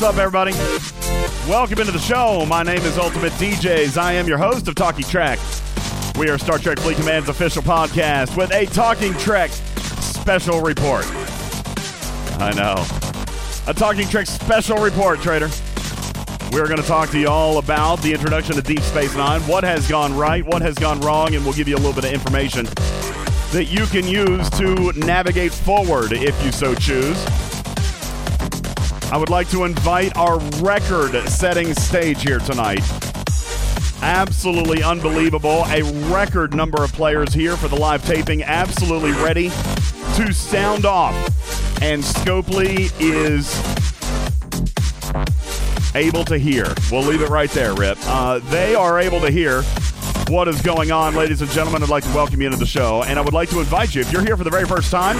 What's up, everybody? Welcome into the show. My name is Ultimate DJs. I am your host of Talking Trek. We are Star Trek Fleet Command's official podcast with a Talking Trek special report. I know. A Talking Trek special report, Trader. We're going to talk to you all about the introduction to Deep Space Nine, what has gone right, what has gone wrong, and we'll give you a little bit of information that you can use to navigate forward if you so choose. I would like to invite our record setting stage here tonight. Absolutely unbelievable. A record number of players here for the live taping, absolutely ready to sound off. And Scopely is able to hear. We'll leave it right there, Rip. Uh, they are able to hear what is going on, ladies and gentlemen. I'd like to welcome you into the show, and I would like to invite you, if you're here for the very first time,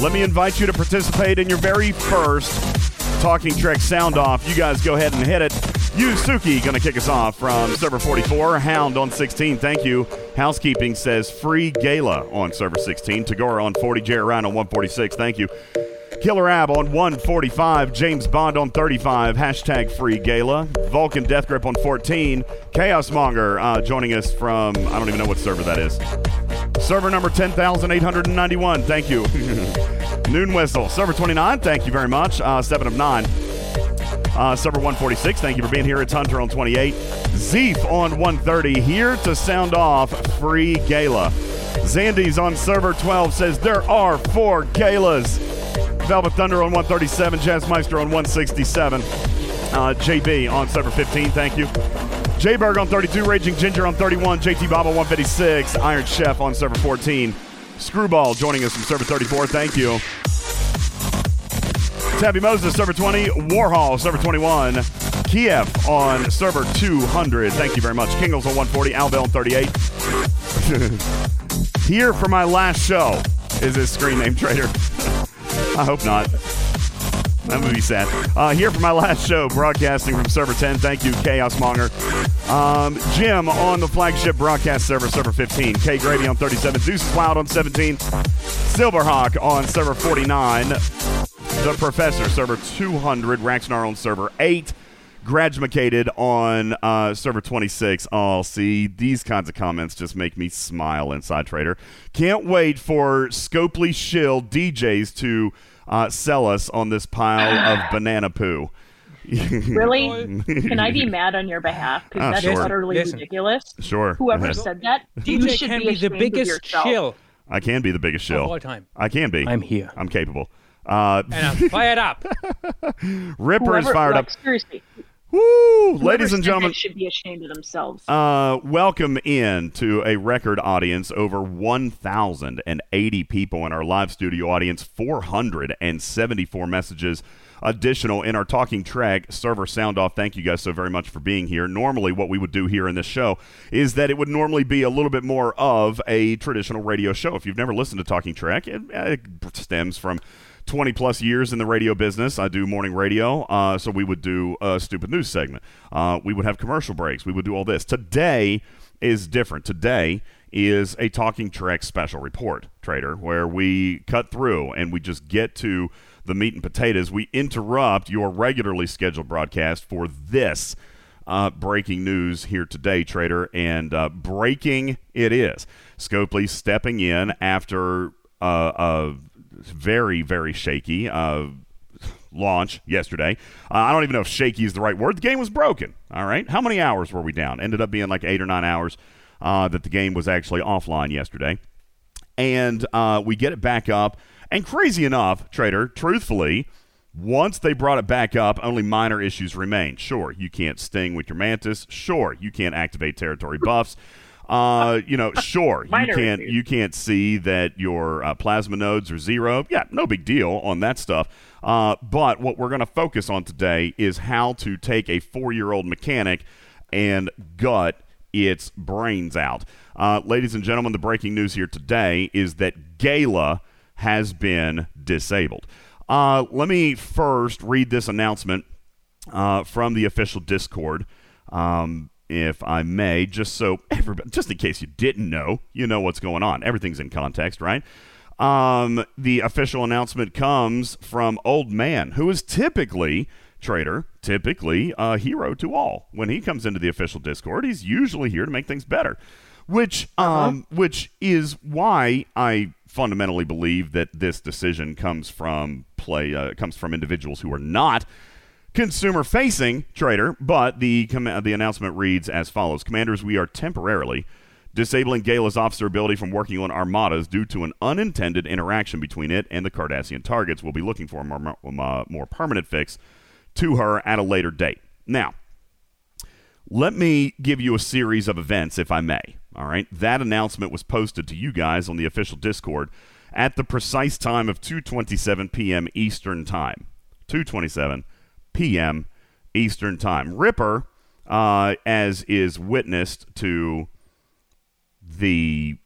let me invite you to participate in your very first Talking Trek sound off. You guys go ahead and hit it. Yusuki going to kick us off from server 44. Hound on 16. Thank you. Housekeeping says free gala on server 16. Tagora on 40. Jerry Ryan on 146. Thank you. Killer Ab on 145. James Bond on 35. Hashtag free gala. Vulcan Death Grip on 14. Chaos Monger uh, joining us from, I don't even know what server that is. Server number 10,891. Thank you. Noon Whistle. Server 29. Thank you very much. Uh, 7 of 9. Uh, server 146. Thank you for being here. It's Hunter on 28. Zeef on 130. Here to sound off free gala. Zandy's on server 12 says there are four galas. Velvet Thunder on 137. Jazzmeister on 167. Uh, JB on server 15. Thank you. Jayberg on 32, Raging Ginger on 31, JT on 156, Iron Chef on server 14, Screwball joining us from server 34. Thank you. Tabby Moses, server 20, Warhol, server 21, Kiev on server 200. Thank you very much. Kingles on 140, Albell on 38. Here for my last show is his screen name trader. I hope not. That be sad. Uh, here for my last show, broadcasting from server 10. Thank you, Chaos Monger. Um, Jim on the flagship broadcast server, server 15. K Grady on 37. Zeus Cloud on 17. Silverhawk on server 49. The Professor, server 200. Raxnar on server 8. Gradumacated on uh, server 26. Oh, see, these kinds of comments just make me smile inside Trader. Can't wait for Scopely Shill DJs to uh, sell us on this pile of banana poo. really? Can I be mad on your behalf? Because Ah, that is sure. utterly Listen. ridiculous. Sure. Whoever said that, you DJ should can be, be the biggest yourself. shill I can be the biggest of all the time. I can be. I'm here. I'm capable. Uh, And I'm fired up. Ripper Whoever, is fired like, up. Seriously, Woo! Ladies and gentlemen, should be ashamed of themselves. uh, welcome in to a record audience. Over 1,080 people in our live studio audience. 474 messages additional in our Talking Trek server sound off. Thank you guys so very much for being here. Normally, what we would do here in this show is that it would normally be a little bit more of a traditional radio show. If you've never listened to Talking Trek, it, it stems from 20 plus years in the radio business. I do morning radio, uh, so we would do a stupid news segment. Uh, we would have commercial breaks. We would do all this. Today is different. Today is a Talking Trek special report, Trader, where we cut through and we just get to the meat and potatoes. We interrupt your regularly scheduled broadcast for this uh, breaking news here today, Trader, and uh, breaking it is. Scopely stepping in after uh, very, very shaky uh, launch yesterday. Uh, I don't even know if shaky is the right word. The game was broken. All right. How many hours were we down? Ended up being like eight or nine hours uh, that the game was actually offline yesterday and uh, we get it back up. And crazy enough, Trader, truthfully, once they brought it back up, only minor issues remain. Sure, you can't sting with your mantis. Sure, you can't activate territory buffs. Uh, you know, sure, you can't issues. you can't see that your uh, plasma nodes are zero. Yeah, no big deal on that stuff. Uh, but what we're going to focus on today is how to take a four-year-old mechanic and gut its brains out. Uh, ladies and gentlemen, the breaking news here today is that Gala has been disabled. Uh, let me first read this announcement uh, from the official Discord, um, if I may, just so everybody, just in case you didn't know, you know what's going on. Everything's in context, right? Um, the official announcement comes from Old Man, who is typically trader, typically a hero to all. When he comes into the official Discord, he's usually here to make things better, which um, which is why I fundamentally believe that this decision comes from play uh, comes from individuals who are not consumer facing trader. But the com- the announcement reads as follows: Commanders, we are temporarily disabling Gala's officer ability from working on armadas due to an unintended interaction between it and the Cardassian targets. We'll be looking for a more, uh, more, uh, more permanent fix to her at a later date. Now, let me give you a series of events, if I may. All right. That announcement was posted to you guys on the official Discord at the precise time of 2:27 p.m. Eastern Time. 2:27 p.m. Eastern Time. Ripper, uh, as is witnessed to the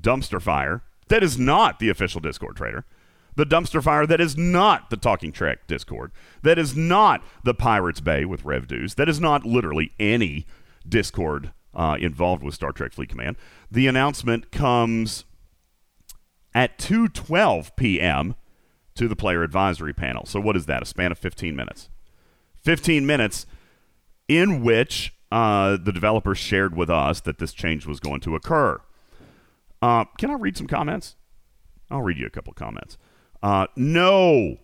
dumpster fire that is not the official Discord trader, the dumpster fire that is not the Talking Trek Discord, that is not the Pirates Bay with Rev Dues, that is not literally any Discord uh, involved with Star Trek Fleet Command. The announcement comes at 2:12 p.m. to the player advisory panel. So what is that? A span of 15 minutes. 15 minutes in which uh, the developers shared with us that this change was going to occur. Uh, can I read some comments? I'll read you a couple comments. Uh, no,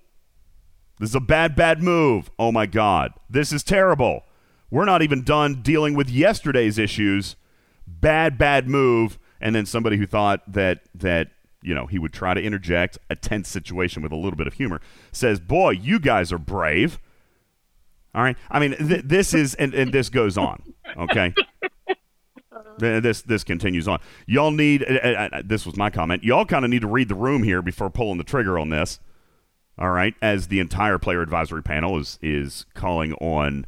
this is a bad, bad move. Oh my God, this is terrible. We're not even done dealing with yesterday's issues. Bad, bad move. And then somebody who thought that that you know he would try to interject a tense situation with a little bit of humor says, "Boy, you guys are brave." All right. I mean, th- this is, and, and this goes on. Okay. this this continues on. Y'all need. Uh, uh, this was my comment. Y'all kind of need to read the room here before pulling the trigger on this. All right, as the entire player advisory panel is is calling on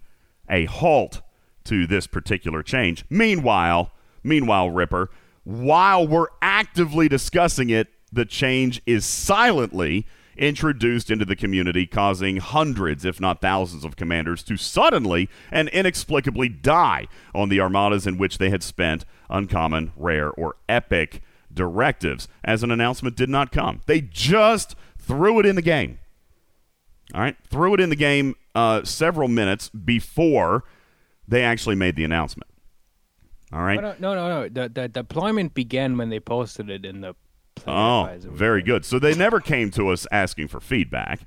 a halt to this particular change. Meanwhile, meanwhile, Ripper, while we're actively discussing it, the change is silently introduced into the community, causing hundreds, if not thousands, of commanders to suddenly and inexplicably die on the armadas in which they had spent uncommon, rare, or epic directives, as an announcement did not come. They just threw it in the game. All right, threw it in the game uh, several minutes before they actually made the announcement. All right. No, no, no, no. The, the deployment began when they posted it in the Oh, very good. So they never came to us asking for feedback.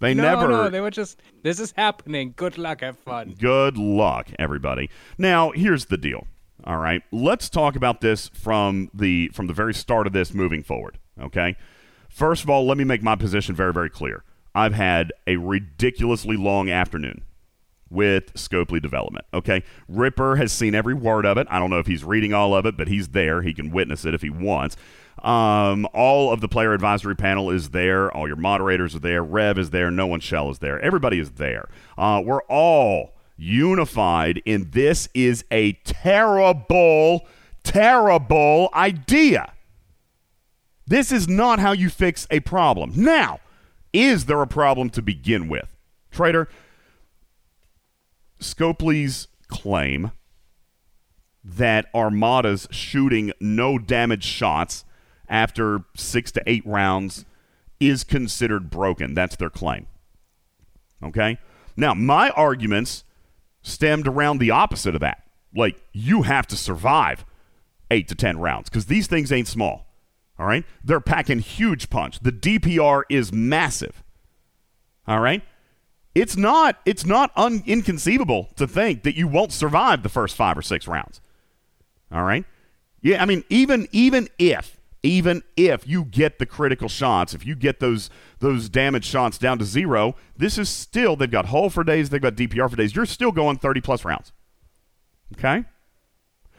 They no, never. No, they were just. This is happening. Good luck. Have fun. Good luck, everybody. Now, here's the deal. All right, let's talk about this from the from the very start of this moving forward. Okay. First of all, let me make my position very, very clear. I've had a ridiculously long afternoon with Scopely development. Okay. Ripper has seen every word of it. I don't know if he's reading all of it, but he's there. He can witness it if he wants. Um, all of the player advisory panel is there. All your moderators are there. Rev is there. No one shell is there. Everybody is there. Uh, we're all unified in this is a terrible, terrible idea. This is not how you fix a problem. Now, is there a problem to begin with? Trader, Scopely's claim that Armada's shooting no damage shots after six to eight rounds is considered broken. That's their claim. Okay? Now, my arguments stemmed around the opposite of that. Like, you have to survive eight to 10 rounds because these things ain't small. All right? They're packing huge punch. The DPR is massive. All right? It's not it's not un- inconceivable to think that you won't survive the first 5 or 6 rounds. All right? Yeah, I mean even even if even if you get the critical shots, if you get those those damage shots down to zero, this is still they've got hull for days, they've got DPR for days. You're still going 30 plus rounds. Okay?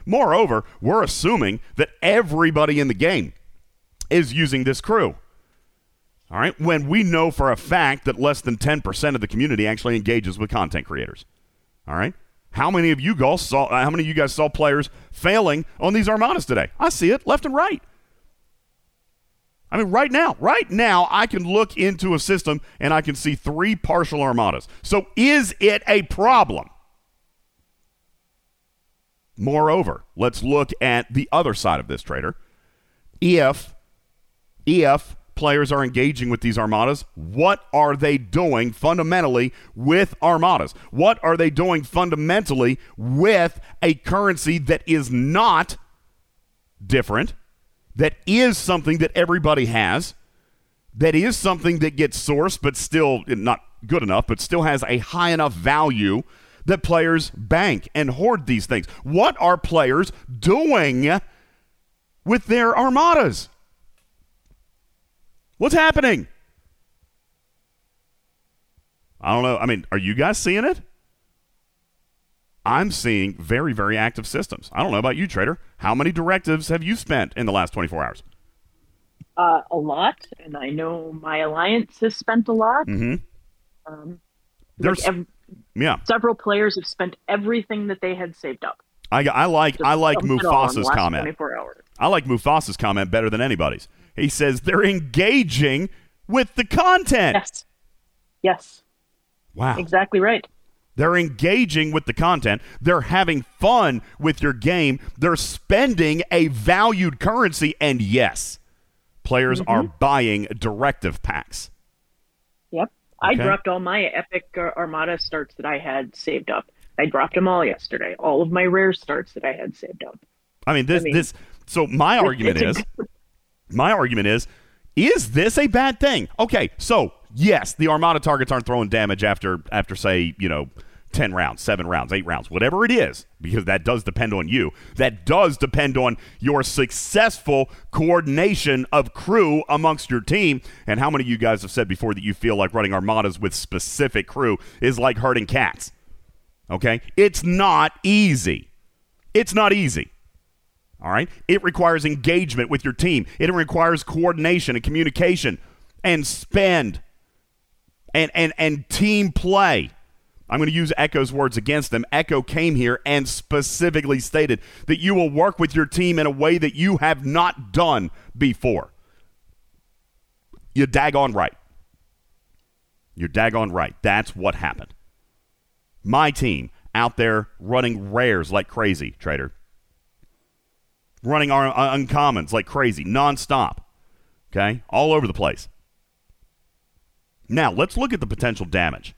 Moreover, we're assuming that everybody in the game is using this crew. All right? When we know for a fact that less than 10% of the community actually engages with content creators. All right? How many of you guys saw uh, how many of you guys saw players failing on these armadas today? I see it left and right. I mean, right now, right now, I can look into a system and I can see three partial armadas. So is it a problem? Moreover, let's look at the other side of this trader. If if players are engaging with these armadas, what are they doing fundamentally with armadas? What are they doing fundamentally with a currency that is not different, that is something that everybody has, that is something that gets sourced but still not good enough, but still has a high enough value that players bank and hoard these things. What are players doing with their armadas? What's happening? I don't know. I mean, are you guys seeing it? I'm seeing very, very active systems. I don't know about you, Trader. How many directives have you spent in the last 24 hours? Uh, a lot, and I know my alliance has spent a lot. Mm-hmm. Um, There's, like ev- yeah. several players have spent everything that they had saved up. I, I like I like Dumped it all in the Mufasa's comment. 24 hours. I like Mufasa's comment better than anybody's. He says they're engaging with the content. Yes. Yes. Wow. Exactly right. They're engaging with the content. They're having fun with your game. They're spending a valued currency. And yes, players mm-hmm. are buying directive packs. Yep. I dropped all my epic Armada starts that I had saved up. I dropped them all yesterday. All of my rare starts that I had saved up. I mean, this, I mean- this, so my argument is, a my argument is, is this a bad thing? Okay, so yes, the Armada targets aren't throwing damage after, after say, you know, 10 rounds, 7 rounds, 8 rounds, whatever it is, because that does depend on you. That does depend on your successful coordination of crew amongst your team. And how many of you guys have said before that you feel like running Armadas with specific crew is like herding cats? Okay? It's not easy. It's not easy. All right? It requires engagement with your team. It requires coordination and communication and spend and and and team play. I'm going to use Echo's words against them. Echo came here and specifically stated that you will work with your team in a way that you have not done before. You're daggone right. You're daggone right. That's what happened. My team out there running rares like crazy, trader. Running our uh, uncommons like crazy, nonstop. Okay? All over the place. Now, let's look at the potential damage.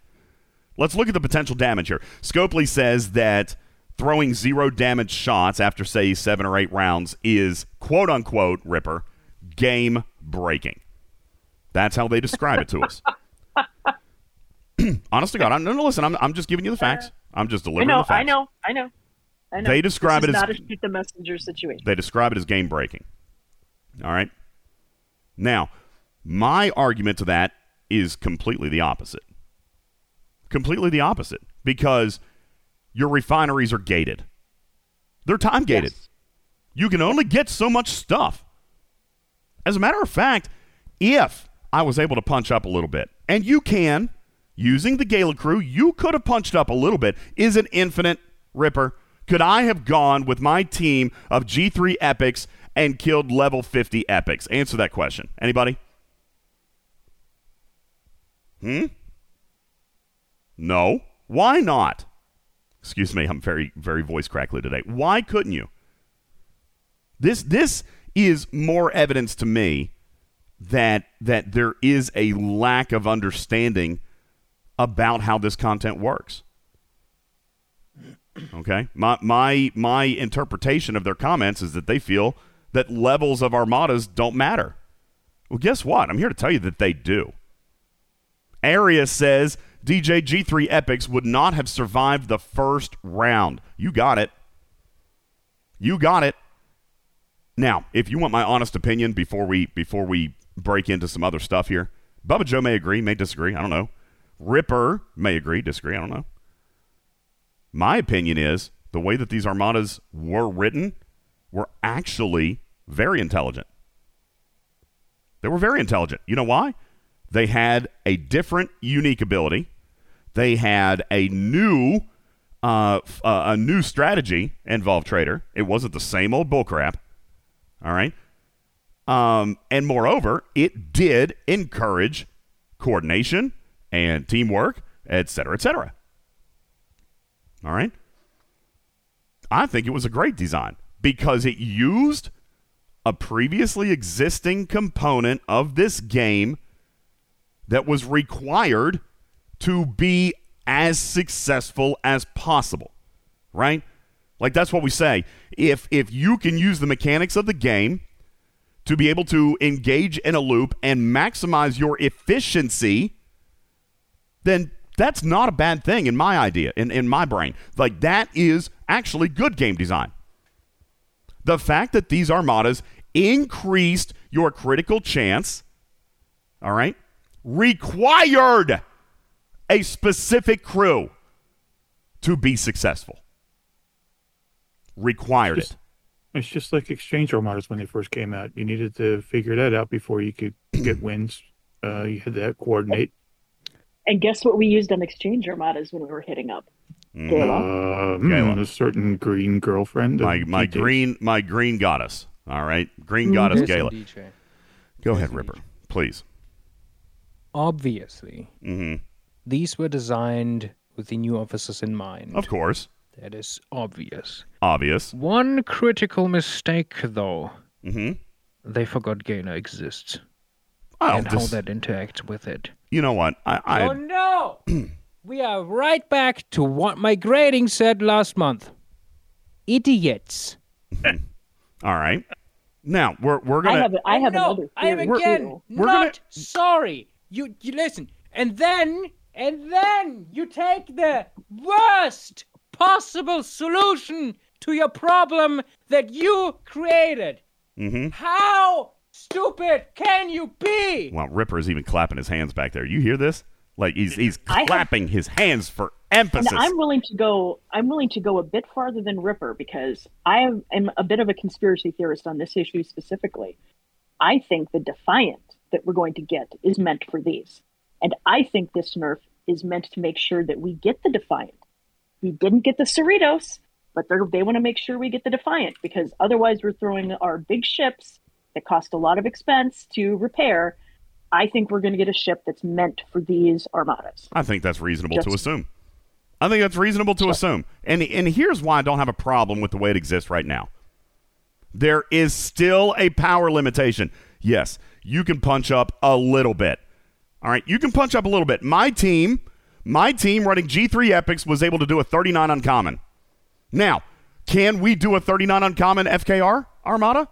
Let's look at the potential damage here. Scopely says that throwing zero damage shots after, say, seven or eight rounds is quote unquote, Ripper, game breaking. That's how they describe it to us. Honest to God, I'm, no, no, listen, I'm, I'm just giving you the facts. I'm just I delivering know, the facts. I know, I know, I know. They describe it as- not a shoot the messenger situation. They describe it as game breaking. All right. Now, my argument to that is completely the opposite. Completely the opposite because your refineries are gated. They're time gated. Yes. You can only get so much stuff. As a matter of fact, if I was able to punch up a little bit, and you can, using the Gala crew, you could have punched up a little bit. Is it infinite, Ripper? Could I have gone with my team of G3 epics and killed level 50 epics? Answer that question. Anybody? Hmm? No. Why not? Excuse me, I'm very, very voice crackly today. Why couldn't you? This this is more evidence to me that that there is a lack of understanding about how this content works. Okay? My my my interpretation of their comments is that they feel that levels of armadas don't matter. Well, guess what? I'm here to tell you that they do. Area says DJ G3 Epics would not have survived the first round. You got it. You got it. Now, if you want my honest opinion before we before we break into some other stuff here, Bubba Joe may agree, may disagree. I don't know. Ripper may agree, disagree. I don't know. My opinion is the way that these armadas were written were actually very intelligent. They were very intelligent. You know why? They had a different, unique ability. They had a new, uh, f- uh, a new strategy involved trader. It wasn't the same old bullcrap. All right. Um, and moreover, it did encourage coordination and teamwork, et cetera, et cetera. All right. I think it was a great design because it used a previously existing component of this game that was required to be as successful as possible. Right? Like that's what we say. If if you can use the mechanics of the game to be able to engage in a loop and maximize your efficiency, then that's not a bad thing in my idea, in, in my brain. Like that is actually good game design. The fact that these armadas increased your critical chance, all right, required a specific crew to be successful. Required Just- it. It's just like exchange armadas when they first came out. You needed to figure that out before you could get wins. Uh, you had to coordinate. And guess what we used on exchange armadas when we were hitting up? Gala. Uh, Gala. hmm, a certain green girlfriend. My my GT's. green my green goddess. All right, green goddess Listen, Gala. Go ahead, Ripper, please. Obviously, hmm these were designed with the new officers in mind. Of course, That is obvious. obvious. One critical mistake, though. hmm They forgot Gala exists Oh, and how that interacts with it. You know what? I, I oh no! we are right back to what my grading said last month. Idiots. all right. Now we're we're gonna. I have I have no, another I am theory, again too. We're not gonna- sorry. You you listen, and then and then you take the worst possible solution to your problem that you created. hmm How stupid can you be? Well, Ripper is even clapping his hands back there. You hear this? Like he's he's I have- clapping his hands for And emphasis. I'm willing to go. I'm willing to go a bit farther than Ripper because I am, am a bit of a conspiracy theorist on this issue specifically. I think the Defiant that we're going to get is meant for these, and I think this nerf is meant to make sure that we get the Defiant. We didn't get the Cerritos, but they're, they want to make sure we get the Defiant because otherwise we're throwing our big ships that cost a lot of expense to repair. I think we're going to get a ship that's meant for these armadas. I think that's reasonable to assume. I think that's reasonable to assume. And and here's why I don't have a problem with the way it exists right now. There is still a power limitation. Yes, you can punch up a little bit. All right, you can punch up a little bit. My team, my team running G3 Epics was able to do a 39 uncommon. Now, can we do a 39 uncommon FKR Armada?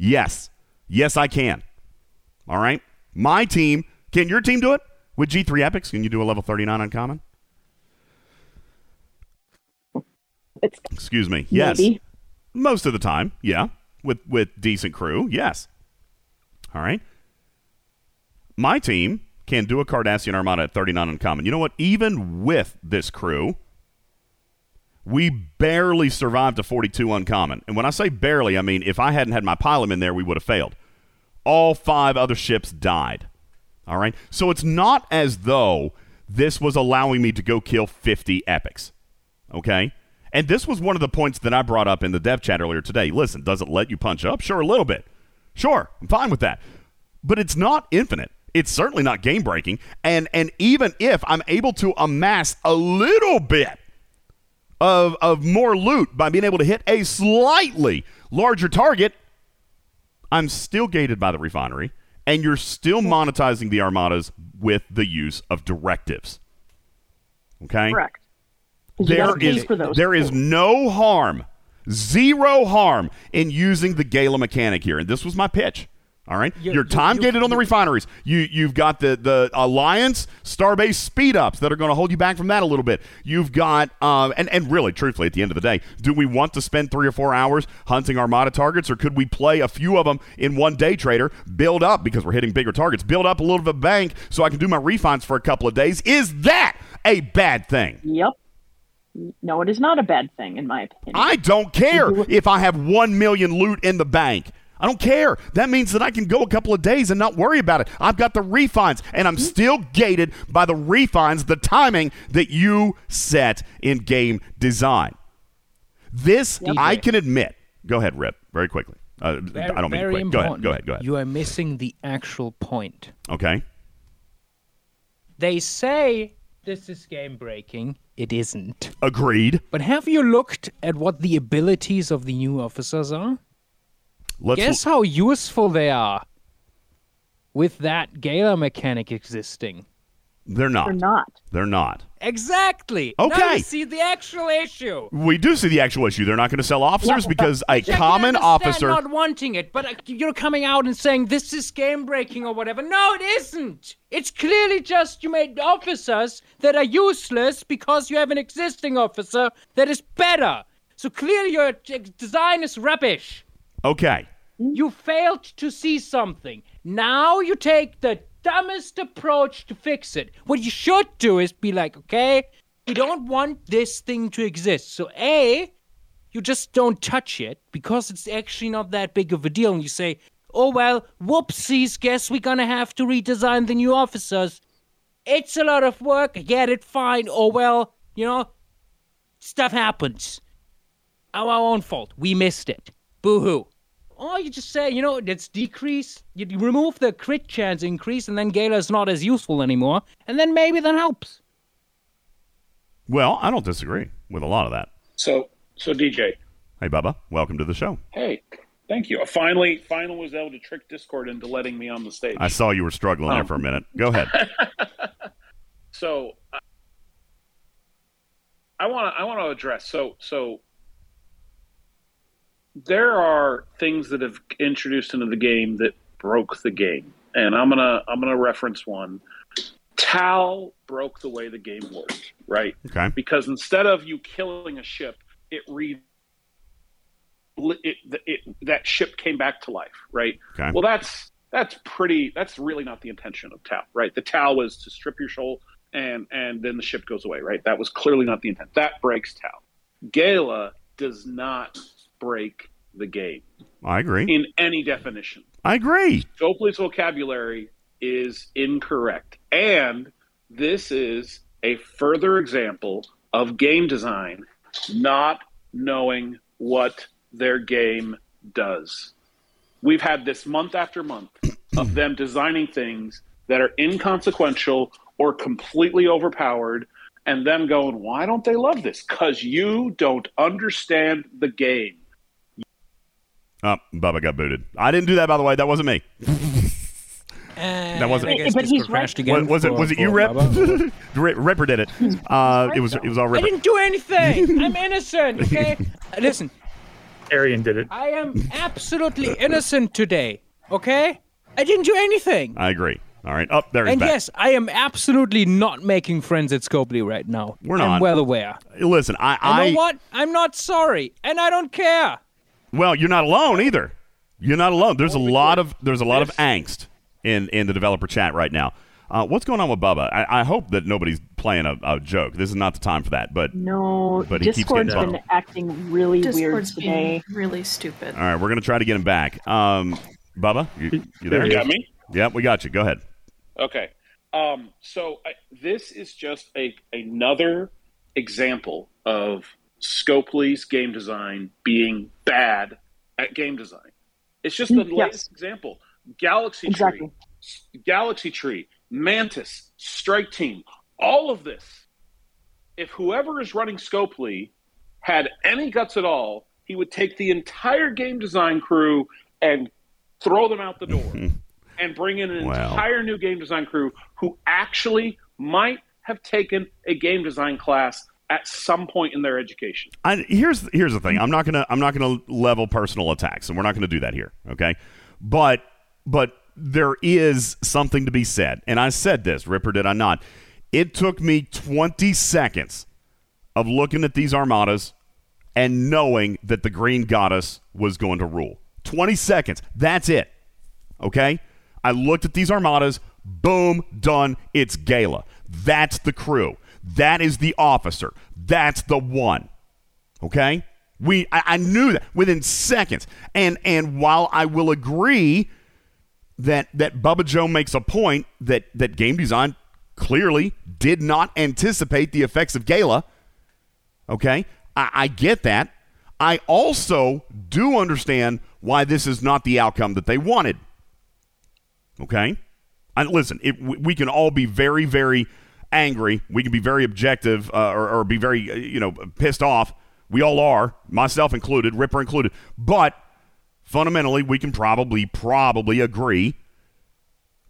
Yes. Yes, I can. All right. My team, can your team do it? With G3 Epics, can you do a level 39 uncommon? It's Excuse me. Yes. maybe. Most of the time, yeah. With with decent crew, yes. All right. My team can do a Cardassian Armada at 39 uncommon. You know what? Even with this crew, we barely survived a 42 uncommon. And when I say barely, I mean if I hadn't had my pilot in there, we would have failed. All five other ships died. All right. So it's not as though this was allowing me to go kill 50 epics. Okay? And this was one of the points that I brought up in the dev chat earlier today. Listen, does it let you punch up? Sure, a little bit. Sure, I'm fine with that. But it's not infinite. It's certainly not game breaking. And and even if I'm able to amass a little bit of of more loot by being able to hit a slightly larger target, I'm still gated by the refinery, and you're still monetizing the armadas with the use of directives. Okay? Correct. There is there is no harm, zero harm in using the Gala mechanic here, and this was my pitch. All right, You- you're you- time you- gated on the refineries. You you've got the the Alliance Starbase speed ups that are going to hold you back from that a little bit. You've got um and and really truthfully at the end of the day, do we want to spend three or four hours hunting Armada targets, or could we play a few of them in one day trader, build up because we're hitting bigger targets, build up a little bit of a bank so I can do my refines for a couple of days? Is that a bad thing? Yep. No, it is not a bad thing, in my opinion. I don't care if I have one million loot in the bank. I don't care. That means that I can go a couple of days and not worry about it. I've got the refines, and I'm still gated by the refines, the timing that you set in game design. This I can admit. Go ahead, Rip, very quickly. Uh, Very, I don't mean very quick. Go ahead. Go ahead. Go ahead. You are missing the actual point. Okay. They say this is game breaking. It isn't. Agreed. But have you looked at what the abilities of the new officers are? Let's Guess how useful they are with that Gala mechanic existing. they're not. Or not. They're not. Exactly. Now Okay. you see the actual issue. We do see the actual issue. They're not going to sell officers Yeah. because a Which I can common understand officer. not wanting it, but uh, you're coming out and saying this is game breaking or whatever. No, it isn't. It's clearly just you made officers that are useless because you have an existing officer that is better. So clearly your uh, design is rubbish. Okay. You failed to see something. Now you take the dumbest approach to fix it. What you should do is be like, okay, we don't want this thing to exist. So, A, you just don't touch it because it's actually not that big of a deal. And you say, oh, well, whoopsies, guess we're gonna have to redesign the new officers. It's a lot of work. I get it, fine. Oh, well, you know, stuff happens. Our own fault. We missed it. Boo hoo. Or you just say, you know, let's decrease. You you remove the crit chance increase, and then Gala is not as useful anymore. And then maybe that helps. Well, I don't disagree with a lot of that. So, so DJ, Hey, Bubba, welcome to the show. hey, thank you. I finally, finally was able to trick Discord into letting me on the stage. I saw you were struggling there Oh. for a minute. Go ahead. so, uh, I want to, I want to address. So, so there are things that have introduced into the game that broke the game, and I'm gonna, I'm gonna reference one. Tal broke the way the game worked, right? Okay. because instead of you killing a ship, it re it, it, that ship came back to life, right? Okay. Well, that's that's pretty. That's really not the intention of Tau, right? The Tau was to strip your soul and and then the ship goes away, right? That was clearly not the intent. That breaks Tau. Gala does not break the game I agree. in any definition. I agree. Scopely's vocabulary is incorrect. And this is a further example of game design not knowing what their game does. We've had this month after month of them designing things that are inconsequential or completely overpowered, and them going, Why don't they love this? Because you don't understand the game. Oh, Bubba got booted. I didn't do that, by the way. That wasn't me. And That wasn't- I guess But Discord he's right. crashed again. Was, was it was it you, for Rip? Ripper did it. Uh, it was it was all I didn't do anything. I'm innocent. Okay. Listen, Arian did it. I am absolutely innocent today. Okay. I didn't do anything. I agree. All right. Up there he's And back. yes, I am absolutely not making friends at Scopely right now. We're I'm not. well aware. Listen, I, You I know what? I'm not sorry, and I don't care. Well, you're not alone either. You're not alone. There's a lot of there's a lot of angst in in the developer chat right now. Uh, what's going on with Bubba? I, I hope that nobody's playing a, a joke. This is not the time for that. But No, But he keeps Discord's getting been acting really weird today. being really stupid. all right, we're gonna try to get him back. Um, Bubba, you, you there? You got me? Yep, we got you. Go ahead. Okay. Um, so I, this is just a another example of Scopely's game design being bad at game design. It's just the Mm, yes. latest example. Galaxy Exactly. Tree, Galaxy Tree, Mantis, Strike Team, all of this. If whoever is running Scopely had any guts at all, he would take the entire game design crew and throw them out the door and bring in an Wow. entire new game design crew who actually might have taken a game design class at some point in their education. I, here's here's the thing. I'm not gonna I'm not gonna level personal attacks, and we're not gonna do that here. Okay, but but there is something to be said, and I said this. Ripper, did I not? It took me 20 seconds of looking at these armadas and knowing that the green goddess was going to rule. 20 seconds. That's it. Okay? I looked at these armadas. Boom, done. It's Gala. That's the crew. That is the officer. That's the one. Okay? We I, I knew that within seconds. And and while I will agree that that Bubba Joe makes a point that that game design clearly did not anticipate the effects of Gala. Okay, I, I get that. I also do understand why this is not the outcome that they wanted. Okay, and listen, it, we we can all be very, very angry. We can be very objective, uh, or, or be very, uh, you know, pissed off. We all are, myself included, Ripper included. But fundamentally, we can probably, probably agree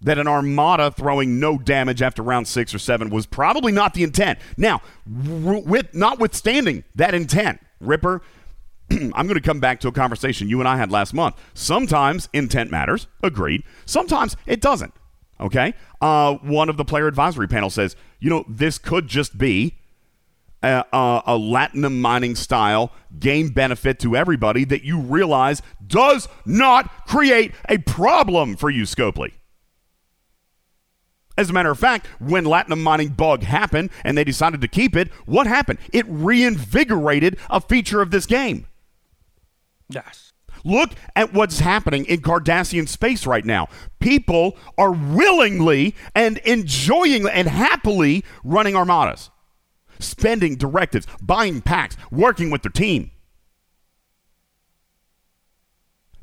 that an armada throwing no damage after round six or seven was probably not the intent. Now, with notwithstanding that intent, Ripper, I'm going to come back to a conversation you and I had last month. Sometimes intent matters, agreed. Sometimes it doesn't. Okay. Uh, one of the player advisory panel says, you know, this could just be a, a, a latinum mining style game benefit to everybody that you realize does not create a problem for you, Scopely. As a matter of fact, when Latinum mining bug happened and they decided to keep it, what happened? It reinvigorated a feature of this game. Yes. Look at what's happening in Cardassian space right now. People are willingly and enjoying and happily running armadas, spending directives, buying packs, working with their team.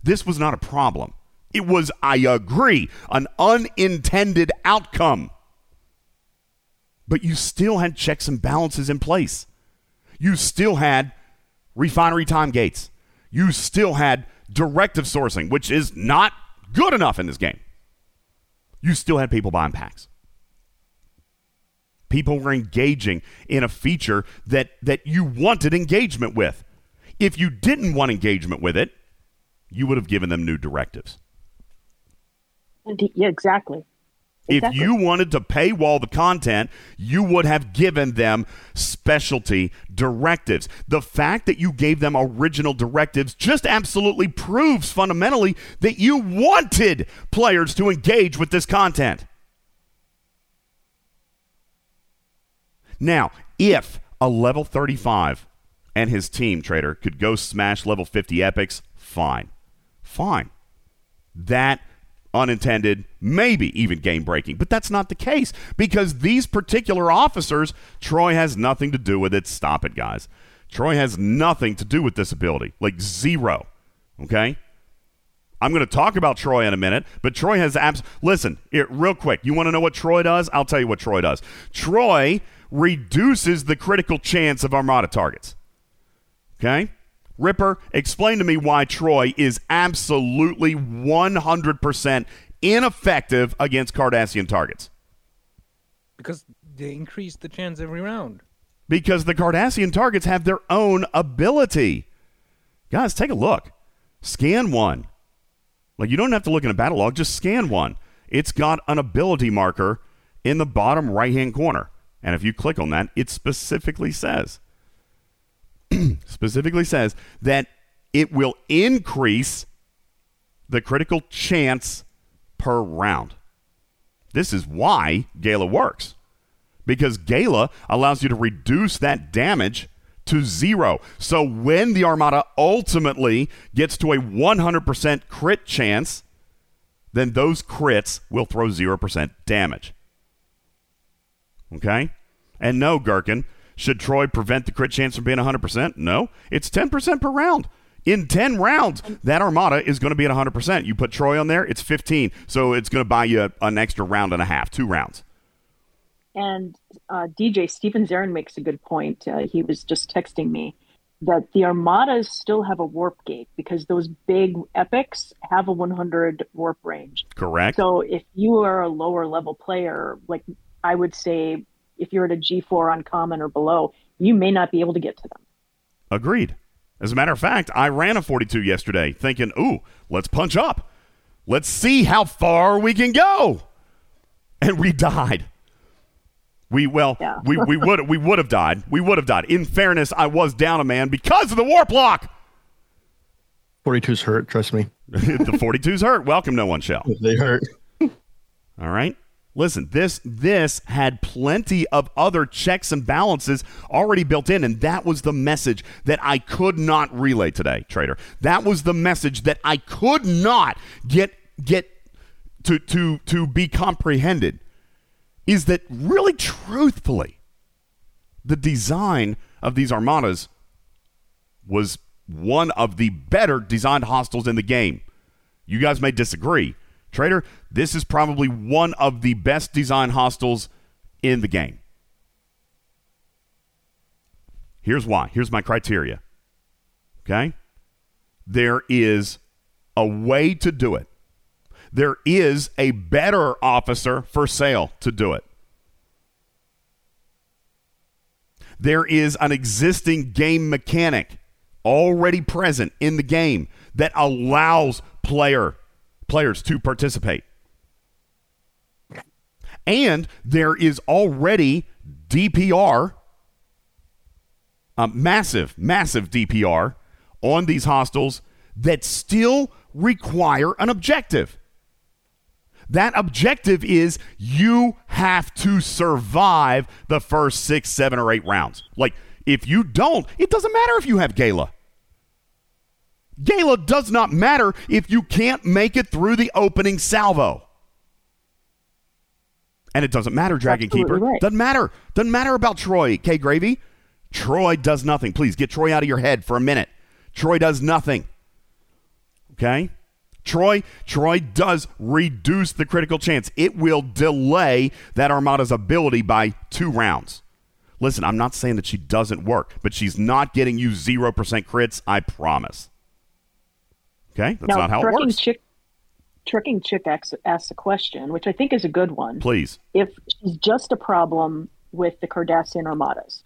This was not a problem. It was, I agree, an unintended outcome. But you still had checks and balances in place. You still had refinery time gates you still had directive sourcing, which is not good enough in this game. You still had people buying packs. People were engaging in a feature that, that you wanted engagement with. If you didn't want engagement with it, you would have given them new directives. Yeah, exactly. Exactly. If you wanted to paywall the content, you would have given them specialty directives. The fact that you gave them original directives just absolutely proves fundamentally that you wanted players to engage with this content. Now, if a level 35 and his team trader could go smash level 50 epics, fine. Fine. That unintended, maybe even game breaking. But that's not the case because these particular officers, Troi has nothing to do with it. Stop it, guys. Troi has nothing to do with this ability, like zero. Okay? I'm going to talk about Troi in a minute, but Troi has abs. Listen, it, real quick. You want to know what Troi does? I'll tell you what Troi does. Troi reduces the critical chance of Armada targets. Okay? Ripper, explain to me why Troi is absolutely 100% ineffective against Cardassian targets. Because they increase the chance every round. Because the Cardassian targets have their own ability. Guys, take a look. Scan one. Like, you don't have to look in a battle log, just scan one. It's got an ability marker in the bottom right hand corner. And if you click on that, it specifically says specifically says that it will increase the critical chance per round. This is why Gala works. Because Gala allows you to reduce that damage to zero. So when the Armada ultimately gets to a 100% crit chance, then those crits will throw 0% damage. Okay? And no, Gherkin, should Troi prevent the crit chance from being 100%? No. It's 10% per round. In 10 rounds, that Armada is going to be at 100%. You put Troi on there, it's 15. So it's going to buy you an extra round and a half, two rounds. And uh, DJ Steven Zarin makes a good point. Uh, he was just texting me that the Armadas still have a warp gate because those big epics have a 100 warp range. Correct. So if you are a lower level player, like I would say if you're at a G4 uncommon or below, you may not be able to get to them. Agreed. As a matter of fact, I ran a 42 yesterday thinking, ooh, let's punch up. Let's see how far we can go. And we died. We well, yeah. we, we would we would have died. We would have died. In fairness, I was down a man because of the warp lock. 42's hurt, trust me. the 42's hurt. Welcome, no one shall. They hurt. All right. Listen, this this had plenty of other checks and balances already built in, and that was the message that I could not relay today, trader. That was the message that I could not get get to to to be comprehended. Is that really truthfully the design of these armadas was one of the better designed hostiles in the game. You guys may disagree. Trader, this is probably one of the best design hostiles in the game. Here's why. Here's my criteria. Okay? There is a way to do it. There is a better officer for sale to do it. There is an existing game mechanic already present in the game that allows player players to participate. And there is already DPR, a uh, massive, massive DPR on these hostiles that still require an objective. That objective is you have to survive the first six, seven, or eight rounds. Like, if you don't, it doesn't matter if you have Gaila. Gaila does not matter if you can't make it through the opening salvo. And it doesn't matter, Dragon Absolutely Keeper. right. Doesn't matter. Doesn't matter about Troi, K Gravy. Troi does nothing. Please get Troi out of your head for a minute. Troi does nothing. Okay? Troi, Troi does reduce the critical chance. It will delay that Armada's ability by two rounds. Listen, I'm not saying that she doesn't work, but she's not getting you 0% crits, I promise. Okay? That's now, not how it works. chick, trucking chick asks, asks a question, which I think is a good one. Please. If she's just a problem with the Cardassian armadas,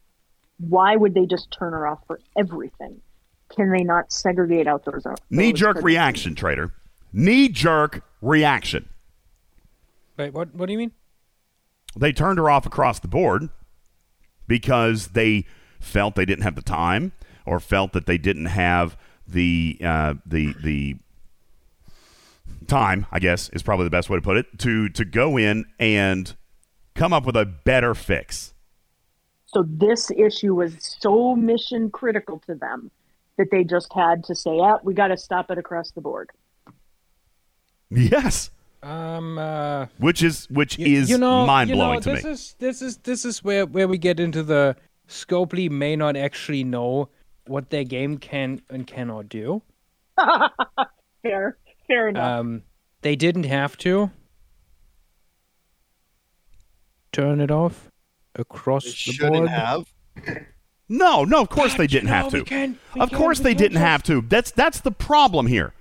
why would they just turn her off for everything? Can they not segregate out those? those Knee jerk reaction, trader. Knee jerk reaction. Wait, what? What do you mean? They turned her off across the board because they felt they didn't have the time or felt that they didn't have the uh, the the time. I guess is probably the best way to put it to to go in and come up with a better fix. So this issue was so mission critical to them that they just had to say, "Yeah, we got to stop it across the board." Yes, Um, uh, which is which you, is you know, mind you blowing know, to this me. is this is this is where where we get into the Scopely may not actually know what their game can and cannot do. Fair, fair enough. Um, they didn't have to turn it off across They the shouldn't board. have. No, no, of course they didn't no, have to. we can't- we of can't- course they didn't just- have to. That's that's the problem here.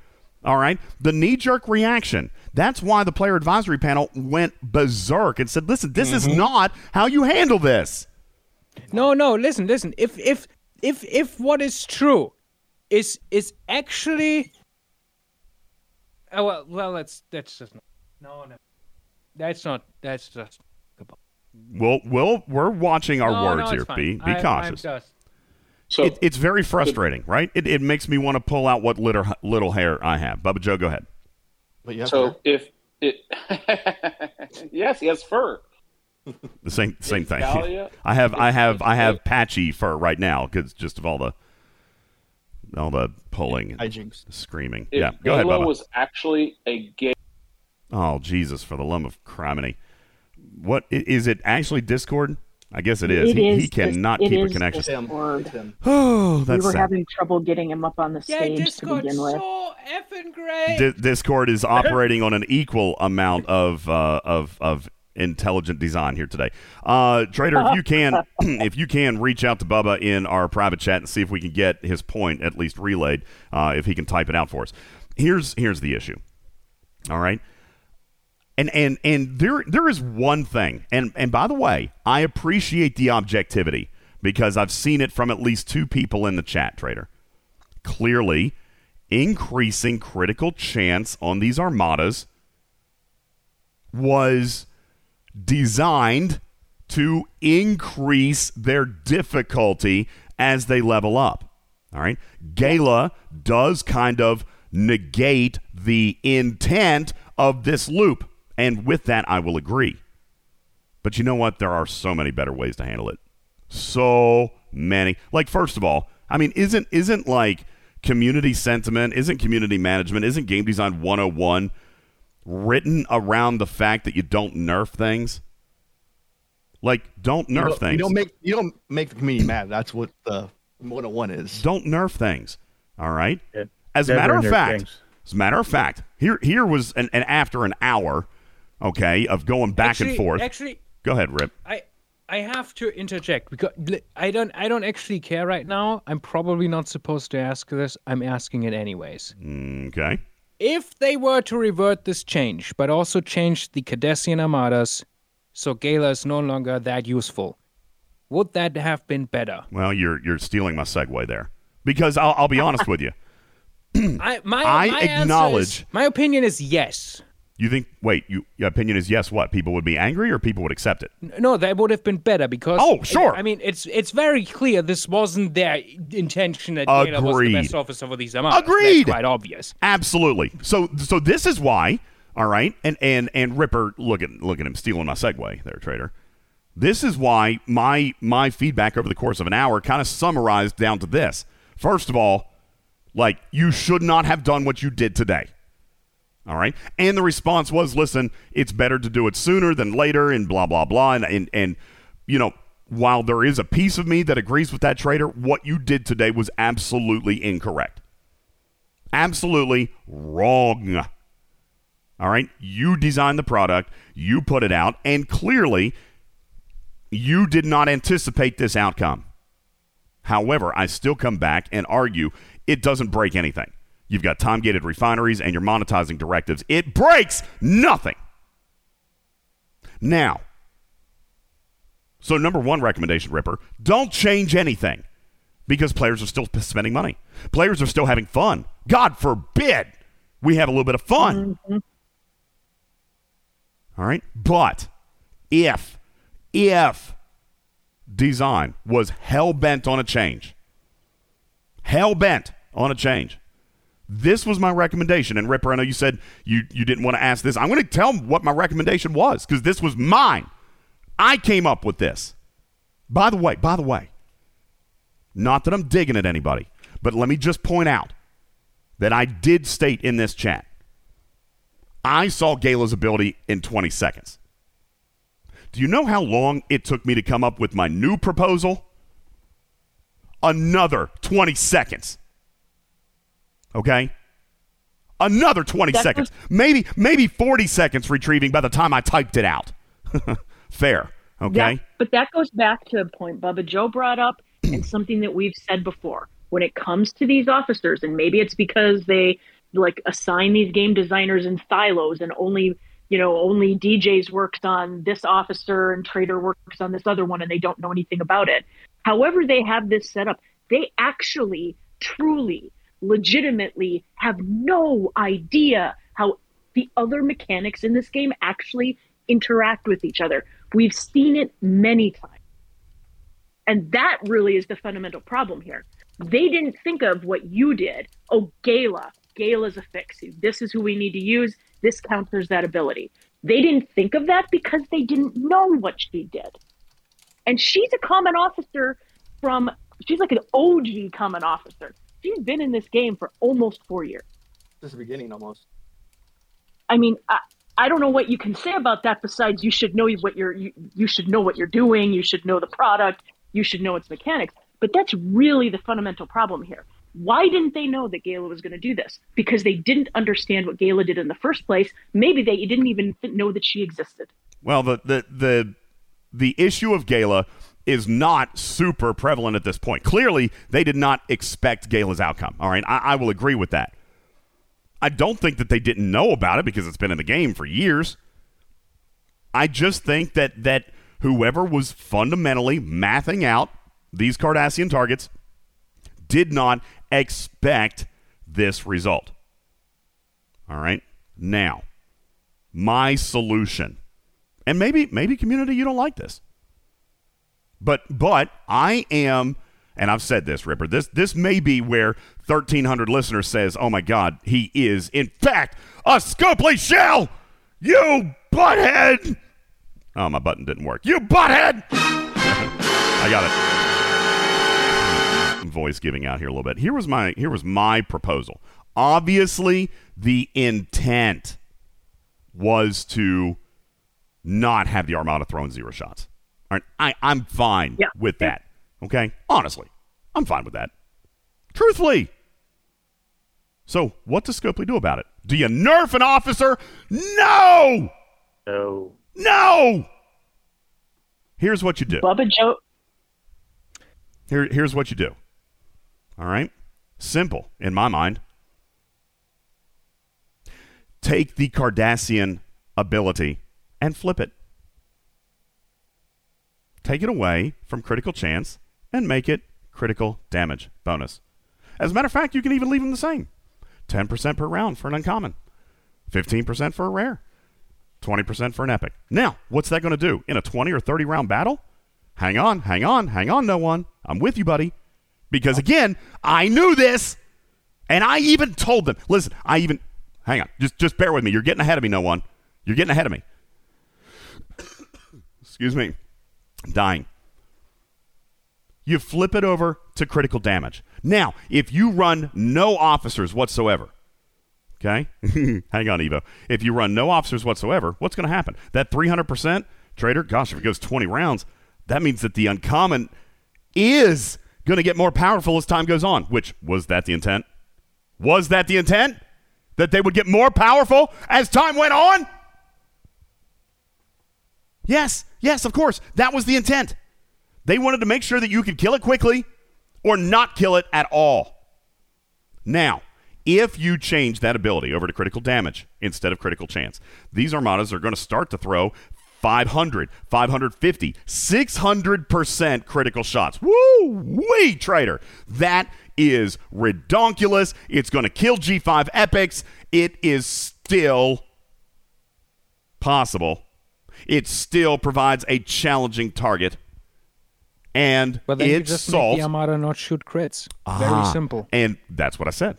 All right, the knee jerk reaction. That's why the player advisory panel went berserk and said, "Listen, this is not how you handle this." No, no, listen, listen. If if if if what is true is is actually oh well well that's that's just not, no no that's not that's just Well, well, we're watching our no, words no, here. fine. Be be I- I'm cautious. just- So It, it's very frustrating, right? It, it makes me want to pull out what little little hair I have. Bubba Joe, go ahead. But you have so to- if it yes, he has fur. The same same thing. Dahlia- I have I have I have patchy fur right now because just of all the all the pulling and hijinks. screaming. If yeah, go ahead, Bubba. was actually a gay Oh Jesus, for the love of criminy! what is it actually? Discord? I guess it is. It he, is he cannot it keep a connection. Him. Discord. It's him. Oh, we were sad. having trouble getting him up on the yeah, stage to begin with. so effing great. Di- Discord is operating on an equal amount of uh, of of intelligent design here today. Uh, Trader, if you can, if you can reach out to Bubba in our private chat and see if we can get his point at least relayed, uh, if he can type it out for us. Here's here's the issue. All right. And and and there there is one thing. And and by the way, I appreciate the objectivity because I've seen it from at least two people in the chat, Trader. Clearly, increasing critical chance on these armadas was designed to increase their difficulty as they level up. All right. Gaila does kind of negate the intent of this loop. And with that, I will agree. But you know what? There are so many better ways to handle it. So many. Like, first of all, I mean, isn't isn't like community sentiment, isn't community management, isn't game design 101 written around the fact that you don't nerf things? Like, don't You nerf don't- things. You don't make you don't make the community mad. That's what the 101 is. don't nerf things. All right. Yeah, As a matter of fact, things. as a matter of fact, here here was an, an after an hour, okay, of going back actually, and forth. Actually, Go ahead, Rip. I I have to interject because I don't I don't actually care right now. I'm probably not supposed to ask this. I'm asking it anyways. Mm, Okay. If they were to revert this change, but also change the Cardassian armadas, so Gaila is no longer that useful, would that have been better? Well, you're you're stealing my segue there because I'll, I'll be honest with you. I my, I my acknowledge- is- my opinion is yes. You think? Wait, you, your opinion is yes. What people would be angry or people would accept it? No, that would have been better because. Oh, sure. I mean, it's it's very clear this wasn't their intention that Gaila was the Agreed. best officer for these armadas. Agreed. That's quite obvious. Absolutely. So so this is why. All right, and and and Ripper, look at look at him stealing my segue there, trader. This is why my my feedback over the course of an hour kind of summarized down to this. First of all, like you should not have done what you did today. All right. And the response was, listen, it's better to do it sooner than later and blah, blah, blah. And, and, and you know, while there is a piece of me that agrees with that trader, what you did today was absolutely incorrect. Absolutely wrong. All right. You designed the product, you put it out, and clearly you did not anticipate this outcome. However, I still come back and argue it doesn't break anything. You've got time gated refineries and you're monetizing directives. It breaks nothing. Now, so number one recommendation, Ripper, don't change anything because players are still spending money. Players are still having fun. God forbid we have a little bit of fun. Mm-hmm. All right. But if, if design was hell bent on a change, hell bent on a change, this was my recommendation. And Ripper, I know you said you, you didn't want to ask this. I'm going to tell what my recommendation was because this was mine. I came up with this. By the way, by the way, not that I'm digging at anybody, but let me just point out that I did state in this chat I saw Gaila's ability in 20 seconds. Do you know how long it took me to come up with my new proposal? Another 20 seconds. Okay? Another 20 That seconds. Maybe maybe 40 seconds retrieving by the time I typed it out. Fair. Okay? That, but that goes back to a point Bubba Joe brought up and something that we've said before. When it comes to these officers, and maybe it's because they like assign these game designers in silos and only you know only DJs works on this officer and Trader works on this other one and they don't know anything about it. However, they have this set up, they actually truly legitimately have no idea how the other mechanics in this game actually interact with each other. We've seen it many times. And that really is the fundamental problem here. They didn't think of what you did. Oh, Gaila. Gaila's a fix. This is who we need to use. This counters that ability. They didn't think of that because they didn't know what she did. And she's a common officer from, she's like an OG common officer. She's been in this game for almost four years. This is the beginning almost. I mean, I, I don't know what you can say about that besides you should know what you're you, you should know what you're doing, you should know the product, you should know its mechanics. But that's really the fundamental problem here. Why didn't they know that Gaila was going to do this? Because they didn't understand what Gaila did in the first place. Maybe they didn't even know that she existed. Well, the the the the issue of Gaila is not super prevalent at this point. Clearly, they did not expect Gaila's outcome. All right, I, I will agree with that. I don't think that they didn't know about it because it's been in the game for years. I just think that that whoever was fundamentally mathing out these Cardassian targets did not expect this result. All right. Now, my solution. And maybe maybe community you don't like this. But but I am and I've said this, Ripper. This this may be where 1300 listeners says, "Oh my god, he is in fact a Scopely shell." You butthead. Oh, my button didn't work. You butthead. I got it voice giving out here a little bit. Here was my here was my proposal. Obviously, the intent was to not have the Armada throwing zero shots. All right, I, I'm fine Yeah. with that. Okay, honestly, I'm fine with that. Truthfully. So, what does Scopely do about it? Do you nerf an officer? No, No. no. Here's what you do. Bubba Joe, Here, here's what you do. All right? Simple in my mind. take the Cardassian ability and flip it. Take it away from critical chance and make it critical damage bonus. As a matter of fact, you can even leave them the same 10% per round for an uncommon, 15% for a rare, 20% for an epic. Now, what's that going to do in a 20 or 30 round battle? Hang on, hang on, hang on, no one. I'm with you, buddy. Because again, I knew this, and I even told them. Listen, I even hang on, just just bear with me. You're getting ahead of me, no one. You're getting ahead of me. Excuse me, dying. You flip it over to critical damage. Now, if you run no officers whatsoever, okay, hang on, Evo. If you run no officers whatsoever, what's going to happen? That 300% trader, gosh, if it goes 20 rounds, that means that the uncommon is going to get more powerful as time goes on. Which was that the intent? Was that the intent? That they would get more powerful as time went on? Yes, yes, of course. That was the intent. They wanted to make sure that you could kill it quickly or not kill it at all. Now, if you change that ability over to critical damage instead of critical chance, these armadas are going to start to throw 500, 550, 600% critical shots. Woo! Wee, trader. That is redonkulous. It's going to kill G5 epics. It is still possible. It still provides a challenging target. And But then you just solves. make the Armada not shoot crits. Very Ah, simple. And that's what I said.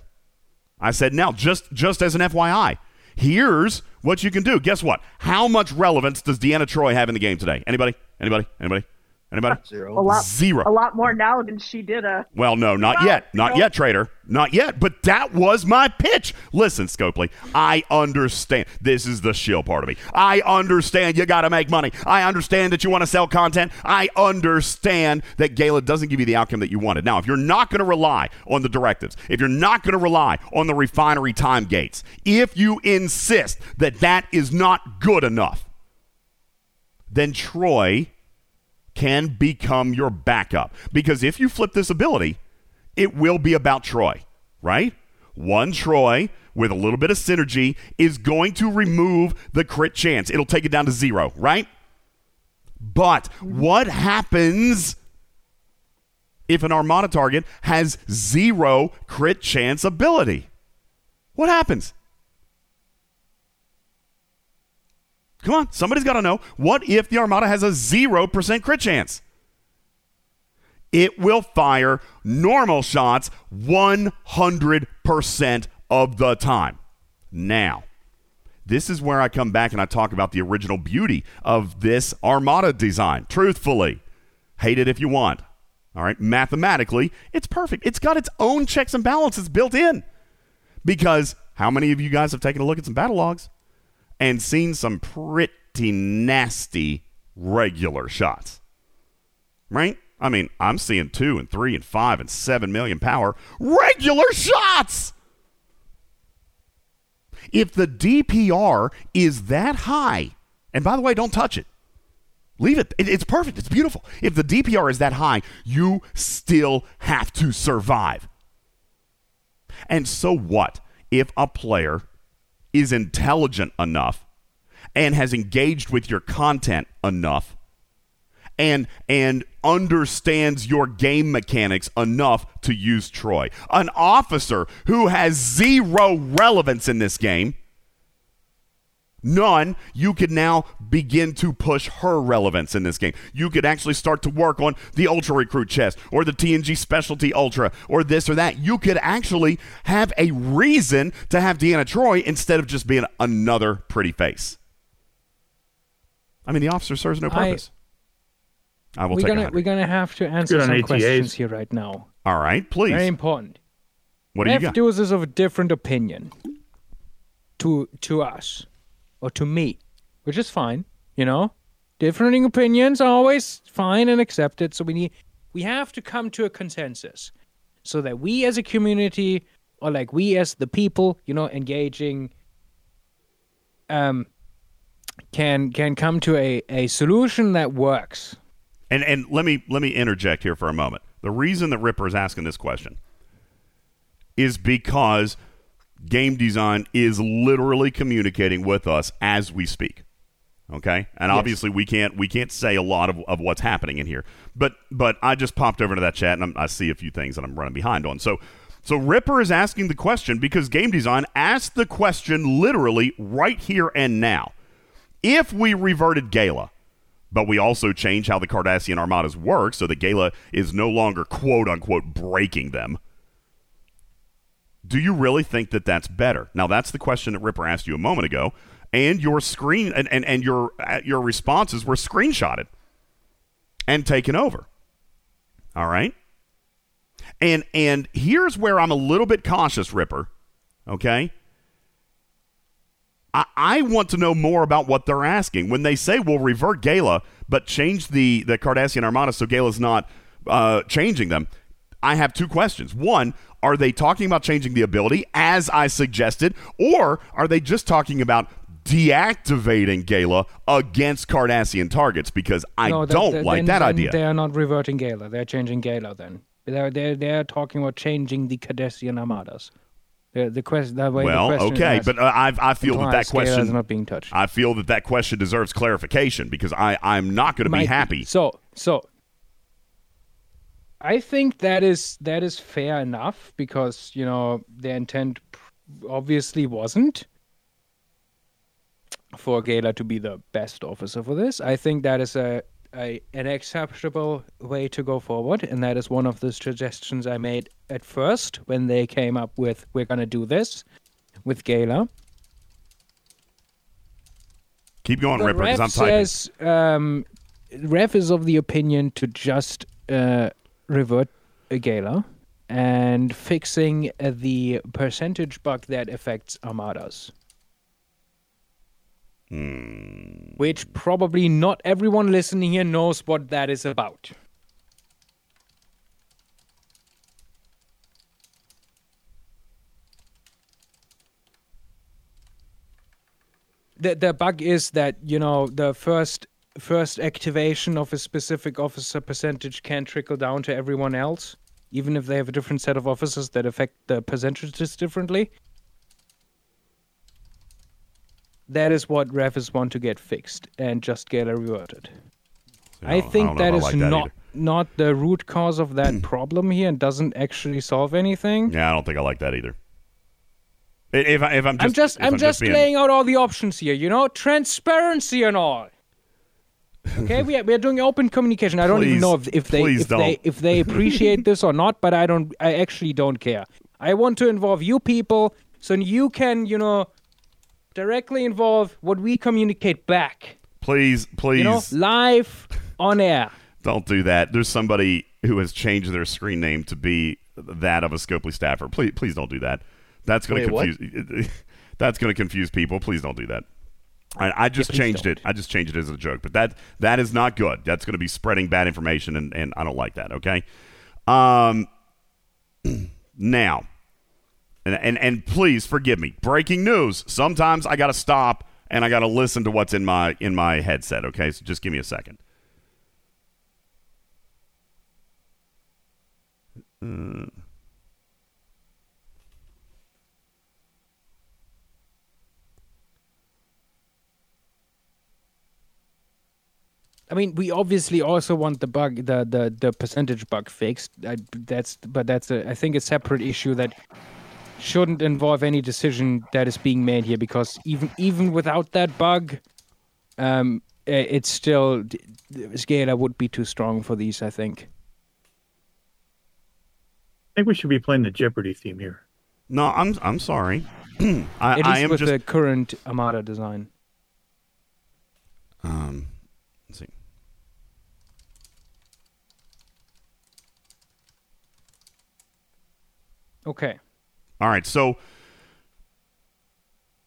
I said now just just as an FYI, here's what you can do. Guess what? How much relevance does Deanna Troi have in the game today? Anybody? Anybody? Anybody? Anybody? Zero. A lot, Zero. a lot more now than she did. Uh, Well, no, not Well, yet. Not no. yet, trader. Not yet. But that was my pitch. Listen, Scopely, I understand. This is the shill part of me. I understand you got to make money. I understand that you want to sell content. I understand that Gaila doesn't give you the outcome that you wanted. Now, if you're not going to rely on the directives, if you're not going to rely on the refinery time gates, if you insist that that is not good enough, then Troi can become your backup. Because if you flip this ability, it will be about Troi, right? One Troi with a little bit of synergy is going to remove the crit chance. It'll take it down to zero, right? But what happens if an Armada target has zero crit chance ability? What happens? Come on, somebody's got to know. What if the Armada has a 0% crit chance? It will fire normal shots 100% of the time. Now, this is where I come back and I talk about the original beauty of this Armada design. Truthfully, hate it if you want. All right, mathematically, it's perfect. It's got its own checks and balances built in. Because how many of you guys have taken a look at some battle logs? And seen some pretty nasty regular shots. Right? I mean, I'm seeing two and three and five and seven million power regular shots. If the DPR is that high, and by the way, don't touch it. Leave it. it. It's perfect. It's beautiful. If the DPR is that high, you still have to survive. And so what if a player is intelligent enough and has engaged with your content enough and and understands your game mechanics enough to use Troi. An officer who has zero relevance in this game. None, you could now begin to push her relevance in this game. You could actually start to work on the Ultra Recruit chest or the TNG Specialty Ultra or this or that. You could actually have a reason to have Deanna Troi instead of just being another pretty face. I mean, the officer serves no purpose. I, will we're take gonna hundred. we're gonna have to answer Good on some ATAs. questions here right now. All right, please. Very important. what do you got? F got? users of a different opinion to to us or to me, which is fine. You know, differing opinions are always fine and accepted. So we need we have to come to a consensus so that we as a community or like we as the people, you know, engaging um can can come to a, a solution that works. And and let me let me interject here for a moment. The reason that Ripper is asking this question is because game design is literally communicating with us as we speak. Okay, and obviously we can't we can't say a lot of, of what's happening in here. But but I just popped over to that chat and I'm, I see a few things that I'm running behind on. So so Ripper is asking the question because game design asked the question literally right here and now. If we reverted Gaila, but we also change how the Cardassian armadas work so that Gaila is no longer quote unquote breaking them. Do you really think that that's better? Now that's the question that Ripper asked you a moment ago, and your screen and, and, and your uh, your responses were screenshotted and taken over. All right? And and here's where I'm a little bit cautious, Ripper. Okay? I, I want to know more about what they're asking. When they say we'll revert Gaila, but change the, the Cardassian Armada so Gaila's not uh, changing them, I have two questions. One, are they talking about changing the ability as I suggested, or are they just talking about deactivating Gaila against Cardassian targets? Because I No, that- don't that- like then- that then idea. They are not reverting Gaila. They're changing Gaila then. They're they're they're talking about changing the Cardassian armadas. The the question that way Well, the question okay, but uh, I I feel that that question is not being touched. I feel that that question deserves clarification because I I'm not going to be happy. So so I think that is that is fair enough because you know their intent obviously wasn't for Gaila to be the best officer for this. I think that is a, a an acceptable way to go forward, and that is one of the suggestions I made at first when they came up with we're gonna do this with Gaila. Keep going, But Ripper, because I'm typing. says um, Ref is of the opinion to just uh, revert a Gaila and fixing uh, the percentage bug that affects armadas. Hmm. Which probably not everyone listening here knows what that is about. the the bug is that you know the first first activation of a specific officer percentage can trickle down to everyone else, even if they have a different set of officers that affect the percentages differently. That is what Revis want to get fixed and just get a reverted. I I think don't that I is like that not either. not the root cause of that problem here and doesn't actually solve anything. Yeah, I don't think I like that either. If, I, if I'm just, I'm just I'm just being- laying out all the options here, you know, transparency and all. Okay, we are, we are doing open communication. I don't even know if, if they if they don't. if they appreciate this or not, but I don't. I actually don't care. I want to involve you people so you can you know directly involve what we communicate back. Please, please You know, live on air. don't do that. There's somebody who has changed their screen name to be that of a Scopely staffer. Please, please don't do that. That's going to Wait, what? confuse. That's going to confuse people. Please don't do that. I, I just please changed don't. it. I just changed it as a joke, but that that is not good. That's going to be spreading bad information, and, and I don't like that. Okay. Um. Now, and, and and please forgive me. Breaking news. Sometimes I got to stop and I got to listen to what's in my in my headset. Okay, so just give me a second. I mean, we obviously also want the bug, the the, the percentage bug fixed. I, that's but that's a I think a separate issue that shouldn't involve any decision that is being made here because even even without that bug, um, it's still d- d- Scala would be too strong for these. I think. I think we should be playing the Jeopardy theme here. No, I'm I'm sorry. I, At least I am with just the current Armada design. um. Okay. All right, so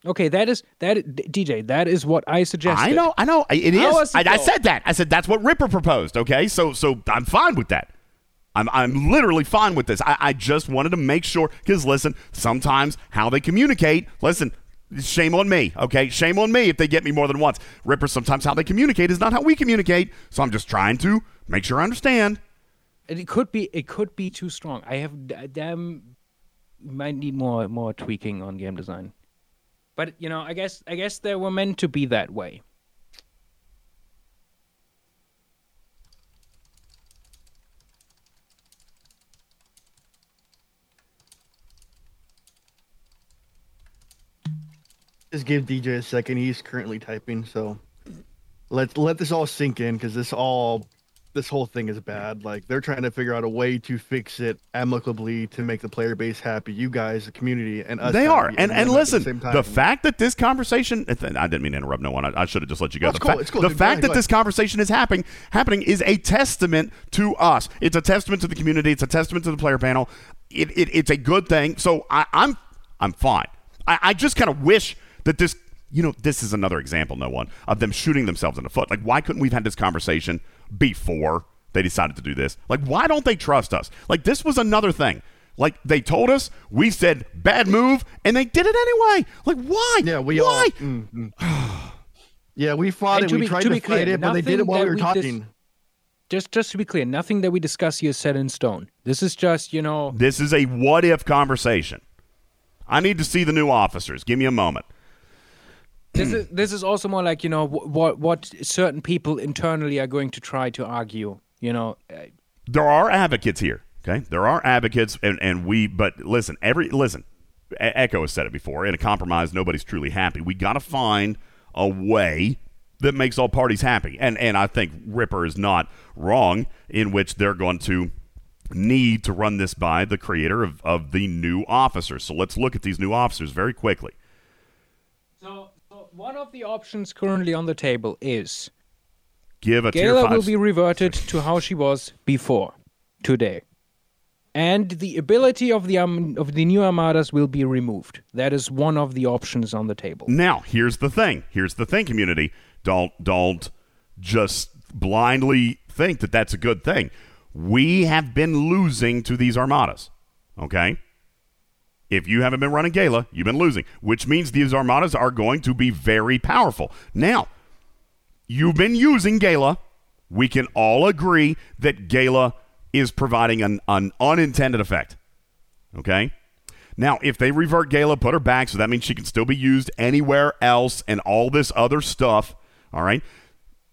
Okay, that is that DJ. That is what I suggested. I know, I know, it is. I, I said that. I said that's what Ripper proposed. Okay, so so I'm fine with that. I'm I'm literally fine with this. I, I just wanted to make sure because listen, sometimes how they communicate. Listen, shame on me. Okay, shame on me if they get me more than once. Ripper, sometimes how they communicate is not how we communicate. So I'm just trying to make sure I understand. And it could be it could be too strong. I have d- damn might need more more tweaking on game design. But you know, I guess I guess they were meant to be that way. Just give DJ a second. He's currently typing, so let let this all sink in because this all this whole thing is bad. Like they're trying to figure out a way to fix it amicably to make the player base happy. You guys, the community, and us. They are, and and listen, the, the, fact that this conversation, I didn't mean to interrupt no one. I, I should have just let you go. Oh, no, the cool, fact, it's cool, the fact that this conversation is happening happening is a testament to us. It's a testament to the community. It's a testament to the player panel. It, it it's a good thing. So I, I'm I'm fine. I, I just kind of wish that this. You know, this is another example, no one, of them shooting themselves in the foot. Like, why couldn't we have had this conversation before they decided to do this? Like, why don't they trust us? Like, this was another thing. Like, they told us, we said, bad move, and they did it anyway. Like, why? yeah, we why? all. mm, mm. yeah, we fought And it. We be- tried to to, fight clear, it, but they did it while we were we dis- talking. Just just to be clear, nothing that we discuss here is set in stone. This is just you know This is a what if conversation. I need to see the new officers. Give me a moment. This is this is also more like you know what what certain people internally are going to try to argue. You know, uh, there are advocates here. Okay, there are advocates, and, and we. But listen, every listen. E- Echo has said it before. In a compromise, nobody's truly happy. We got to find a way that makes all parties happy. And and I think Ripper is not wrong in which they're going to need to run this by the creator of, of the new officers. So let's look at these new officers very quickly. so, so one of the options currently on the table is Give a Gaila will be reverted to how she was before today, and the ability of the um, of the new armadas will be removed. That is one of the options on the table. Now, here's the thing. Here's the thing, community. Don't don't just blindly think that that's a good thing. We have been losing to these armadas. Okay? If you haven't been running Gaila, you've been losing, which means these armadas are going to be very powerful. Now, you've been using Gaila. We can all agree that Gaila is providing an, an unintended effect. Okay? Now, if they revert Gaila, put her back, so that means she can still be used anywhere else and all this other stuff, all right?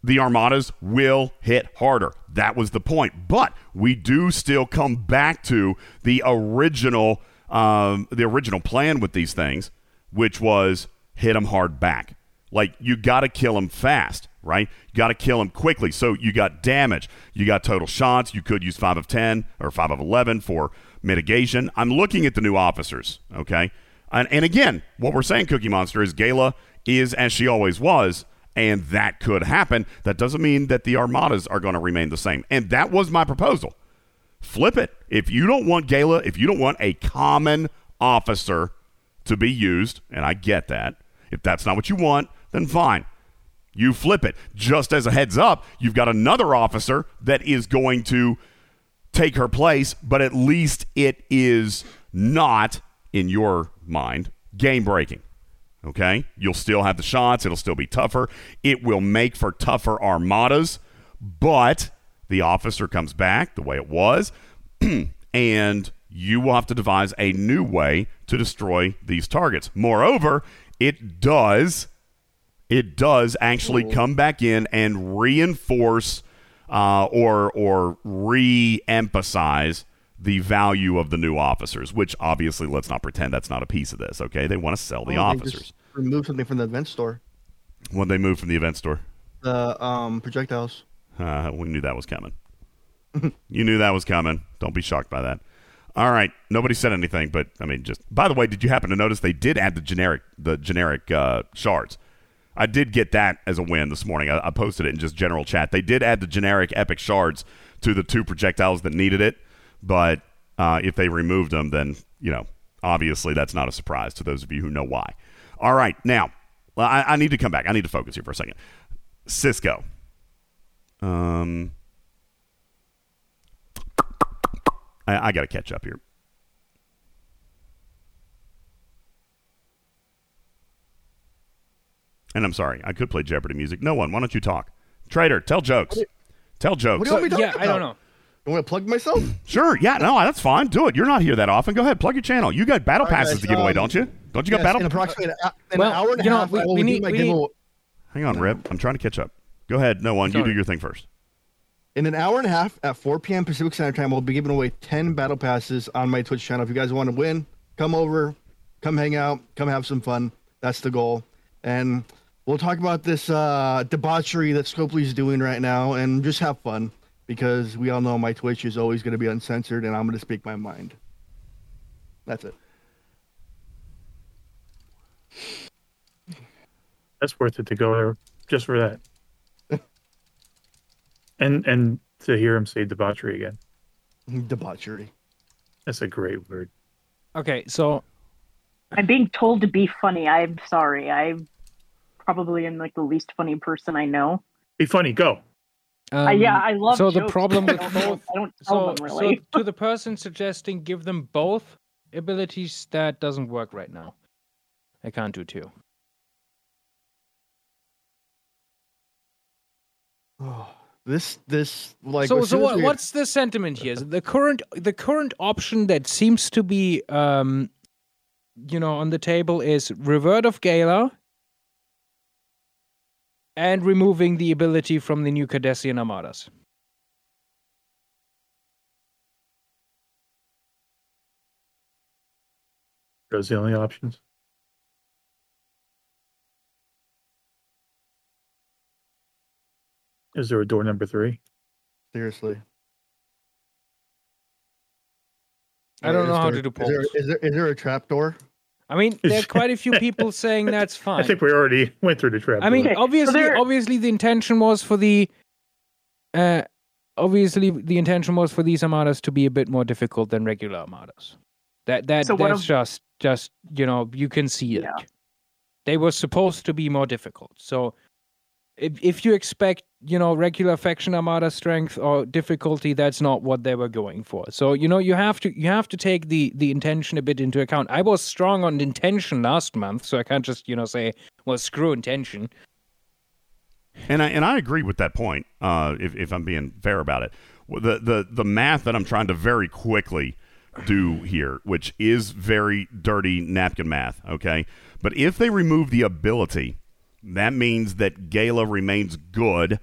The Armadas will hit harder. That was the point. But we do still come back to the original um, the original plan with these things, which was hit them hard back. Like you got to kill them fast, right? You got to kill them quickly. So you got damage, you got total shots. You could use five of ten or five of eleven for mitigation. I'm looking at the new officers, okay, and, and again, what we're saying, Cookie Monster, is Gaila is as she always was, and that could happen. That doesn't mean that the armadas are going to remain the same, and that was my proposal. Flip it. If you don't want Gaila, if you don't want a common officer to be used, and I get that, if that's not what you want, then fine. You flip it. Just as a heads up, you've got another officer that is going to take her place, but at least it is not, in your mind, game breaking. Okay? You'll still have the shots. It'll still be tougher. It will make for tougher armadas, but the officer comes back the way it was, and you will have to devise a new way to destroy these targets. Moreover, it does it does actually come back in and reinforce uh, or or re-emphasize the value of the new officers, which obviously let's not pretend that's not a piece of this. Okay, they want to sell the they officers. Remove something from the event store. When they move from the event store, The um projectiles. Uh, we knew that was coming. you knew that was coming. Don't be shocked by that. All right, nobody said anything, but I mean, just by the way, did you happen to notice they did add the generic the generic uh, shards? I did get that as a win this morning. I, I posted it in just general chat. They did add the generic epic shards to the two projectiles that needed it, but uh, if they removed them, then you know, obviously that's not a surprise to those of you who know why. All right, now I, I need to come back. I need to focus here for a second. Sisko. Um, I, I got to catch up here. And I'm sorry, I could play Jeopardy music. No one, why don't you talk? Trader, tell jokes. Tell jokes. What do you want me to yeah, talk I don't about? know. You want to plug myself? Sure. Yeah. No, that's fine. Do it. You're not here that often. Go ahead. Plug your channel. You got battle All right, passes guys, to give away, um, don't you? Don't you got Yes, battle? in approximately an, in Well, hour and a you know, half. we- I will we do need- my we need- giveaway. Hang on, Rip. I'm trying to catch up. Go ahead. No one. You do your thing first. In an hour and a half at 4 p.m. Pacific Standard Time, we'll be giving away 10 battle passes on my Twitch channel. If you guys want to win, come over, come hang out, come have some fun. That's the goal. And we'll talk about this uh, debauchery that Scopely's doing right now and just have fun because we all know my Twitch is always going to be uncensored and I'm going to speak my mind. That's it. That's worth it to go there just for that. And and to hear him say debauchery again. Debauchery. That's a great word. Okay, so I'm being told to be funny. I'm sorry. I'm probably am like the least funny person I know. Be funny, go. um, Uh, yeah, I love. So the problem with both. I don't tell So, them really. so to the person suggesting give them both abilities, that doesn't work right now. I can't do two. This, this, like, so so what, what's the sentiment here? The current the current option that seems to be um you know on the table is revert of Gaila and removing the ability from the new Cardassian armadas. Those the only options. Is there a door number three? Seriously. I don't Is know how there- to do Is there, polls. is there, is there a trap door? I mean, there are quite a few people saying that's fine. I think we already went through the trap. I mean, door. Okay, so obviously, there- obviously, the intention was for the, uh, obviously, the intention was for these armadas to be a bit more difficult than regular armadas. That that So that's of- just just you know you can see it. Yeah. They were supposed to be more difficult. So, if if you expect you know regular faction armada strength or difficulty, that's not what they were going for. So you know you have to you have to take the the intention a bit into account. I was strong on intention last month, so I can't just you know say well screw intention. And I and I agree with that point. Uh, if if I'm being fair about it, the the the math that I'm trying to very quickly do here, which is very dirty napkin math. Okay, but if they remove the ability, that means that Gaila remains good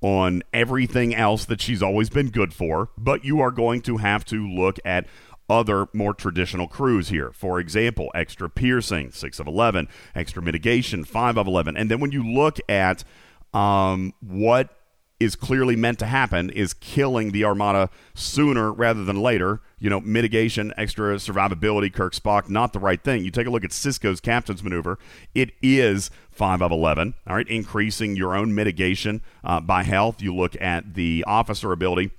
on everything else that she's always been good for. But you are going to have to look at other more traditional crews here. For example, extra piercing, 6 of 11, extra mitigation, 5 of 11. And then when you look at um, what is clearly meant to happen is killing the armada sooner rather than later. You know, mitigation, extra survivability, Kirk Spock, not the right thing. You take a look at Sisko's captain's maneuver. It is 5 of 11, all right, increasing your own mitigation uh, by health. You look at the officer ability,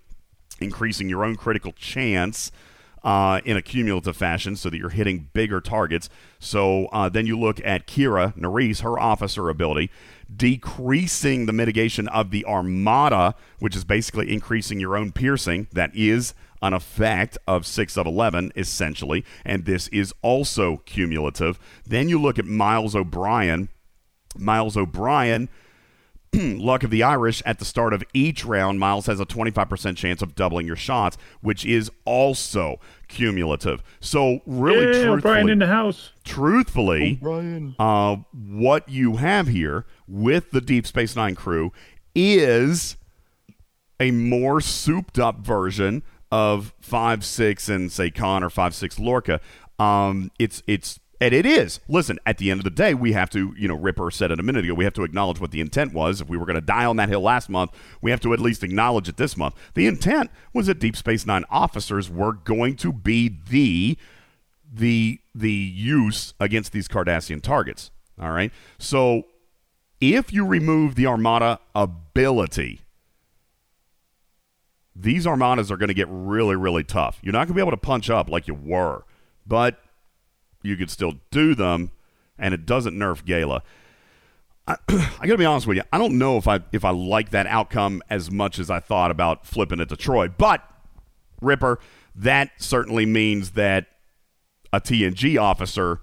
increasing your own critical chance uh, in a cumulative fashion so that you're hitting bigger targets. So uh, then you look at Kira Nerys, her officer ability, decreasing the mitigation of the Armada, which is basically increasing your own piercing. That is an effect of 6 of 11, essentially. And this is also cumulative. Then you look at Miles O'Brien. Miles O'Brien luck of the Irish at the start of each round, Miles has a 25% chance of doubling your shots, which is also cumulative. So, really, yeah, truthfully, Brian in the house. truthfully Brian. uh, what you have here with the Deep Space Nine crew is a more souped up version of five six and say Khan or five six Lorca. Um, it's it's and it is. Listen, at the end of the day, we have to, you know, Ripper said it a minute ago, we have to acknowledge what the intent was. If we were going to die on that hill last month, we have to at least acknowledge it this month. The intent was that Deep Space Nine officers were going to be the the the use against these Cardassian targets. All right. So if you remove the Armada ability, these armadas are going to get really, really tough. You're not going to be able to punch up like you were, but you could still do them, and it doesn't nerf Gaila. I, I got to be honest with you. I don't know if I if I like that outcome as much as I thought about flipping it to Troi, but Ripper, that certainly means that a TNG officer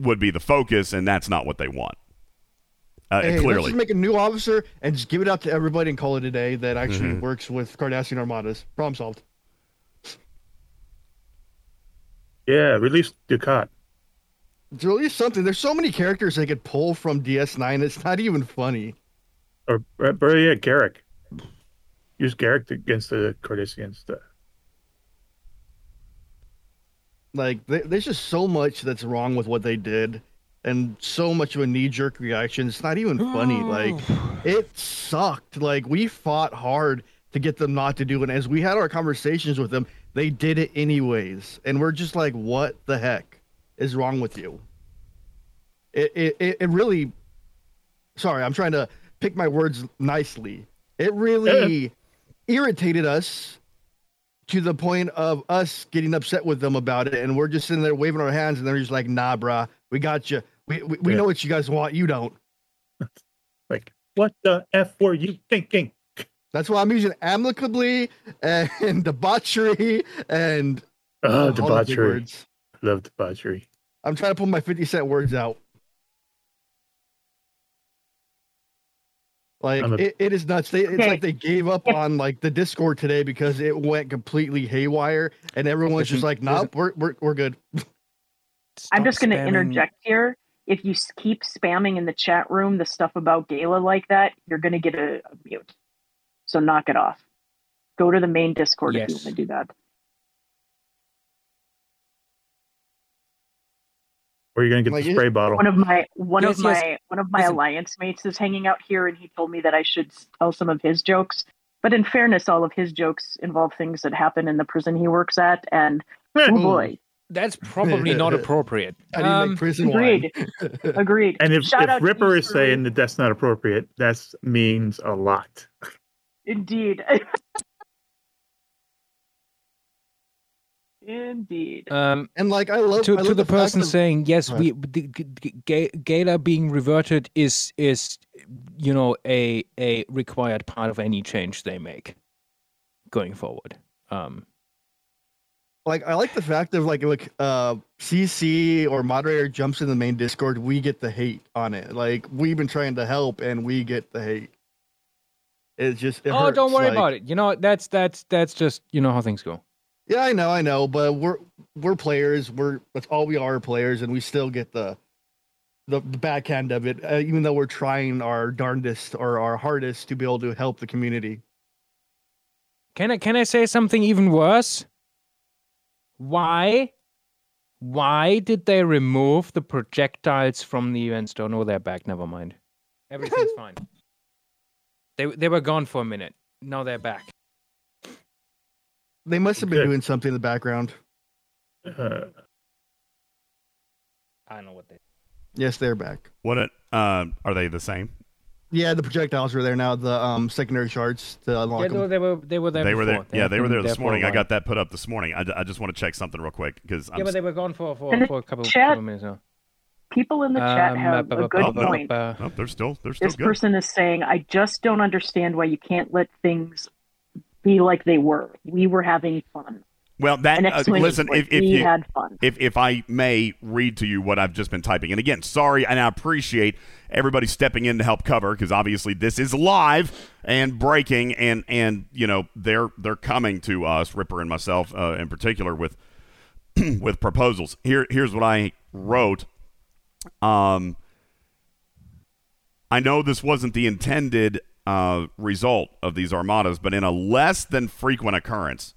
would be the focus, and that's not what they want. Uh, Hey, let's just make a new officer and just give it out to everybody and call it a day that actually Mhm. works with Cardassian armadas. Problem solved. Yeah, release Dukat. It's really something. There's so many characters they could pull from DS9. It's not even funny. Or, or or, yeah, Garak. Use Garak against the Cardassians. To, Like, there's just so much that's wrong with what they did, and so much of a knee-jerk reaction. It's not even funny. Like, it sucked. Like, we fought hard to get them not to do it. and As we had our conversations with them, they did it anyways, and we're just like, what the heck is wrong with you? It it it, really. Sorry, I'm trying to pick my words nicely. It really irritated us to the point of us getting upset with them about it, and we're just sitting there waving our hands, and they're just like, "Nah, brah, we got you. We we, we Yeah. know what you guys want. You don't." like, what the f were you thinking? That's why I'm using amicably and debauchery and Oh, all debauchery. words. Love debauchery. I'm trying to pull my 50 cent words out. Like a- it, it is nuts. They, it's Okay. like they gave up on like the Discord today because it went completely haywire, and everyone's just like, "Nope, we're we're we're good." I'm just going to interject here. If you keep spamming in the chat room the stuff about Gaila like that, you're going to get a, a mute. So knock it off. Go to the main Discord if you want to do that. Or you're gonna get Like, the spray bottle. One of my one Yes, of my yes. one of my Listen. alliance mates is hanging out here, and he told me that I should tell some of his jokes. But in fairness, all of his jokes involve things that happen in the prison he works at, and oh hmm. boy, That's probably not appropriate. How do you Um, make prison wine? agreed, agreed. And if, Shout if Ripper is Sir. saying that that's not appropriate, that means a lot. Indeed. Indeed. um, And like I love to, I to love the person of- saying yes, Right. we the, g- g- Gaila being reverted is is you know a a required part of any change they make going forward. Um, like I like the fact of like like uh CC or moderator jumps in the main Discord, we get the hate on it. Like we've been trying to help and we get the hate. It's just it oh, don't worry like- about it. You know that's that's that's just you know how things go. Yeah, I know, I know, but we're we're players. We're that's all we are players, and we still get the the, the backhand of it, uh, even though we're trying our darndest or our hardest to be able to help the community. Can I can I say something even worse? Why why did they remove the projectiles from the event store? No, they're back. Never mind. Everything's fine. They they were gone for a minute. Now they're back. They must have been Good. doing something in the background. Uh, I don't know what they. Yes, they're back. what it, uh, are they the same? Yeah, the projectiles were there now. The um secondary shards to unlock Yeah, them. no, they were they were there. they were there. before. Yeah, have they were there this for a morning. I got that put up this morning. I, I just want to check something real quick because I'm Yeah, but they were gone for for, for a couple, chat- couple minutes now. People in the chat Um, have ba- a good ba- ba- point. ba- oh, they're still they're still This good. person is saying, I just don't understand why you can't let things be like they were. We were having fun. Well, that An uh, listen, if, if we you had fun. if if I may read to you what I've just been typing, and again, sorry, and I appreciate everybody stepping in to help cover because obviously this is live and breaking, and and you know they're they're coming to us, Ripper and myself uh, in particular, with with proposals. Here here's what I wrote. Um, I know this wasn't the intended uh, result of these armadas, but in a less than frequent occurrence,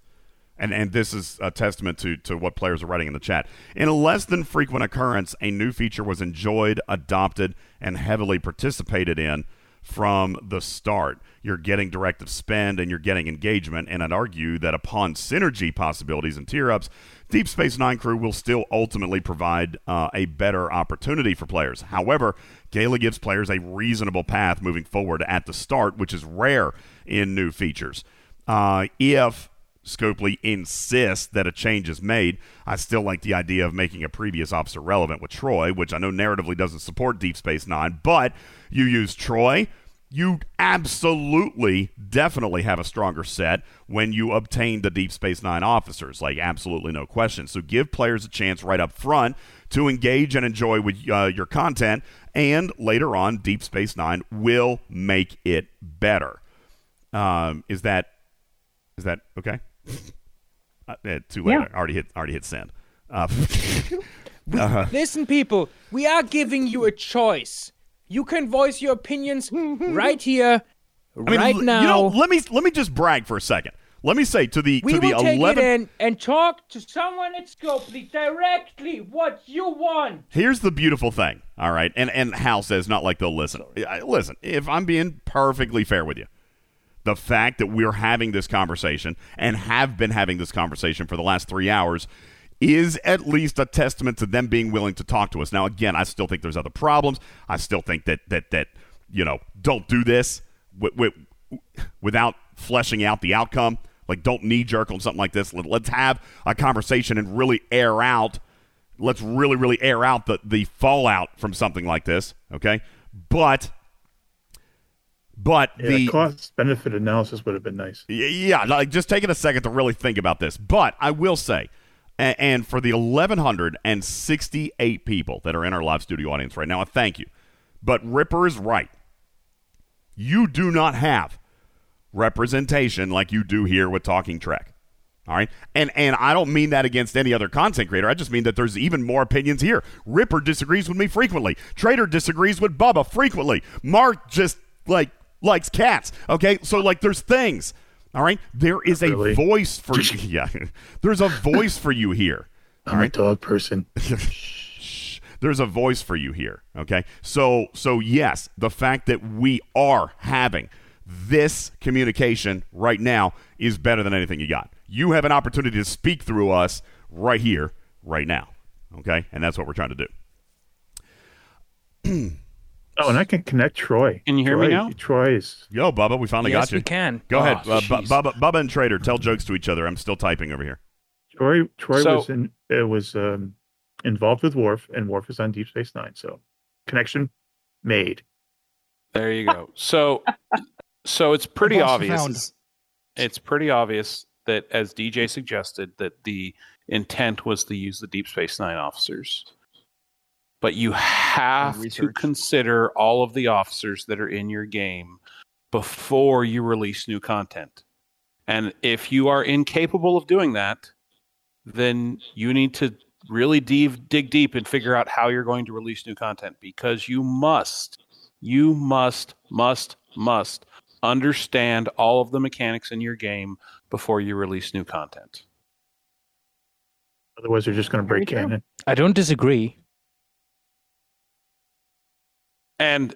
and, and this is a testament to, to what players are writing in the chat. In a less than frequent occurrence, a new feature was enjoyed, adopted, and heavily participated in from the start. You're getting directive spend and you're getting engagement, and I'd argue that upon synergy possibilities and tier ups, Deep Space Nine crew will still ultimately provide uh, a better opportunity for players. However, Gaila gives players a reasonable path moving forward at the start, which is rare in new features. Uh, if Scopely insists that a change is made. I still like the idea of making a previous officer relevant with Troi, which I know narratively doesn't support Deep Space Nine, but you use Troi you absolutely, definitely have a stronger set when you obtain the Deep Space Nine officers. Like, absolutely no question. So, give players a chance right up front to engage and enjoy with uh, your content, and later on, Deep Space Nine will make it better. Um, is that is that okay? uh, too late. Yeah. I already hit already hit send. Uh, Listen, people, we are giving you a choice. You can voice your opinions right here, I mean, right now. You know, let me let me just brag for a second. Let me say to the we to the eleven. it in and talk to someone at Scopely directly what you want. Here's the beautiful thing, all right, and and Hal says not like they'll listen. Listen, if I'm being perfectly fair with you, the fact that we're having this conversation and have been having this conversation for the last three hours is at least a testament to them being willing to talk to us. Now, again, I still think there's other problems. I still think that that that you know don't do this wi- wi- without fleshing out the outcome. Like, don't knee jerk on something like this. Let, let's have a conversation and really air out let's really really air out the the fallout from something like this okay but but Yeah, the cost benefit analysis would have been nice. Yeah like just taking a second to really think about this. But i will say and for the 1168 people that are in our live studio audience right now i thank you. But ripper is right. You do not have representation like you do here with talking trek all right? And and i don't mean that against any other content creator. I just mean that there's even more opinions here. Ripper disagrees with me frequently. Trader disagrees with bubba frequently. Mark just like likes cats okay? So like there's things all right? There is a voice for you. yeah. There's a voice for you here I'm a dog person. there's a voice for you here okay? So so yes the fact that we are having this communication right now is better than anything you got. You have an opportunity to speak through us right here right now okay? And that's what we're trying to do Oh, and I can connect Troi. Can you hear me now? Troi is yo bubba we finally yes, got you we can. go Oh, ahead uh, Bu- bubba, bubba and trader tell jokes to each other i'm still typing over here Troi. Troi So- was in. It was um, involved with Worf, and Worf is on Deep Space Nine. So connection made. There you go. So, so it's pretty obvious. found. It's, it's pretty obvious that, as DJ suggested, that the intent was to use the Deep Space Nine officers. But you have to consider all of the officers that are in your game before you release new content. And if you are incapable of doing that, then you need to really dig, dig deep and figure out how you're going to release new content because you must, you must, must, must understand all of the mechanics in your game before you release new content. Otherwise, you're just going to break Very canon. I don't disagree. And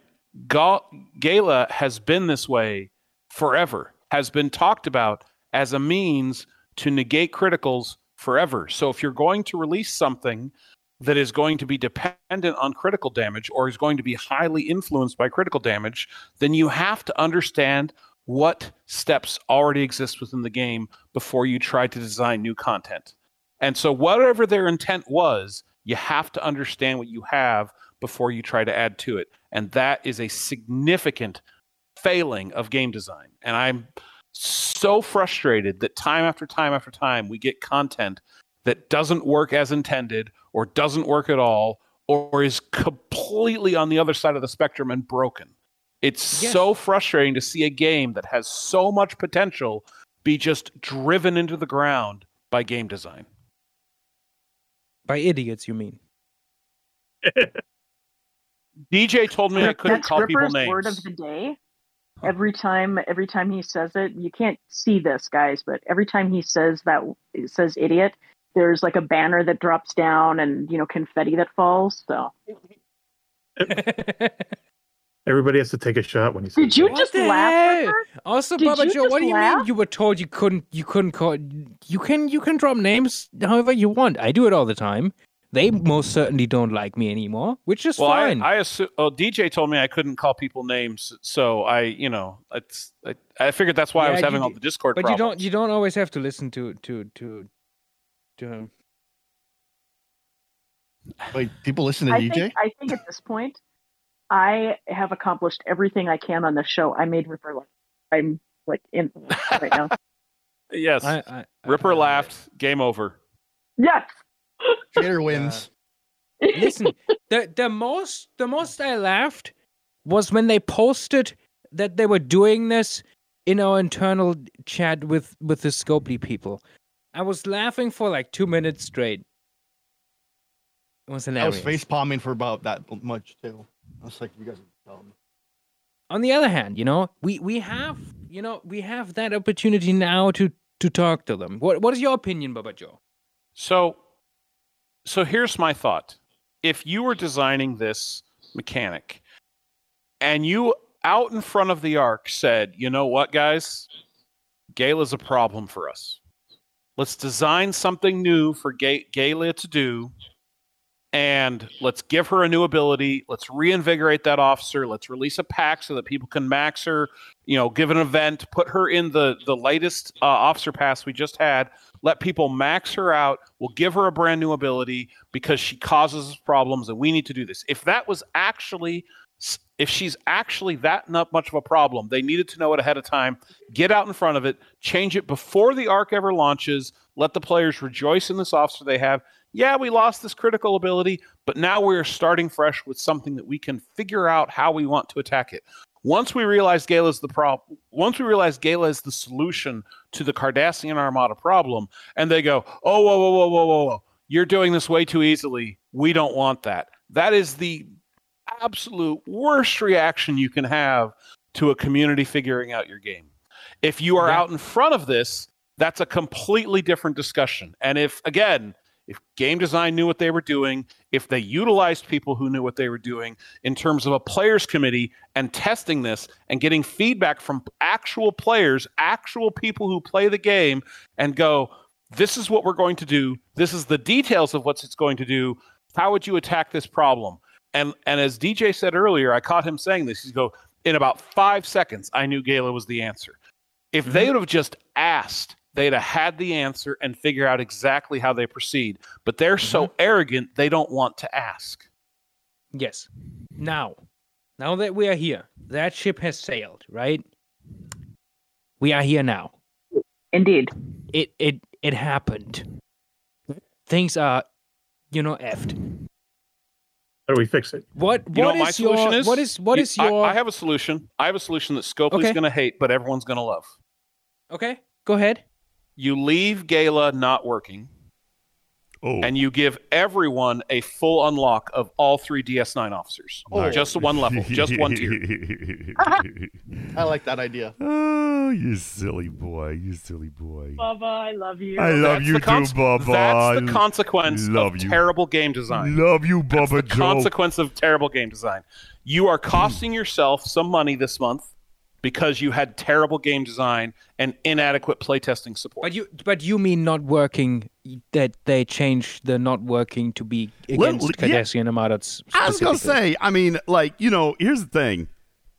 Ga- Gaila has been this way forever, has been talked about as a means to negate criticals forever. So if you're going to release something that is going to be dependent on critical damage or is going to be highly influenced by critical damage, then you have to understand what steps already exist within the game before you try to design new content. And so, whatever their intent was, you have to understand what you have before you try to add to it. And that is a significant failing of game design. And I'm so frustrated that time after time after time we get content that doesn't work as intended or doesn't work at all or is completely on the other side of the spectrum and broken. It's Yes. so frustrating to see a game that has so much potential be just driven into the ground by game design. By idiots, you mean? DJ told me I couldn't That's call people Ripper's names. word of the day. Every time, every time he says it, you can't see this, guys, but every time he says that, it says idiot. There's like a banner that drops down, and you know, confetti that falls. So, Everybody has to take a shot when he says did you that. Just the laugh? hell? Ripper? Also, Did Bubba Joe, what do you mean you were told you couldn't you couldn't call you can you can drop names however you want. I do it all the time. They most certainly don't like me anymore, which is well, I, fine. I assume. Oh, DJ told me I couldn't call people names, so I, you know, it's. I, I figured that's why I was you having all the Discord. but you don't you don't always have to listen to to to to him. Wait, people listen to I DJ? think, I think at this point, I have accomplished everything I can on the show. I made Ripper laugh. I'm like in right now. Yes. I, I, Ripper I- laughed. Game over. Yes. Trader wins. Listen, the the most the most I laughed was when they posted that they were doing this in our internal chat with with the Scopely people. I was laughing for like two minutes straight. It was I was face palming for about that much too. I was like, you guys are dumb. On the other hand, you know, we we have you know we have that opportunity now to to talk to them. What what is your opinion, Bubba Joe? So, so here's my thought. If you were designing this mechanic and you out in front of the arc said, you know what, guys? Gaila's a problem for us. Let's design something new for Ga- Gaila to do and let's give her a new ability. Let's reinvigorate that officer. Let's release a pack so that people can max her. You know, give an event, put her in the the latest uh, officer pass we just had. Let people max her out. We'll give her a brand new ability because she causes us problems, and we need to do this. If that was actually, if she's actually that not much of a problem, they needed to know it ahead of time. Get out in front of it, change it before the arc ever launches. Let the players rejoice in this officer they have yeah, we lost this critical ability, but now we're starting fresh with something that we can figure out how we want to attack it. Once we realize Gaila is the problem, once we realize Gaila is the solution to the Cardassian Armada problem, and they go, oh, whoa, whoa, whoa, whoa, whoa, whoa, you're doing this way too easily. We don't want that. That is the absolute worst reaction you can have to a community figuring out your game. If you are Yeah. out in front of this, that's a completely different discussion. And if, again, if game design knew what they were doing, if they utilized people who knew what they were doing in terms of a players committee and testing this and getting feedback from actual players, actual people who play the game and go, this is what we're going to do. This is the details of what it's going to do. How would you attack this problem? And and as DJ said earlier, I caught him saying this. He's go, in about five seconds, I knew Gaila was the answer. If they mm-hmm. would have just asked, they'd have had the answer and figure out exactly how they proceed. But they're so mm-hmm. arrogant, they don't want to ask. Yes. Now, now that we are here, that ship has sailed, right? We are here now. Indeed. It it it happened. Things are, you know, effed. How do we fix it? What You know what what my is your solution is? what is what You- is I- your I, have a solution. I have a solution that Scopely's Okay. going to hate, but everyone's going to love. okay? Go ahead. You leave Gaila not working, Oh, and you give everyone a full unlock of all three DS9 officers. Oh. Just one level, just one tier. I like that idea. oh, you silly boy, you silly boy. Bubba, I love you. I love That's you the too, cons- Bubba. That's the consequence love of you. terrible game design. Love you, Bubba That's the Joe. consequence of terrible game design. You are costing yourself some money this month because you had terrible game design and inadequate playtesting support. But you but you mean not working that they changed the not working to be Well, against yeah. Cardassian Armada I was gonna say, I mean, like you know, here's the thing: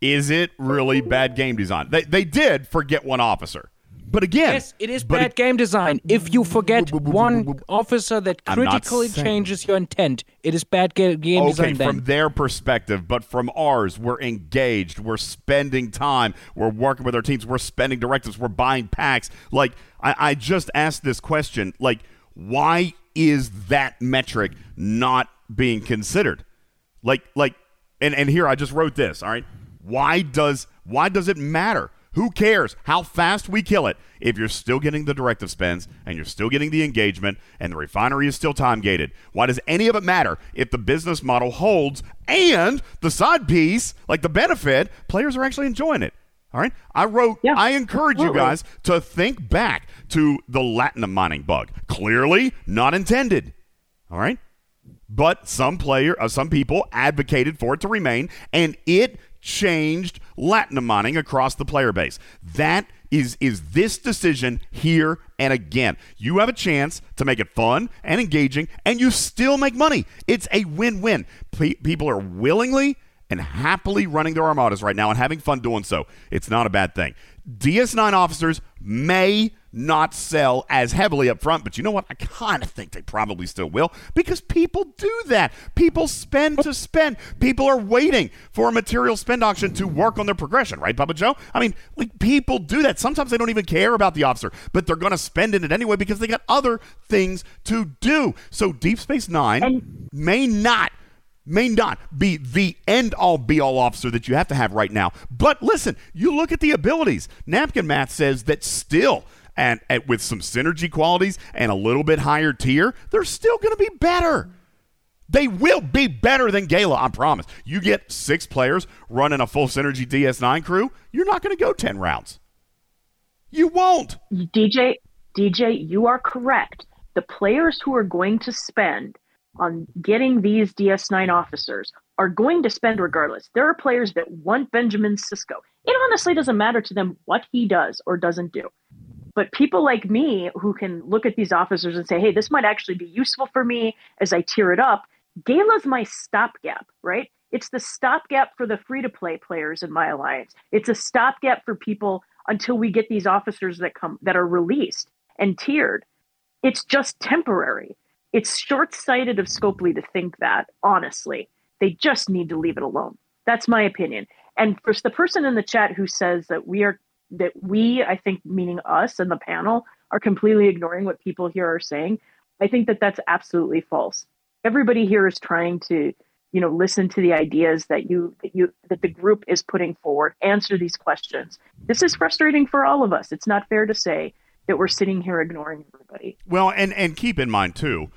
is it really bad game design? They they did forget one officer, but again, Yes, it is bad game design. If you forget one officer that critically changes your intent, it is bad ga- game okay, design. Then. from their perspective, but from ours, we're engaged. We're spending time. We're working with our teams. We're spending directives. We're buying packs. Like I, I just asked this question: like, why is that metric not being considered? Like, like, and and here I just wrote this. All right, why does why does it matter? Who cares how fast we kill it if you're still getting the directive spends and you're still getting the engagement and the refinery is still time gated? Why does any of it matter if the business model holds and the side piece, like the benefit, players are actually enjoying it? All right. I wrote, Yeah, I encourage you guys to think back to the Latinum mining bug. Clearly not intended. All right. But some player, uh, some people advocated for it to remain, and it changed Latinum mining across the player base. That is is this decision here and again. You have a chance to make it fun and engaging, and you still make money. It's a win-win. Pe- people are willingly and happily running their armadas right now and having fun doing so. It's not a bad thing. DS9 officers may not sell as heavily up front. But you know what? I kind of think they probably still will because people do that. People spend to spend. People are waiting for a material spend auction to work on their progression, right, Papa Joe? I mean, like people do that. Sometimes they don't even care about the officer, but they're going to spend in it anyway because they got other things to do. So Deep Space Nine may not may not be the end all be all officer that you have to have right now. But listen, you look at the abilities. Napkin Math says that still and, and with some synergy qualities and a little bit higher tier, they're still going to be better. They will be better than Gaila, I promise. You get six players running a full synergy DS9 crew, you're not going to go 10 rounds. You won't. DJ, DJ, you are correct. The players who are going to spend on getting these DS9 officers are going to spend regardless. There are players that want Benjamin Sisko. It honestly doesn't matter to them what he does or doesn't do. But people like me who can look at these officers and say, hey, this might actually be useful for me as I tear it up, Gaila's my stopgap, right? It's the stopgap for the free to play players in my alliance. It's a stopgap for people until we get these officers that come that are released and tiered. It's just temporary. It's short sighted of Scopely to think that, honestly. They just need to leave it alone. That's my opinion. And for the person in the chat who says that we are that we, I think, meaning us and the panel, are completely ignoring what people here are saying, I think that that's absolutely false. Everybody here is trying to, you know, listen to the ideas that you that you that the group is putting forward, answer these questions. This is frustrating for all of us. It's not fair to say that we're sitting here ignoring everybody. Well, and and keep in mind too,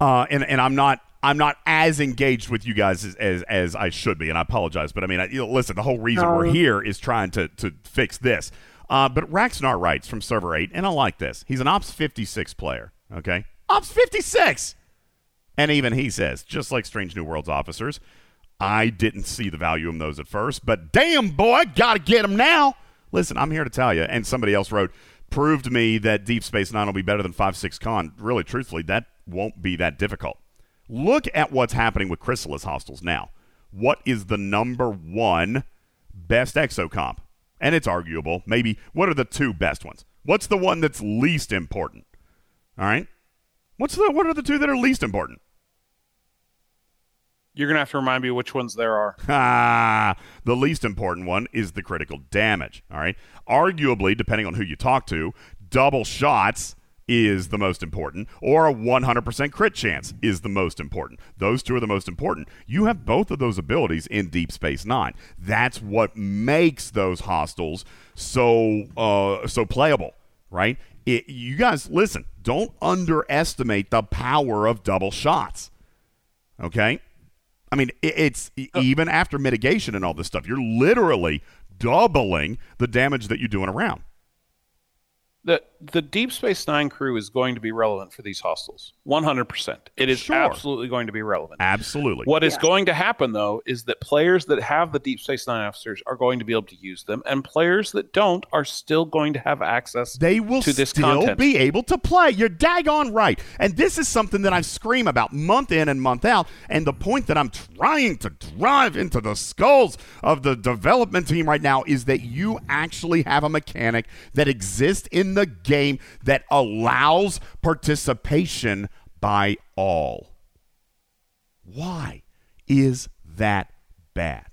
uh, and and I'm not I'm not as engaged with you guys as as, as I should be, and I apologize. But I mean, I, you know, listen, the whole reason No. we're here is trying to to fix this. Uh, but Raxnar writes from Server Eight, and I like this. He's an Ops 56 player. Okay, Ops 56, and even he says, just like Strange New Worlds officers, I didn't see the value in those at first, but damn boy, gotta get them now. Listen, I'm here to tell you, and somebody else wrote, proved to me that Deep Space Nine will be better than Five Six Con. Really, truthfully, that won't be that difficult. Look at what's happening with Chrysalis Hostiles now. What is the number one best exo comp? And it's arguable. Maybe what are the two best ones? What's the one that's least important? All right. What's the what are the two that are least important? You're gonna have to remind me which ones there are. Ah, the least important one is the critical damage. All right. Arguably, depending on who you talk to, double shots is the most important, or a 100% crit chance is the most important. Those two are the most important. You have both of those abilities in Deep Space Nine. That's what makes those hostiles so uh, so playable, right? It, you guys, listen. Don't underestimate the power of double shots. Okay. I mean, i- it's e- even after mitigation and all this stuff, you're literally doubling the damage that you do in a round. The the Deep Space Nine crew is going to be relevant for these hostiles. One hundred percent. It is Sure. absolutely going to be relevant. Absolutely. What is Yeah. going to happen though is that players that have the Deep Space Nine officers are going to be able to use them, and players that don't are still going to have access They will to this still content. be able to play. You're daggone right. And this is something that I scream about month in and month out. And the point that I'm trying to drive into the skulls of the development team right now is that you actually have a mechanic that exists in the game that allows participation by all. Why is that bad?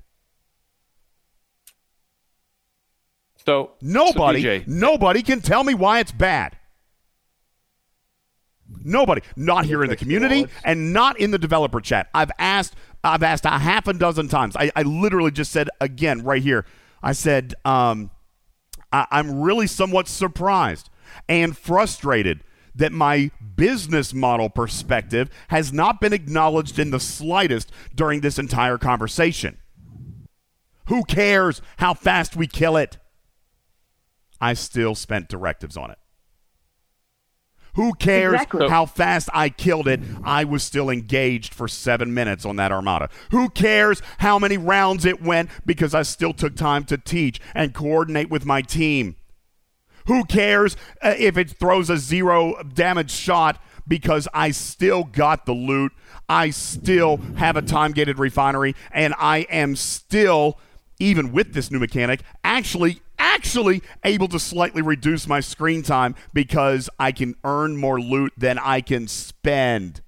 So Nobody, so nobody can tell me why it's bad. Nobody, not here in the community and not in the developer chat. I've asked, I've asked a half a dozen times. I, I literally just said again right here. I said, um, I, I'm really somewhat surprised and frustrated that my business model perspective has not been acknowledged in the slightest during this entire conversation. Who cares how fast we kill it? I still spent directives on it. Who cares Exactly. how fast I killed it? I was still engaged for seven minutes on that armada. Who cares how many rounds it went because I still took time to teach and coordinate with my team? Who cares uh, if it throws a zero damage shot because I still got the loot? I still have a time gated refinery and I am still, even with this new mechanic, actually actually able to slightly reduce my screen time because I can earn more loot than I can spend.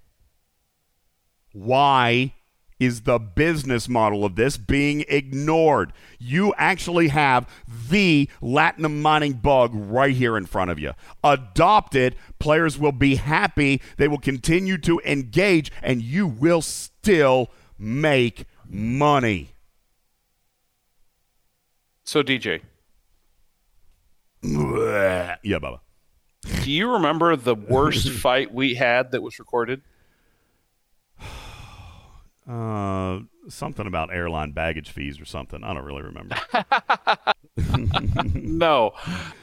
Why is the business model of this being ignored? You actually have the Latinum mining bug right here in front of you. Adopt it. Players will be happy. They will continue to engage, and you will still make money. So, DJ, Yeah, Bubba. do you remember the worst fight we had that was recorded? Uh, something about airline baggage fees or something. I don't really remember. No,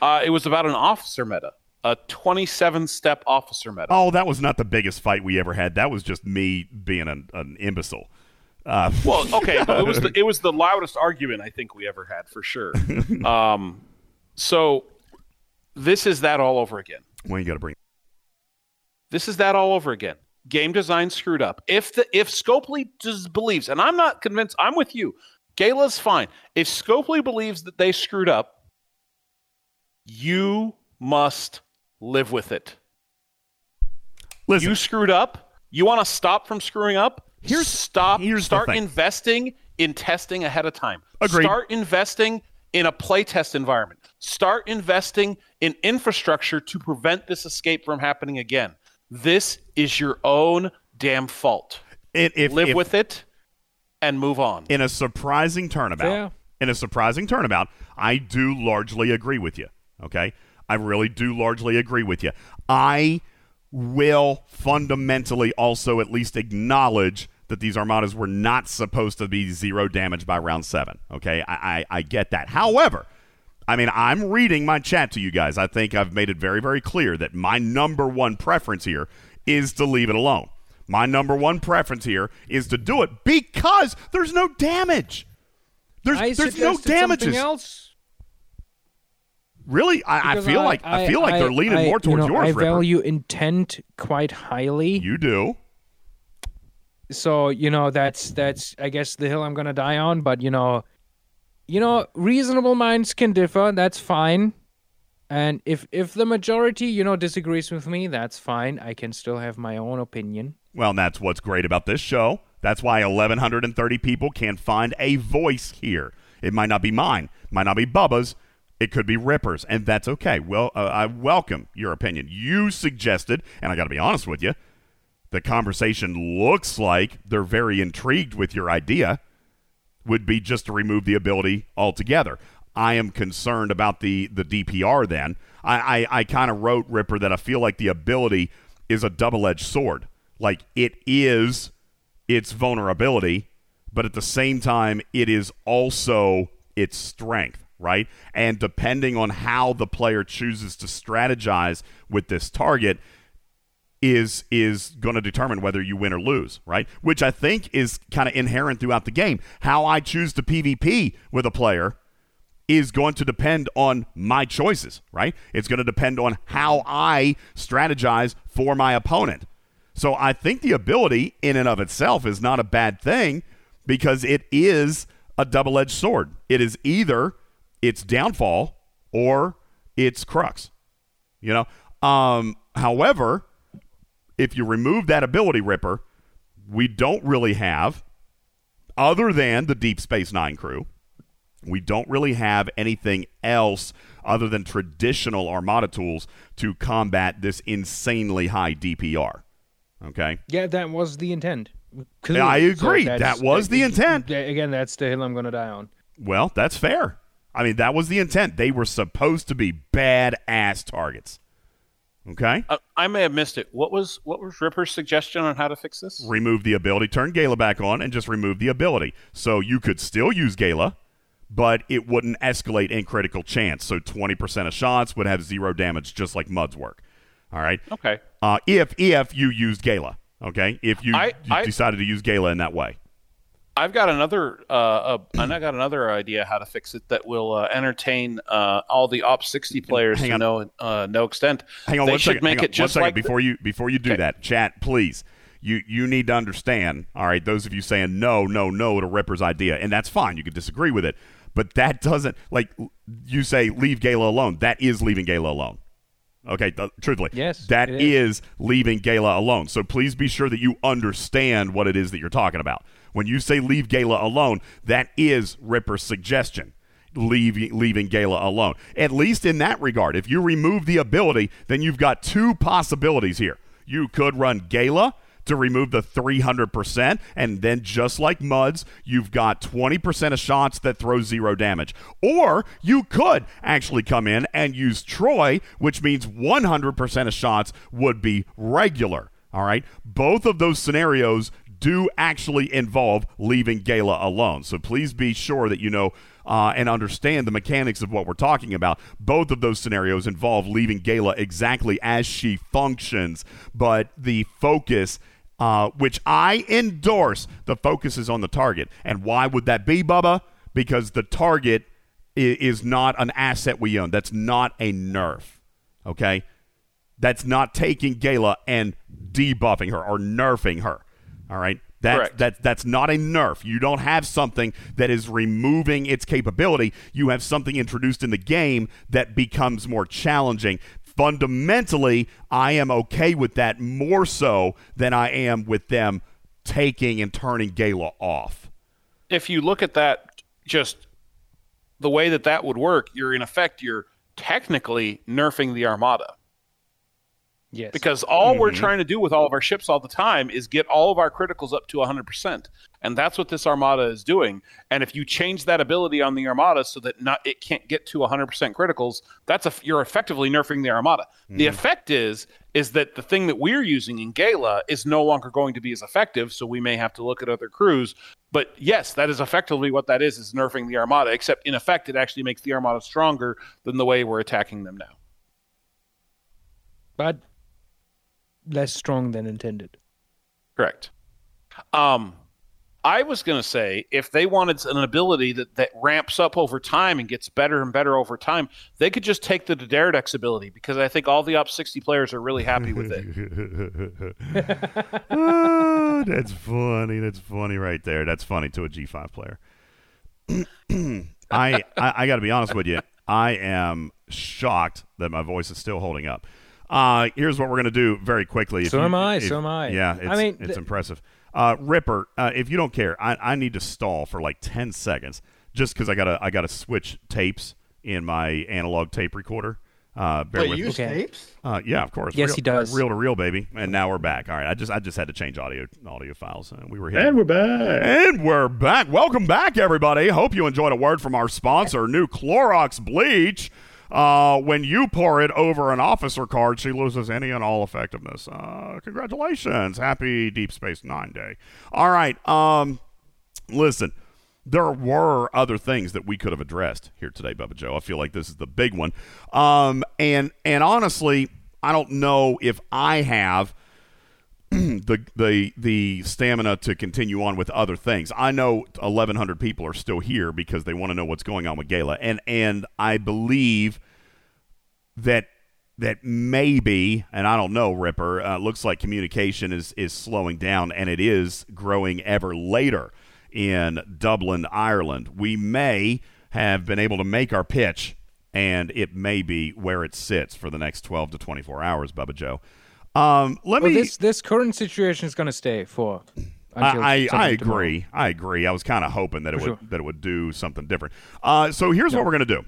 uh, it was about an officer meta, a 27 step officer meta. oh, that was not the biggest fight we ever had. That was just me being an, an imbecile. Uh, Well, okay, it was the, it was the loudest argument I think we ever had for sure. Um, so this is that all over again. when you got to bring. This is that all over again. Game design screwed up. If the if Scopely just believes, and I'm not convinced, I'm with you. Gaila's fine. If Scopely believes that they screwed up, you must live with it. Listen, You screwed up. You want to stop from screwing up? Here's- stop. here's start investing in testing ahead of time. Agreed. Start investing in a playtest environment. Start investing in infrastructure to prevent this escape from happening again. This is your own damn fault. it, if, Live if- with it and move on. in a surprising turnabout. Fair. In a surprising turnabout, I do largely agree with you. Okay, I really do largely agree with you. I will fundamentally also at least acknowledge that these armadas were not supposed to be zero damage by round seven. Okay, I, I, I get that. However, I mean, I'm reading my chat to you guys. I think I've made it very, very clear that my number one preference here is to leave it alone. My number one preference here is to do it because there's no damage. There's I there's no damages. else. Really, I, I feel like I, feel like they're leaning I- more towards you know, yours. I Ripper. value intent quite highly. you do. so you know that's that's i guess the hill i'm gonna die on but you know you know reasonable minds can differ that's fine and if if the majority you know disagrees with me that's fine i can still have my own opinion Well, and that's what's great about this show. That's why 1,130 people can find a voice here. It might not be mine, might not be Bubba's. It could be Ripper's, and that's okay. Well, uh, I welcome your opinion. You suggested, and I got to be honest with you, the conversation looks like they're very intrigued with your idea. Would be just to remove the ability altogether. I am concerned about the the DPR. Then I I, I kind of wrote Ripper that I feel like the ability is a double edged sword. Like it is its vulnerability, but at the same time, it is also its strength, right? And depending on how the player chooses to strategize with this target, is is going to determine whether you win or lose, right? Which I think is kind of inherent throughout the game. How I choose to PvP with a player is going to depend on my choices, right? It's going to depend on how I strategize for my opponent. So I think the ability in and of itself is not a bad thing because it is a double-edged sword. It is either its downfall or its crux. You know. Um, however, if you remove that ability ripper, we don't really have, other than the Deep Space Nine crew, we don't really have anything else other than traditional Armada tools to combat this insanely high DPR. Okay. yeah that was the intent Yeah, I agree. that's- That was the intent. again that's the hill i'm gonna die on Well, that's fair. I mean, that was the intent. They were supposed to be badass targets. Okay. Uh, I may have missed it. What was what was Ripper's suggestion on how to fix this? remove the ability, turn Gaila back on, and just remove the ability. So you could still use Gaila, but it wouldn't escalate in critical chance. So 20% of shots would have zero damage, just like Mudd's work. All right. Okay. Uh, if if you used Gaila, okay, if you, I- you I- decided to use Gaila in that way, I've got another. Uh, uh, and I got another idea how to fix it that will uh, entertain uh, all the Op sixty players Hang to on. no uh, no extent. hang on they one should second, make hang on it just one second like before you before you do Okay. that. Chat, please. You you need to understand. All right, those of you saying no, no, no to Ripper's idea, and that's fine. You can disagree with it, but that doesn't like you say leave Gaila alone. That is leaving Gaila alone. Okay, th- truthfully, Yes, That is. is. leaving Gaila alone. So please be sure that you understand what it is that you're talking about. When you say leave Gaila alone, that is Ripper's suggestion. Leave, leaving Gaila alone. At least in that regard. If you remove the ability, then you've got two possibilities here. You could run Gaila to remove the 300%, and then just like Mudds, you've got 20% of shots that throw zero damage. Or you could actually come in and use Troi, which means 100% of shots would be regular. All right? Both of those scenarios do actually involve leaving Gaila alone. So please be sure that you know uh, and understand the mechanics of what we're talking about. Both of those scenarios involve leaving Gaila exactly as she functions, but the focus. Uh, which I endorse, the focus is on the target. And why would that be, Bubba? Because the target i- is not an asset we own. That's not a nerf. Okay? That's not taking Gaila and debuffing her or nerfing her. All right? Correct. that, that's not a nerf. You don't have something that is removing its capability. You have something introduced in the game that becomes more challenging. Fundamentally, I am okay with that more so than I am with them taking and turning Gaila off. if you look at that just the way that that would work you're in effect you're technically nerfing the armada Yes. because all we're mm-hmm. trying to do with all of our ships all the time is get all of our criticals up to 100% and that's what this armada is doing. And if you change that ability on the armada so that not it can't get to 100% criticals that's a you're effectively nerfing the armada. The mm-hmm. effect is is that the thing that we're using in Gaila is no longer going to be as effective so we may have to look at other crews. But yes that is effectively what that is is nerfing the armada except in effect it actually makes the armada stronger than the way we're attacking them now. But less strong than intended. Correct. Um, I was going to say if they wanted an ability that, that ramps up over time and gets better and better over time, they could just take the Daredex ability because I think all the Op 60 players are really happy with it. Ah, that's funny. That's funny right there. That's funny to a G5 player. I, I I got to be honest with you. I am shocked that my voice is still holding up. Uh, here's what we're gonna do very quickly. If So you- am I, if- so am I. Yeah, I mean, it's th- impressive. Uh, Ripper, uh, if you don't care, I, I need to stall for like ten seconds just because I gotta I gotta switch tapes in my analog tape recorder. Uh, bear Wait, with you me. use Okay. tapes? Uh, yeah, of course. Yes, Reel- he does. Reel to reel, baby. And now we're back. All right, I just I just had to change audio audio files. Uh, we were here, And we're back. And we're back. Welcome back, everybody. Hope you enjoyed a word from our sponsor, new Clorox bleach. Uh, when you pour it over an officer card, she loses any and all effectiveness. Uh, congratulations. Happy Deep Space Nine Day. All right. Um, listen, there were other things that we could have addressed here today, Bubba Joe. I feel like this is the big one. Um, and and honestly, I don't know if I have the the the stamina to continue on with other things. I know 1100 people are still here because they want to know what's going on with Gaila and and I believe that that maybe and I don't know Ripper uh, looks like communication is is slowing down and it is growing ever later in Dublin, Ireland. We may have been able to make our pitch and it may be where it sits for the next 12 to 24 hours, Bubba Joe. Um, let Well, me this this current situation is going to stay for. Until I, I, I tomorrow. agree. I agree. I was kind of hoping that it would sure. that it would do something different. Uh, so here's what we're gonna do.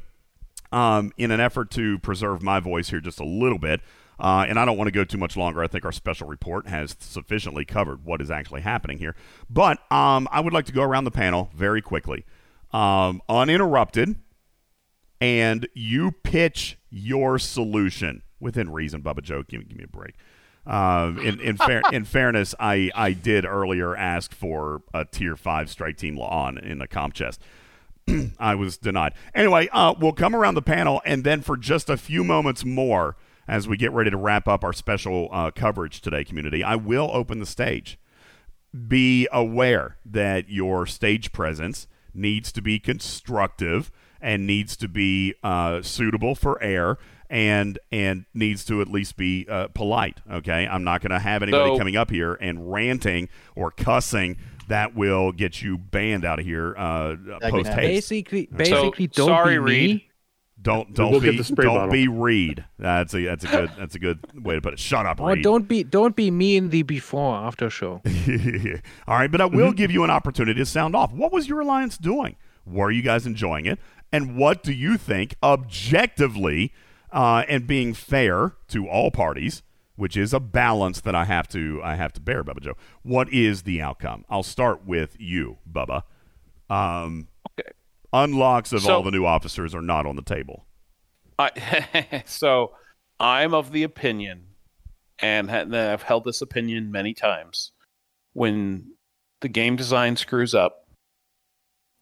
Um, in an effort to preserve my voice here just a little bit, uh, and I don't want to go too much longer. I think our special report has sufficiently covered what is actually happening here. But um, I would like to go around the panel very quickly, um, uninterrupted, and you pitch your solution within reason. Bubba Joe, give, me- give me a break. Um, in in, fair, in fairness, I, I did earlier ask for a tier five strike team on in the comp chest. I was denied. Anyway, uh, we'll come around the panel, and then for just a few moments more, as we get ready to wrap up our special uh, coverage today, community, I will open the stage be aware that your stage presence needs to be constructive and needs to be uh, suitable for air and and needs to at least be uh, polite. Okay, I'm not going to have anybody So- coming up here and ranting or cussing that will get you banned out of here uh, post happen. haste. Basically, basically, don't sorry, be Reed. me. Don't don't We'll be spray don't bottle. be Reed. That's a that's a good that's a good way to put it. Shut up, Or Reed. Oh, don't be don't be me in the before after show. All right, but I will give you an opportunity to sound off. What was your alliance doing? Were you guys enjoying it? And what do you think, objectively, uh, and being fair to all parties, which is a balance that I have to I have to bear, Bubba Joe. What is the outcome? I'll start with you, Bubba. Um, Okay. unlocks of So- all the new officers are not on the table. I, so I'm of the opinion, and I've held this opinion many times. When the game design screws up,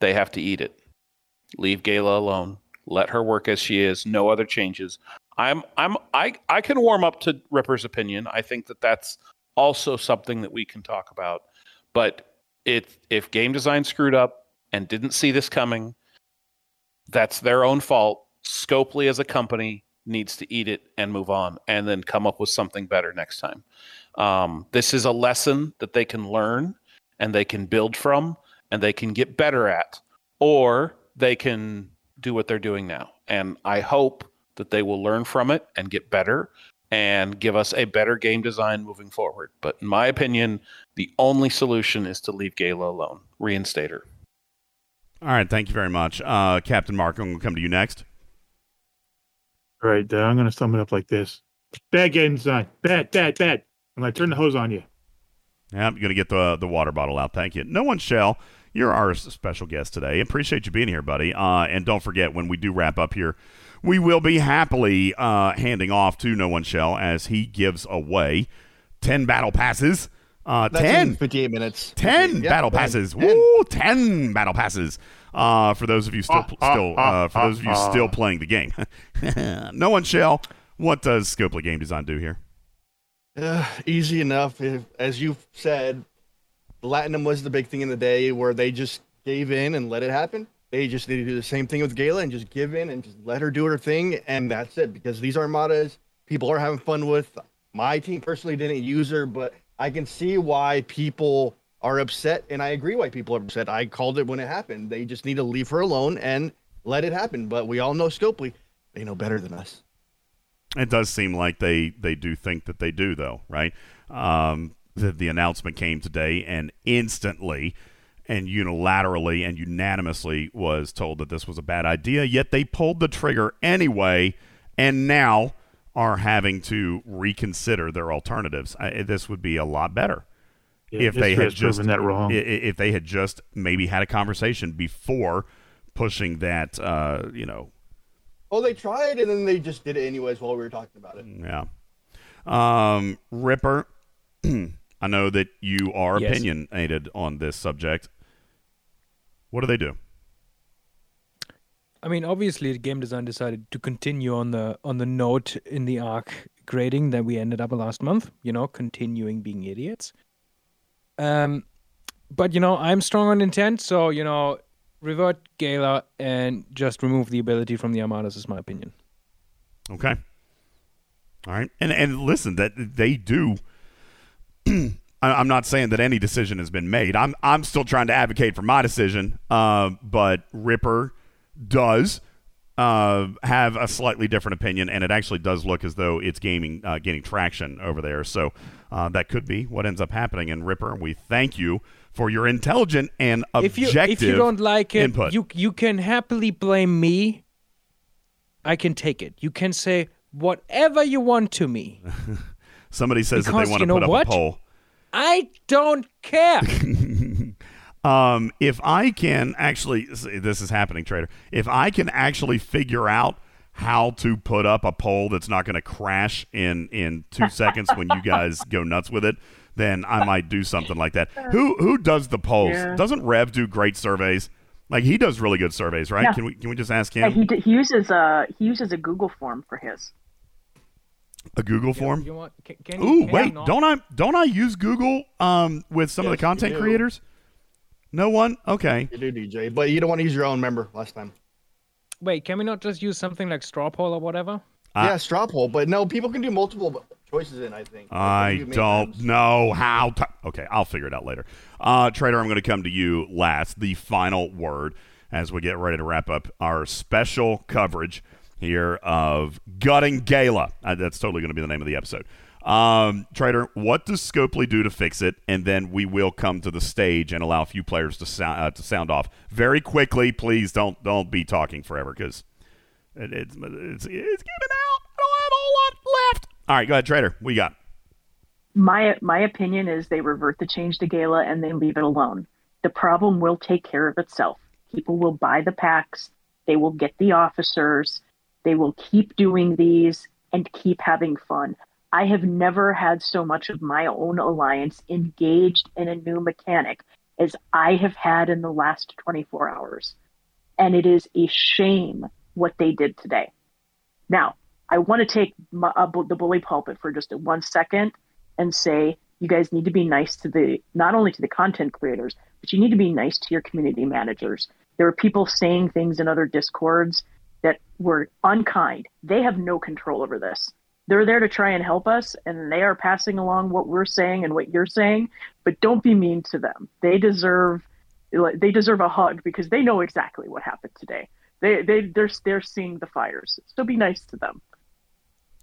they have to eat it. Leave Gaila alone. Let her work as she is. No other changes. I'm I'm I I can warm up to Ripper's opinion. I think that that's also something that we can talk about. But if if game design screwed up and didn't see this coming, that's their own fault. Scopely as a company needs to eat it and move on and then come up with something better next time. Um, this is a lesson that they can learn and they can build from and they can get better at, or they can do what they're doing now. And I hope that they will learn from it and get better and give us a better game design moving forward. But in my opinion, the only solution is to leave Gaila alone, reinstate her. All right, thank you very much, uh, Captain Mark. I'm going to come to you next. All right, uh, I'm going to sum it up like this: bad game design, bad, bad, bad. I'm going to turn the hose on you. Yeah, you're going to get the the water bottle out. Thank you. No one shall. You're our special guest today. Appreciate you being here, buddy. Uh, and don't forget, when we do wrap up here, we will be happily uh, handing off to No One Shell as he gives away 10 battle passes. Uh, That's 10. 58 minutes. 10 Yeah, battle 10. passes. 10. Woo, 10 battle passes. Uh, for those of you still still uh, for those of you still playing the game. no one shall. What does Scopely Game Design do here? Uh, easy enough. If, as you've said, Platinum was the big thing in the day where they just gave in and let it happen. They just need to do the same thing with Gaila and just give in and just let her do her thing, and that's it. Because these armadas, people are having fun with. My team personally didn't use her, but I can see why people are upset, and I agree why people are upset. I called it when it happened. They just need to leave her alone and let it happen. But we all know Scopely; they know better than us. It does seem like they they do think that they do, though, right? Um, the, the announcement came today, and instantly and unilaterally and unanimously was told that this was a bad idea. Yet they pulled the trigger anyway, and now are having to reconsider their alternatives. I, this would be a lot better Yeah, if they had just proven that wrong. i- i- if they had just maybe had a conversation before pushing that. Uh, you know, Oh, they tried, and then they just did it anyways while we were talking about it. Yeah. Um, Ripper, I know that you are Yes. opinionated on this subject. What do they do? I mean, obviously, the game design decided to continue on the on the note in the arc grading that we ended up last month. You know, continuing being idiots. Um, but you know, I'm strong on intent, so you know, revert Gaila and just remove the ability from the Armadas is my opinion. Okay. All right. And and listen, that they do. I'm not saying that any decision has been made. I'm I'm still trying to advocate for my decision. Uh, but Ripper does uh, have a slightly different opinion, and it actually does look as though it's gaming uh, gaining traction over there. So uh, that could be what ends up happening. And Ripper, we thank you for your intelligent and If you objective if you don't like it, input. you you can happily blame me. I can take it. You can say whatever you want to me. Somebody says that they want to put up what? a poll. I don't care. Um, if I can actually, this is happening, Trader. If I can actually figure out how to put up a poll that's not going to crash in in two seconds when you guys go nuts with it, then I might do something like that. Who who does the polls? Yeah. Doesn't Rev do great surveys? Like he does really good surveys, right? Yeah. Can we can we just ask Yeah, him he, d- he uses a he uses a Google form for his. A Google form? You want, can, can Ooh, can wait, not- don't I don't I use Google um with some of the content creators? No one? Okay. You do, DJ, but you don't want to use your own member last time. Wait, can we not just use something like straw poll or whatever? I- yeah, straw poll, but no, people can do multiple. choices in. I think. I don't those. know how. To- okay, I'll figure it out later. Uh, Trader, I'm going to come to you last. The final word as we get ready to wrap up our special coverage here of gutting Gaila. Uh, that's totally going to be the name of the episode. Um, Trader, what does Scopely do to fix it? And then we will come to the stage and allow a few players to sound uh, to sound off very quickly. Please don't don't be talking forever because it, it's, it's it's giving out. I don't have a whole lot left. All right, go ahead, Trader. What you got? my my opinion is they revert the change to Gaila and they leave it alone. The problem will take care of itself. People will buy the packs, they will get the officers, they will keep doing these and keep having fun. I have never had so much of my own alliance engaged in a new mechanic as I have had in the last 24 hours. And it is a shame what they did today. Now, I want to take my, uh, the bully pulpit for just one second and say you guys need to be nice to the not only to the content creators, but you need to be nice to your community managers. There are people saying things in other discords were unkind. They have no control over this. They're there to try and help us, and they are passing along what we're saying and what you're saying. But don't be mean to them. They deserve they deserve a hug because they know exactly what happened today. They they they're they're seeing the fires. So be nice to them.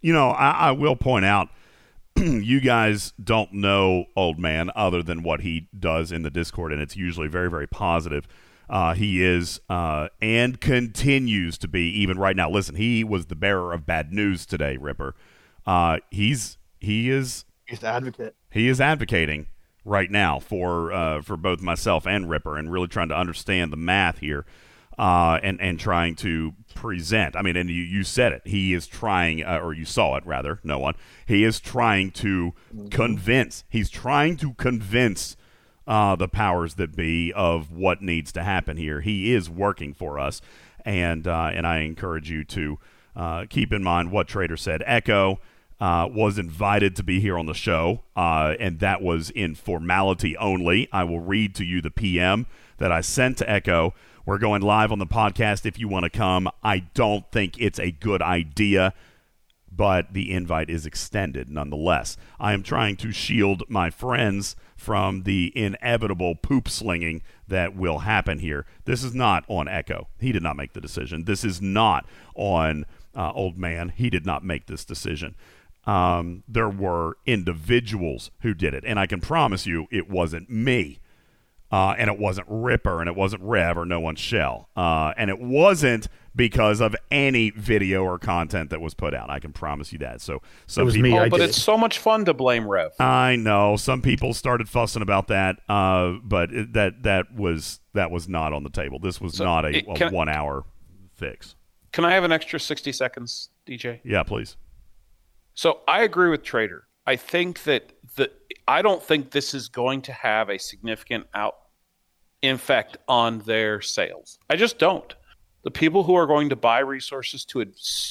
You know, I, I will point out, you guys don't know Old Man other than what he does in the Discord, and it's usually very, very positive. Uh, he is uh, and continues to be even right now. Listen, he was the bearer of bad news today, Ripper. Uh, he's he is He's the advocate. he is advocating right now for uh, for both myself and Ripper, and really trying to understand the math here, uh, and and trying to present. I mean, and you, you said it. He is trying, uh, or you saw it rather. No one. He is trying to convince. He's trying to convince. Uh, the powers that be of what needs to happen here. He is working for us, and uh, and I encourage you to uh, keep in mind what Trader said. Echo uh, was invited to be here on the show, uh, and that was in formality only. I will read to you the PM that I sent to Echo. We're going live on the podcast if you want to come. I don't think it's a good idea, but the invite is extended nonetheless. I am trying to shield my friends from the inevitable poop slinging that will happen here. This is not on Echo. He did not make the decision. This is not on uh, Old Man. He did not make this decision. Um, there were individuals who did it, and I can promise you it wasn't me. Uh, and it wasn't Ripper, and it wasn't Rev, or No One Shell. Uh, and it wasn't because of any video or content that was put out. I can promise you that. So, some was people, me. Oh, but did. it's so much fun to blame Rev. I know some people started fussing about that, uh, but it, that that was that was not on the table. This was So, not a, it- a can- one hour fix. Can I have an extra 60 seconds, DJ? Yeah, please. So I agree with Trader. I think that the I don't think this is going to have a significant out effect on their sales. I just don't. The people who are going to buy resources to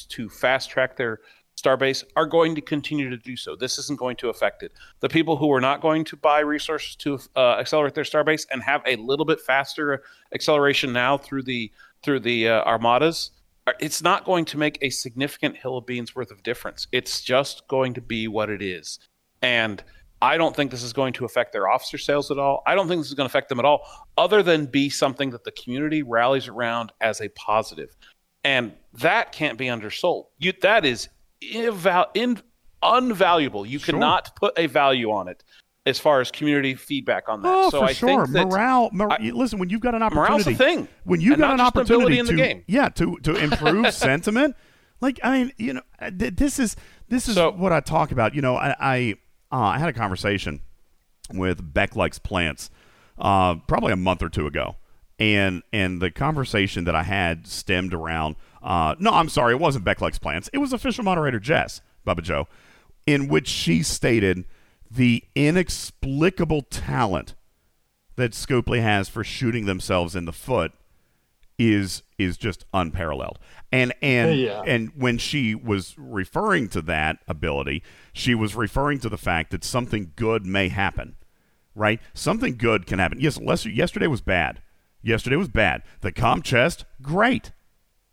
to fast track their Starbase are going to continue to do so. This isn't going to affect it. The people who are not going to buy resources to uh, accelerate their Starbase and have a little bit faster acceleration now through the through the uh, armadas, it's not going to make a significant hill of beans worth of difference. It's just going to be what it is. And I don't think this is going to affect their officer sales at all. I don't think this is going to affect them at all, other than be something that the community rallies around as a positive. And that can't be undersold. You, that is inval- in, unvaluable. You Sure. cannot put a value on it as far as community feedback on that. Oh, so for I sure. think morale. Mor- I- listen, when you've got an opportunity, morale's a thing. when you've got an opportunity in the to game. yeah to to improve sentiment, like I mean, you know, th- this is this is So- what I talk about. You know, I I, uh, I had a conversation with Beck likes plants uh, probably a month or two ago, and and the conversation that I had stemmed around. Uh, no, I'm sorry, it wasn't Beck likes plants. It was official moderator Jess Bubba Joe, in which she stated the inexplicable talent that Scopely has for shooting themselves in the foot is is just unparalleled. And and Yeah. and when she was referring to that ability, she was referring to the fact that something good may happen. Right? Something good can happen. Yes, Lester, yesterday was bad. Yesterday was bad. The com chest, great.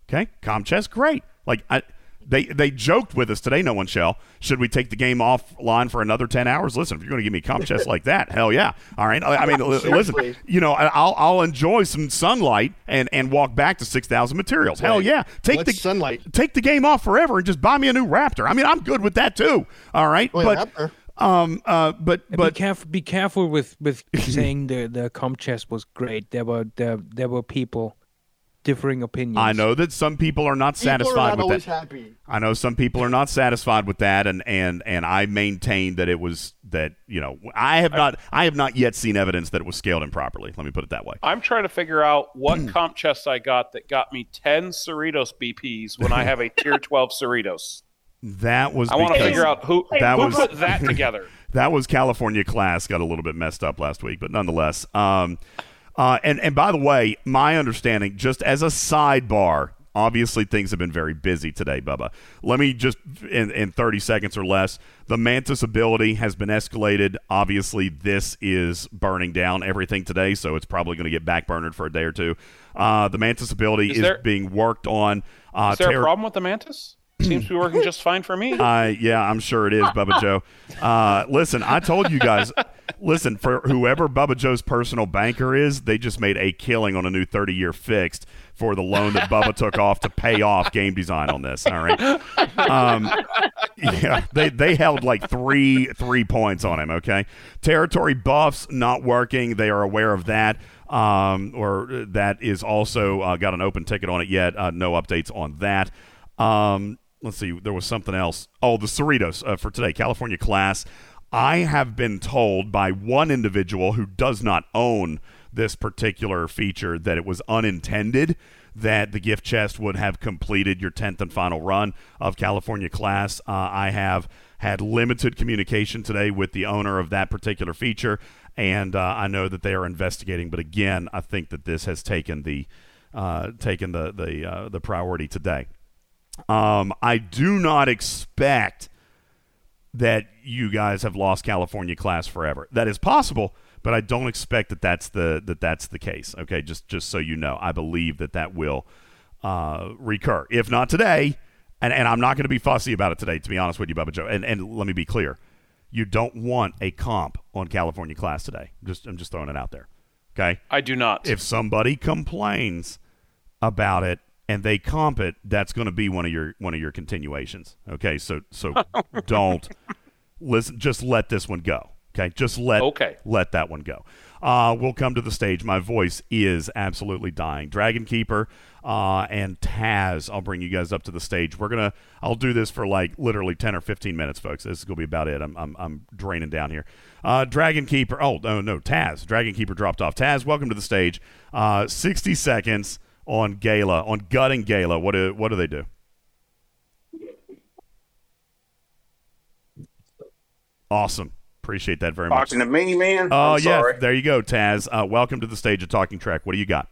Okay? Com chest, great. Like I They they joked with us today. No one shall. Should we take the game offline for another ten hours? Listen, if you're going to give me comp chest like that, hell yeah. All right. I I mean, li- listen. Seriously. You know, I- I'll I'll enjoy some sunlight and and walk back to six thousand materials. Hell Right. yeah. Take What's the sunlight? Take the game off forever and just buy me a new Raptor. I mean, I'm good with that too. All right. Yeah, but Raptor. um uh but but be careful. Be careful with with saying the the comp chest was great. There were there there were people differing opinions. I know that some people are not People are satisfied not with always that. happy. I know some people are not satisfied with that, and and and I maintain that it was that you know I have not I have not yet seen evidence that it was scaled improperly. Let me put it that way. I'm trying to figure out what comp chest I got that got me 10 Cerritos BPs when I have a tier 12 Cerritos. That was I want to figure out who, That who was- put that together. that was California class got a little bit messed up last week, but nonetheless. Um, uh, and and by the way, my understanding, just as a sidebar, obviously things have been very busy today, Bubba. Let me just in in thirty seconds or less, the Mantis ability has been escalated. Obviously, this is burning down everything today, so it's probably going to get backburnered for a day or two. Uh, the Mantis ability Is is, there- being worked on. Uh, Is there Terra- a problem with the Mantis? Seems to be working just fine for me. uh, yeah, I'm sure it is, Bubba Joe. Uh, listen, I told you guys. Listen, for whoever Bubba Joe's personal banker is, they just made a killing on a new 30 year fixed for the loan that Bubba took off to pay off game design on this. All right. Um, yeah, they they held like three three points on him. Okay, territory buffs not working. They are aware of that. Um, or that is also uh, got an open ticket on it yet. Uh, no updates on that. Um, let's see. There was something else. Oh, the Cerritos uh, for today, California class. I have been told by one individual who does not own this particular feature that it was unintended that the gift chest would have completed your 10th and final run of California class. Uh, I have had limited communication today with the owner of that particular feature, and uh, I know that they are investigating. But again, I think that this has taken the uh, taken the the uh, the priority today. Um, I do not expect that you guys have lost California class forever. That is possible, but I don't expect that that's the that that's the case. Okay, just just so you know, I believe that that will uh, recur. If not today, and, and I'm not going to be fussy about it today, to be honest with you, Bubba Joe. And and let me be clear, you don't want a comp on California class today. Just I'm just throwing it out there. Okay, I do not. if somebody complains about it and they comp it, that's going to be one of your one of your continuations. Okay, so so don't listen. Just let this one go. Okay, just let Okay. let that one go. Uh, we'll come to the stage. My voice is absolutely dying. Dragon Keeper uh, and Taz. I'll bring you guys up to the stage. We're gonna. I'll do this for like literally ten or fifteen minutes, folks. This is gonna be about it. I'm I'm, I'm draining down here. Uh, Dragon Keeper. Oh no no Taz. Dragon Keeper dropped off. Taz, welcome to the stage. Uh, Sixty seconds on Gaila on gutting Gaila. What do what do they do? Awesome. Appreciate that very much. Talking to me, man. Oh I'm yeah, sorry. there you go, Taz. Uh, welcome to the stage of Talking Trek. What do you got?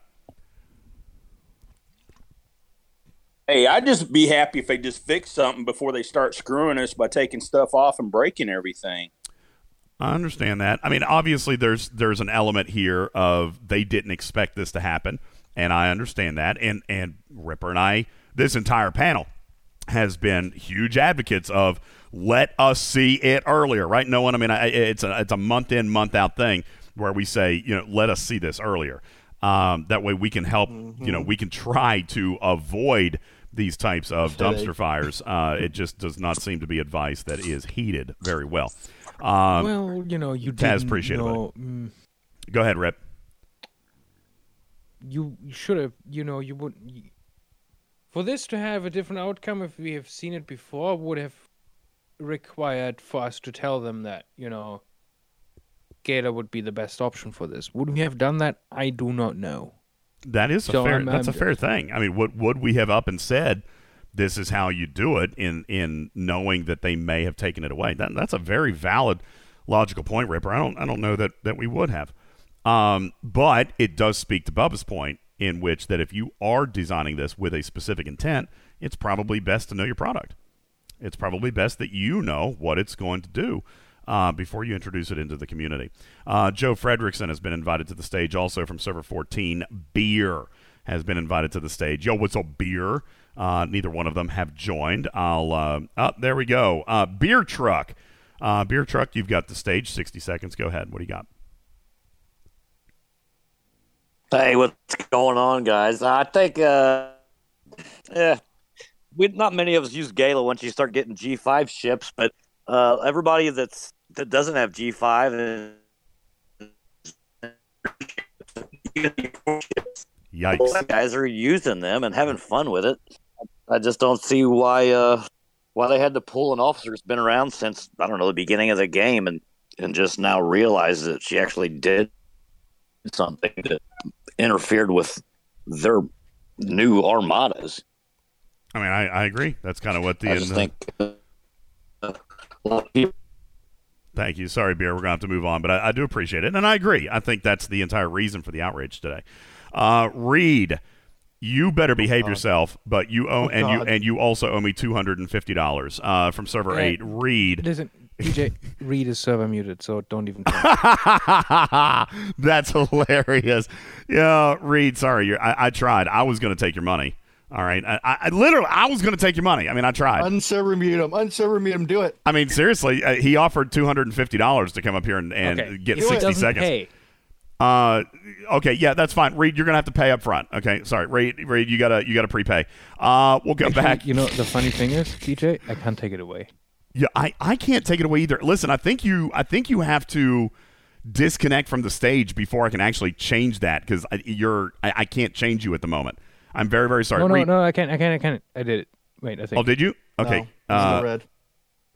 Hey, I'd just be happy if they just fix something before they start screwing us by taking stuff off and breaking everything. I understand that. I mean, obviously, there's there's an element here of they didn't expect this to happen, and I understand that. And and Ripper and I, this entire panel has been huge advocates of let us see it earlier, right? No one. I mean, I, it's a it's a month in month out thing where we say you know let us see this earlier. Um, that way we can help. You know, we can try to avoid these types of dumpster fires. Uh, it just does not seem to be advice that is heeded very well. Um, well, you know, you Taz, appreciate it, know, mm, Go ahead, Rip. You should have, you know, you would. For this to have a different outcome, if we have seen it before, would have required for us to tell them that, you know, Gator would be the best option for this. Would we have done that? I do not know. That is a fair. I'm- that's a I'm- fair thing. I mean, what would we have up and said, "This is how you do it," in in knowing that they may have taken it away? That that's a very valid, logical point, Ripper. I don't I don't know that that we would have. Um, but it does speak to Bubba's point, in which that if you are designing this with a specific intent, it's probably best to know your product. It's probably best that you know what it's going to do uh, before you introduce it into the community. Uh, Joe Fredrickson has been invited to the stage, also from Server 14. Beer has been invited to the stage. Yo, what's up, Beer? Uh, neither one of them have joined. I'll. Uh, oh, there we go. Uh, beer truck. Uh, beer truck. You've got the stage. Sixty seconds. Go ahead. What do you got? Hey, what's going on, guys? I think, uh, yeah, we not many of us use Gaila once you start getting G5 ships, but uh, everybody that's that doesn't have G5 and Yikes! guys are using them and having fun with it. I just don't see why uh, why they had to pull an officer who's been around since I don't know the beginning of the game and and just now realize that she actually did something that interfered with their new armadas. I mean, I, I agree. That's kind of what the. I just uh, think. Uh, a lot of people- Thank you. Sorry, Beer. We're going to have to move on, but I, I do appreciate it. And I agree. I think that's the entire reason for the outrage today. Uh, Reed, you better behave yourself, but you owe, Oh, and you and you also owe me $250 uh, from server Hey, 8. Reed. Listen, DJ, Reed is server muted, so don't even. That's hilarious. Yeah, Reed, sorry. You're, I, I tried. I was going to take your money. All right. I, I, I literally, I was going to take your money. I mean, I tried. Unserver mute him. Unserver mute him. Do it. I mean, seriously, uh, he offered two hundred and fifty dollars to come up here and, and okay. get if he sixty doesn't seconds. Pay, Uh, okay, yeah, that's fine. Reed, you're gonna have to pay up front. Okay, sorry, Reed. Reed, you gotta you gotta prepay. Uh, we'll come Actually, back. You know, the funny thing is, DJ, I can't take it away. Yeah, I, I can't take it away either. Listen, I think you I think you have to disconnect from the stage before I can actually change that because you're I, I can't change you at the moment. I'm very very sorry. No, no, Reed- no, I can't, I can't, I can't. I did it. Wait, I think. Oh, did you? Okay. No, he's uh, the red.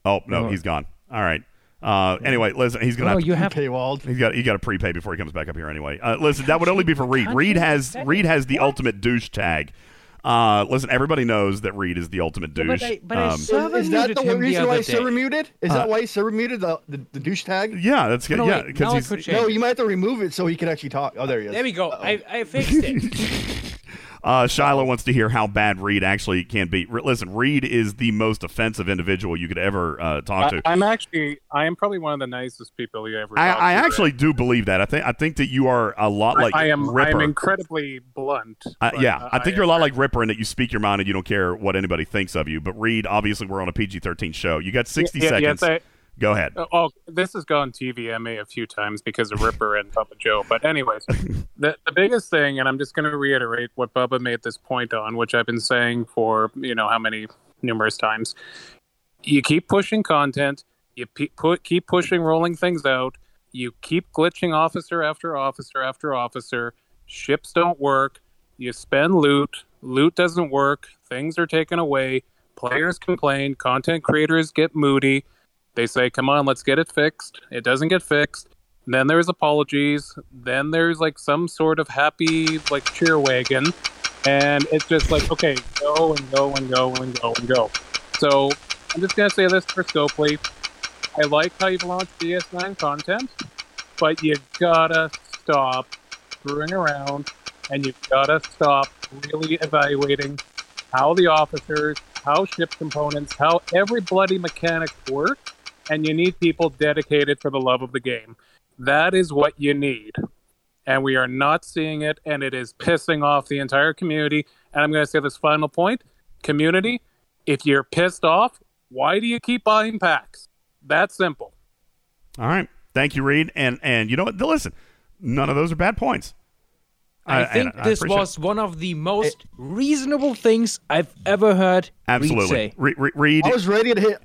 oh no, No. he's gone. All right. Uh, anyway, listen, he's gonna no, have no, to you have. Paywalled. He's got he got to prepay before he comes back up here anyway. Uh, listen, that would only be for Reed. Reed has Reed has the ultimate douche tag. Uh, listen, everybody knows that Reed is the ultimate Yeah, douche. but I, but I Um, Is, server is that muted the him the reason why other server muted? Is Uh, that why server muted the, the, the douche tag? yeah, that's good. No, yeah, because now I he's could change. No, you might have to remove it so he can actually talk. Oh, there he is. There we go. I, I fixed it. uh, Shiloh wants to hear how bad Reed actually can be. Re- listen, Reed is the most offensive individual you could ever uh, talk to. I, I'm actually, I am probably one of the nicest people you ever. I, I actually do believe that. I think I think that you are a lot like I, I am. I am incredibly blunt. Uh, yeah, I think am you're a lot like Ripper in that you speak your mind and you don't care what anybody thinks of you. But Reed, obviously, we're on a PG-13 show. You got 60 Yeah, yeah, seconds. yes, I- Go ahead. Oh, oh, this has gone TVMA a few times because of Ripper and Bubba Joe. But anyways, the the biggest thing, and I'm just going to reiterate what Bubba made this point on, which I've been saying for you know how many numerous times. You keep pushing content. You pe- put keep pushing rolling things out. You keep glitching officer after officer after officer. Ships don't work. You spend loot. Loot doesn't work. Things are taken away. Players complain. Content creators get moody. They say, "Come on, let's get it fixed." It doesn't get fixed. Then there's apologies. Then there's like some sort of happy like cheer wagon, and it's just like, okay, go and go and go and go and go. So I'm just gonna say this for Scopely. I like how you've launched DS9 content, but you gotta stop screwing around, and you gotta stop really evaluating how the officers, how ship components, how every bloody mechanic works and you need people dedicated for the love of the game. That is what you need. And we are not seeing it, and it is pissing off the entire community. And I'm going to say this final point community, if you're pissed off, why do you keep buying packs? That simple. All right. Thank you, Reed. And and you know what? Listen, none of those are bad points. I and think I this appreciate was one of the most reasonable things I've ever heard Reed absolutely. say. Re- re- Reed, I was ready to hit.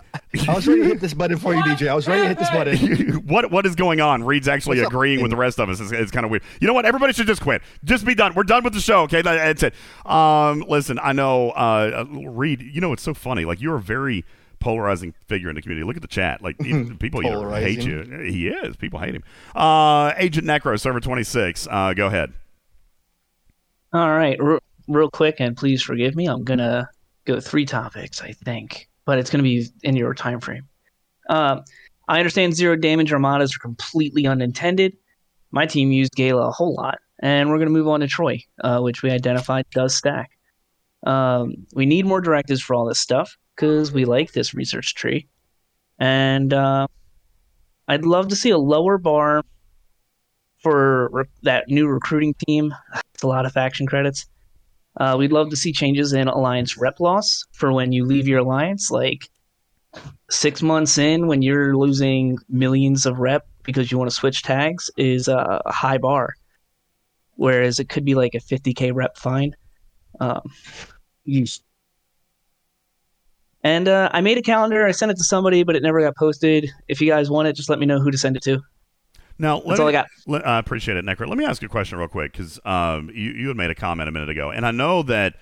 I was ready to hit this button for you, DJ. I was ready to hit this button. what what is going on? Reed's actually What's up, agreeing with the rest of us. It's, it's kind of weird. You know what? Everybody should just quit. Just be done. We're done with the show. Okay, That- that's it. Um, listen, I know uh, uh, Reed. You know it's so funny. Like you're a very polarizing figure in the community. Look at the chat. Like people either hate you. He is. People hate him. Uh, Agent Necro, server twenty six. Uh, go ahead. All right, real quick, and please forgive me. I'm gonna go three topics, I think, but it's gonna be in your time frame. Um, I understand zero damage armadas are completely unintended. My team used Gaila a whole lot, and we're gonna move on to Troi, uh, which we identified does stack. Um, we need more directives for all this stuff because we like this research tree, and uh, I'd love to see a lower bar for re- that new recruiting team. It's a lot of faction credits. Uh, we'd love to see changes in alliance rep loss for when you leave your alliance. Like six months in, when you're losing millions of rep because you want to switch tags, is a, high bar. Whereas it could be like a 50k rep fine. Um, and uh, I made a calendar. I sent it to somebody, but it never got posted. If you guys want it, just let me know who to send it to. Now, That's let all me- I got. let- I appreciate it, Necro. Let me ask you a question real quick because um, you you had made a comment a minute ago, and I know that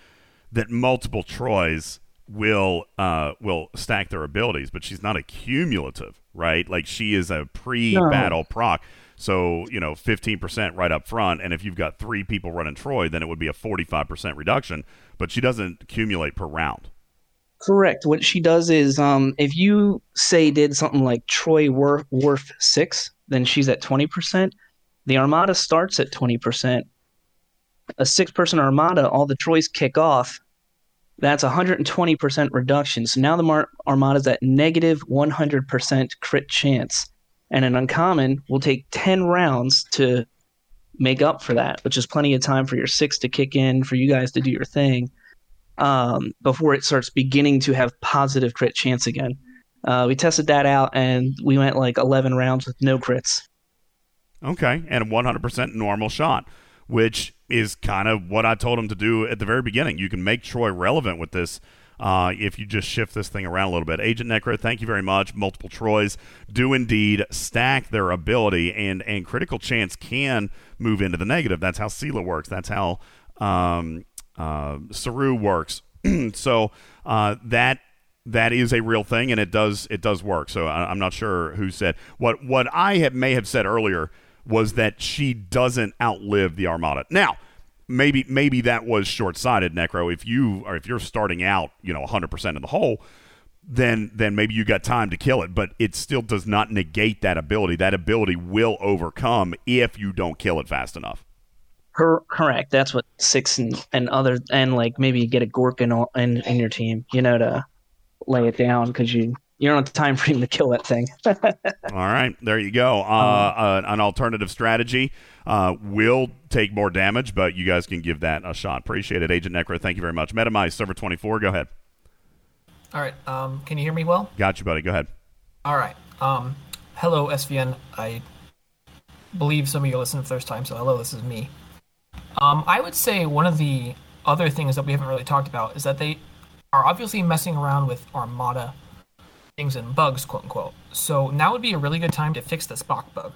that multiple Trois will uh, will stack their abilities, but she's not a cumulative, right? Like she is a pre-battle proc. So you know, fifteen percent right up front, and if you've got three people running Troi, then it would be a forty-five percent reduction. But she doesn't accumulate per round. Correct. What she does is, um, if you say did something like Troi Worf, Worf six, then she's at twenty percent. The Armada starts at twenty percent. A six-person Armada, all the Trois kick off. That's hundred and twenty percent reduction. So now the Mar- Armada's at negative negative one hundred percent crit chance, and an uncommon will take ten rounds to make up for that, which is plenty of time for your six to kick in, for you guys to do your thing um, before it starts beginning to have positive crit chance again. Uh, we tested that out and we went like 11 rounds with no crits. Okay, and a 100% normal shot, which is kind of what I told him to do at the very beginning. You can make Troi relevant with this uh, if you just shift this thing around a little bit. Agent Necro, thank you very much. Multiple Trois do indeed stack their ability, and, and critical chance can move into the negative. That's how Sela works. That's how um, uh, Saru works. so uh, that that is a real thing, and it does it does work. So I, I'm not sure who said what. What I have, may have said earlier was that she doesn't outlive the Armada. Now, maybe maybe that was short sighted, Necro. If you if you're starting out, you know, 100 percent in the hole, then then maybe you got time to kill it. But it still does not negate that ability. That ability will overcome if you don't kill it fast enough. Her, correct. That's what six and, and other and like maybe you get a Gork in, in in your team, you know, to lay it down because you you don't have the time frame to kill that thing. All right, there you go. Uh, uh, an alternative strategy uh, will take more damage, but you guys can give that a shot. Appreciate it, Agent Necro. Thank you very much. Metamize server twenty four. Go ahead. All right. Um, can you hear me well? Got you, buddy. Go ahead. All right. Um, hello, SVN. I believe some of you are listening for the first time, so hello, this is me. Um, I would say one of the other things that we haven't really talked about is that they are obviously messing around with Armada things and bugs, quote unquote. So now would be a really good time to fix the Spock bug.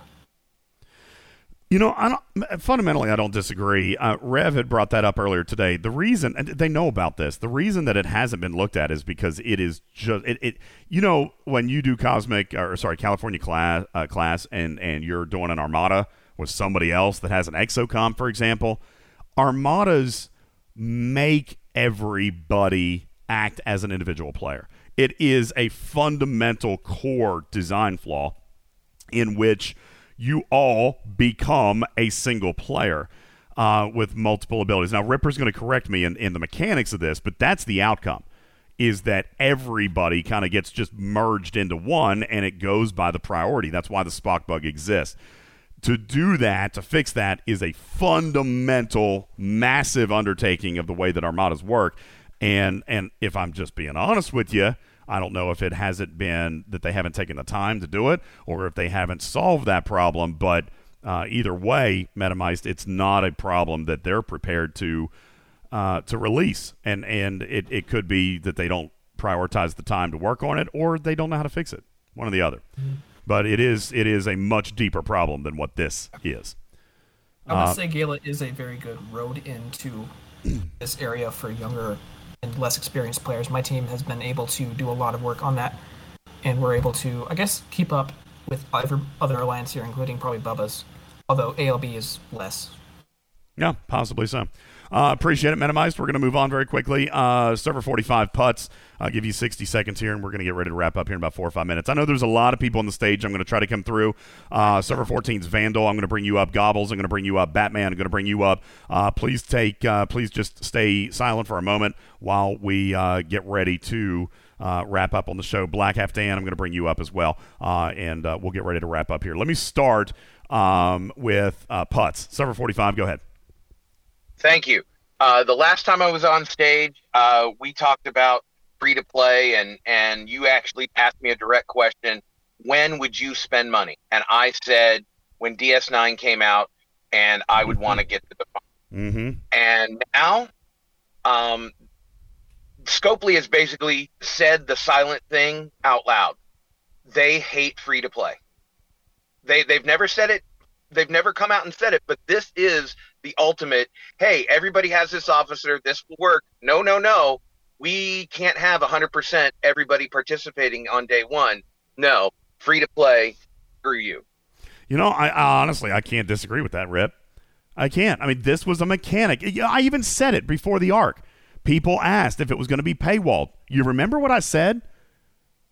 You know, I don't, fundamentally, I don't disagree. Uh, Rev had brought that up earlier today. The reason they know about this, the reason that it hasn't been looked at is because it is just it. it you know, when you do cosmic or sorry, California class uh, class, and and you're doing an armada with somebody else that has an exocom, for example, armadas make everybody act as an individual player. It is a fundamental core design flaw in which you all become a single player uh, with multiple abilities. Now, Ripper's going to correct me in, in the mechanics of this, but that's the outcome. Is that everybody kind of gets just merged into one and it goes by the priority. That's why the Spock bug exists. To do that, to fix that, is a fundamental, massive undertaking of the way that armadas work. And and if I'm just being honest with you, I don't know if it hasn't been that they haven't taken the time to do it or if they haven't solved that problem. But uh, either way, Metamized, it's not a problem that they're prepared to uh, to release. And and it, it could be that they don't prioritize the time to work on it or they don't know how to fix it. One or the other. But it is it is a much deeper problem than what this is. I would Uh, say Gaila is a very good road into this area for younger and less experienced players. My team has been able to do a lot of work on that, and we're able to, I guess, keep up with other other alliance here, including probably Bubba's. Although ALB is less. Yeah, possibly so. Uh, appreciate it, minimized. We're going to move on very quickly. Uh, server 45 putts. I'll give you 60 seconds here, and we're going to get ready to wrap up here in about four or five minutes. I know there's a lot of people on the stage. I'm going to try to come through. Uh, server 14's Vandal. I'm going to bring you up. Gobbles. I'm going to bring you up. Batman. I'm going to bring you up. Uh, please take. Uh, please just stay silent for a moment while we uh, get ready to. Uh, wrap up on the show. Black Half Dan, I'm going to bring you up as well, uh, and uh, we'll get ready to wrap up here. Let me start um, with uh, putts. Server 45, go ahead. Thank you. Uh, the last time I was on stage, uh, we talked about free to play, and and you actually asked me a direct question: When would you spend money? And I said when DS9 came out, and I would want to get to the. Mm-hmm. And now, um, Scopely has basically said the silent thing out loud. They hate free to play. They they've never said it. They've never come out and said it, but this is the ultimate. Hey, everybody has this officer. This will work. No, no, no. We can't have 100% everybody participating on day one. No, free to play. Screw you. You know, I, I honestly I can't disagree with that, Rip. I can't. I mean, this was a mechanic. I even said it before the arc. People asked if it was going to be paywalled. You remember what I said?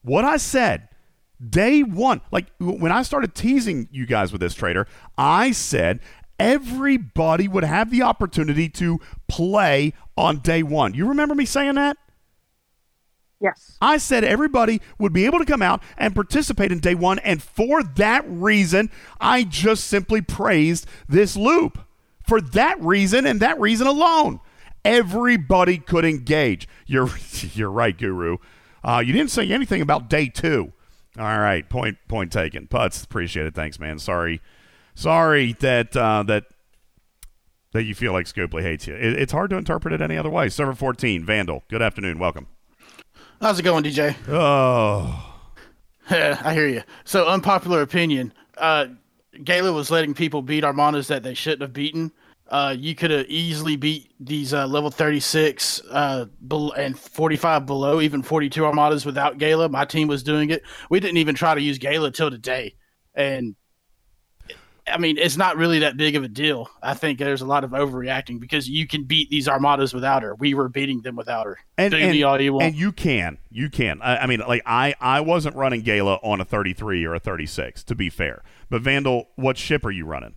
What I said day one, like when I started teasing you guys with this trader, I said everybody would have the opportunity to play on day one. You remember me saying that? Yes. I said everybody would be able to come out and participate in day one. And for that reason, I just simply praised this loop. For that reason and that reason alone, everybody could engage. You're, you're right, Guru. Uh, you didn't say anything about day two. All right, point point taken. Putz, appreciate it. Thanks, man. Sorry, sorry that uh, that that you feel like Scopely hates you. It, it's hard to interpret it any other way. Server 14, Vandal. Good afternoon. Welcome. How's it going, DJ? Oh, I hear you. So, unpopular opinion. Uh, Gaila was letting people beat Armadas that they shouldn't have beaten. Uh, you could have easily beat these uh, level 36 uh, and 45 below, even 42 Armadas without Gaila. My team was doing it. We didn't even try to use Gaila till today. And I mean, it's not really that big of a deal. I think there's a lot of overreacting because you can beat these Armadas without her. We were beating them without her. and and, you and you can, you can. I, I mean, like I, I wasn't running Gaila on a 33 or a 36, to be fair. But Vandal, what ship are you running?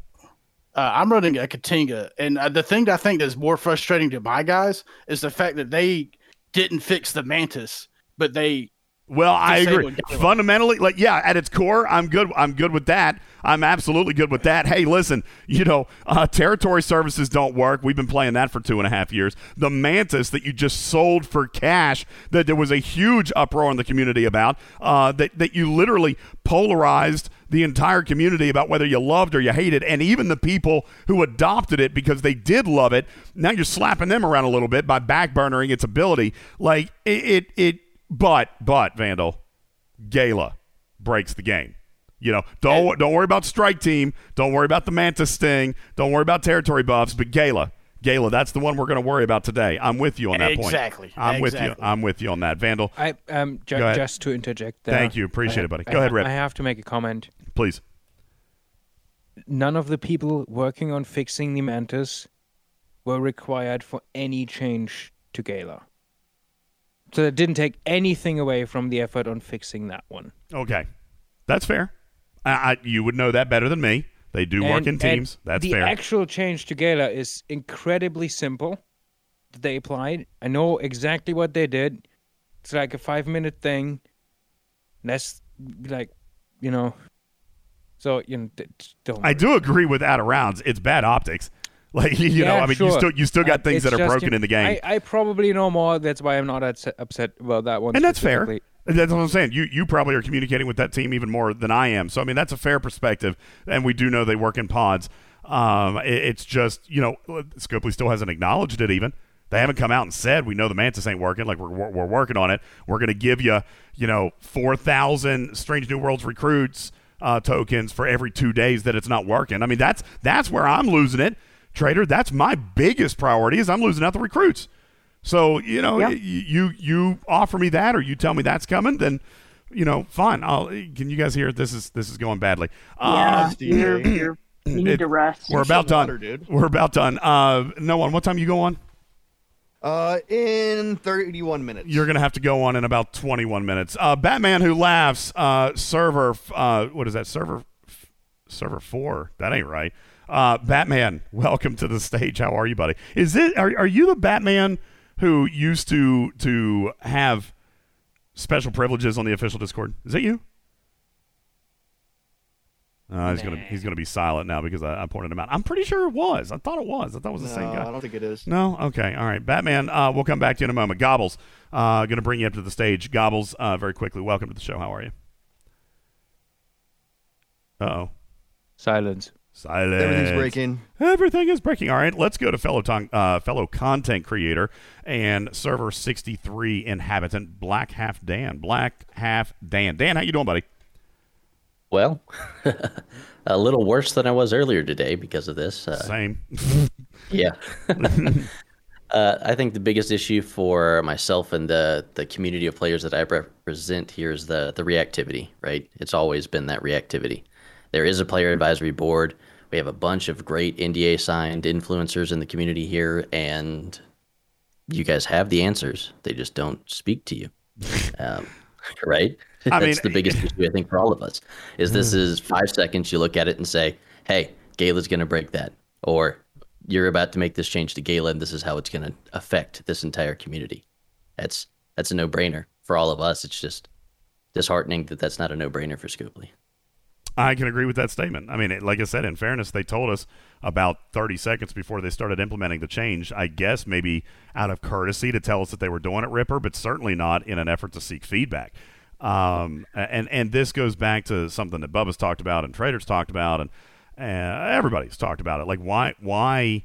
Uh, I'm running a K'Tinga, and uh, the thing that I think that's more frustrating to my guys is the fact that they didn't fix the Mantis, but they. Well, I agree. Fundamentally, like yeah, at its core, I'm good. I'm good with that. I'm absolutely good with that. Hey, listen, you know, uh, territory services don't work. We've been playing that for two and a half years. The Mantis that you just sold for cash, that there was a huge uproar in the community about, uh, that that you literally polarized the entire community about whether you loved or you hated, and even the people who adopted it because they did love it. Now you're slapping them around a little bit by backburnering its ability. Like it, it, it but but Vandal, Gaila breaks the game. You know, don't don't worry about strike team. Don't worry about the Mantis sting. Don't worry about territory buffs. But Gaila, Gaila, that's the one we're going to worry about today. I'm with you on that point. Exactly. I'm with you. I'm with you on that. Vandal, I um ju- just to interject there. Thank you. Appreciate I- it, buddy. I Go ahead, ha- Rip. I have to make a comment. Please. None of the people working on fixing the Mantis were required for any change to Gaila. So it didn't take anything away from the effort on fixing that one. Okay, that's fair. I, I, you would know that better than me. They do work in teams. That's the fair. The actual change to Gaila is incredibly simple. That they applied. I know exactly what they did. It's like a five minute thing. That's like, you know. So you know, don't. I do agree with out of rounds. It's bad optics. Like you know, I mean, you still you still got Uh, things it's that are broken you in the game. I, I probably know more. That's why I'm not upset, upset about that one. and that's fair. That's what I'm saying. You you probably are communicating with that team even more than I am. So I mean, that's a fair perspective. And we do know they work in pods. Um, it- it's just you know, Scopely still hasn't acknowledged it. Even they haven't come out and said we know the Mantis ain't working. Like we're we're, we're working on it. We're going to give you you know four thousand Strange New Worlds recruits uh, tokens for every two days that it's not working. I mean, that's that's where I'm losing it, trader. That's my biggest priority is I'm losing out the recruits. So you know, Yep. you you offer me that, or you tell me that's coming, then you know, fine. I'll. Can you guys hear? This is this is going badly. Yeah, Uh, you're, you're, you need it- to rest. we're about done. water, dude. We're about done. Uh, no one. What time you go on? Uh, in 31 minutes. You're gonna have to go on in about 21 minutes. Uh, Batman who laughs. Uh, server. Uh, what is that? Server. f- Server four. That ain't right. Uh, Batman, welcome to the stage. How are you, buddy? Is it? Are, are you the Batman who used to to have special privileges on the official Discord? Is that you? Uh, he's gonna he's gonna be silent now because I, I pointed him out. I'm pretty sure it was. I thought it was. I thought it was the same guy. I don't think it is. No. Okay. All right. Batman. Uh, we'll come back to you in a moment. Gobbles. Uh, gonna bring you up to the stage. Gobbles. Uh, very quickly. Welcome to the show. How are you? Uh oh. Silence. Silence. Everything's breaking. Everything is breaking. All right, let's go to fellow ton- uh, fellow content creator and server 63 inhabitant Black Half Dan. Black Half Dan. Dan, how you doing, buddy? Well, a little worse than I was earlier today because of this. Uh, Same. yeah. uh, I think the biggest issue for myself and the the community of players that I represent here is the the reactivity. Right, it's always been that reactivity. There is a player advisory board. We have a bunch of great NDA signed influencers in the community here, and you guys have the answers. They just don't speak to you. Um, right? I That's mean- the biggest issue I think for all of us. Is this hmm. is five seconds you look at it and say, "Hey, Gaila's going to break that," or "You're about to make this change to Gaila, and this is how it's going to affect this entire community." That's that's a no brainer for all of us. It's just disheartening that that's not a no brainer for Scopely. I can agree with that statement. I mean, it, like I said, in fairness, they told us about 30 seconds before they started implementing the change. I guess maybe out of courtesy to tell us that they were doing it, Ripper, but certainly not in an effort to seek feedback. Um, and and this goes back to something that Bubba's talked about and Traders talked about, and everybody's talked about it. Like, why why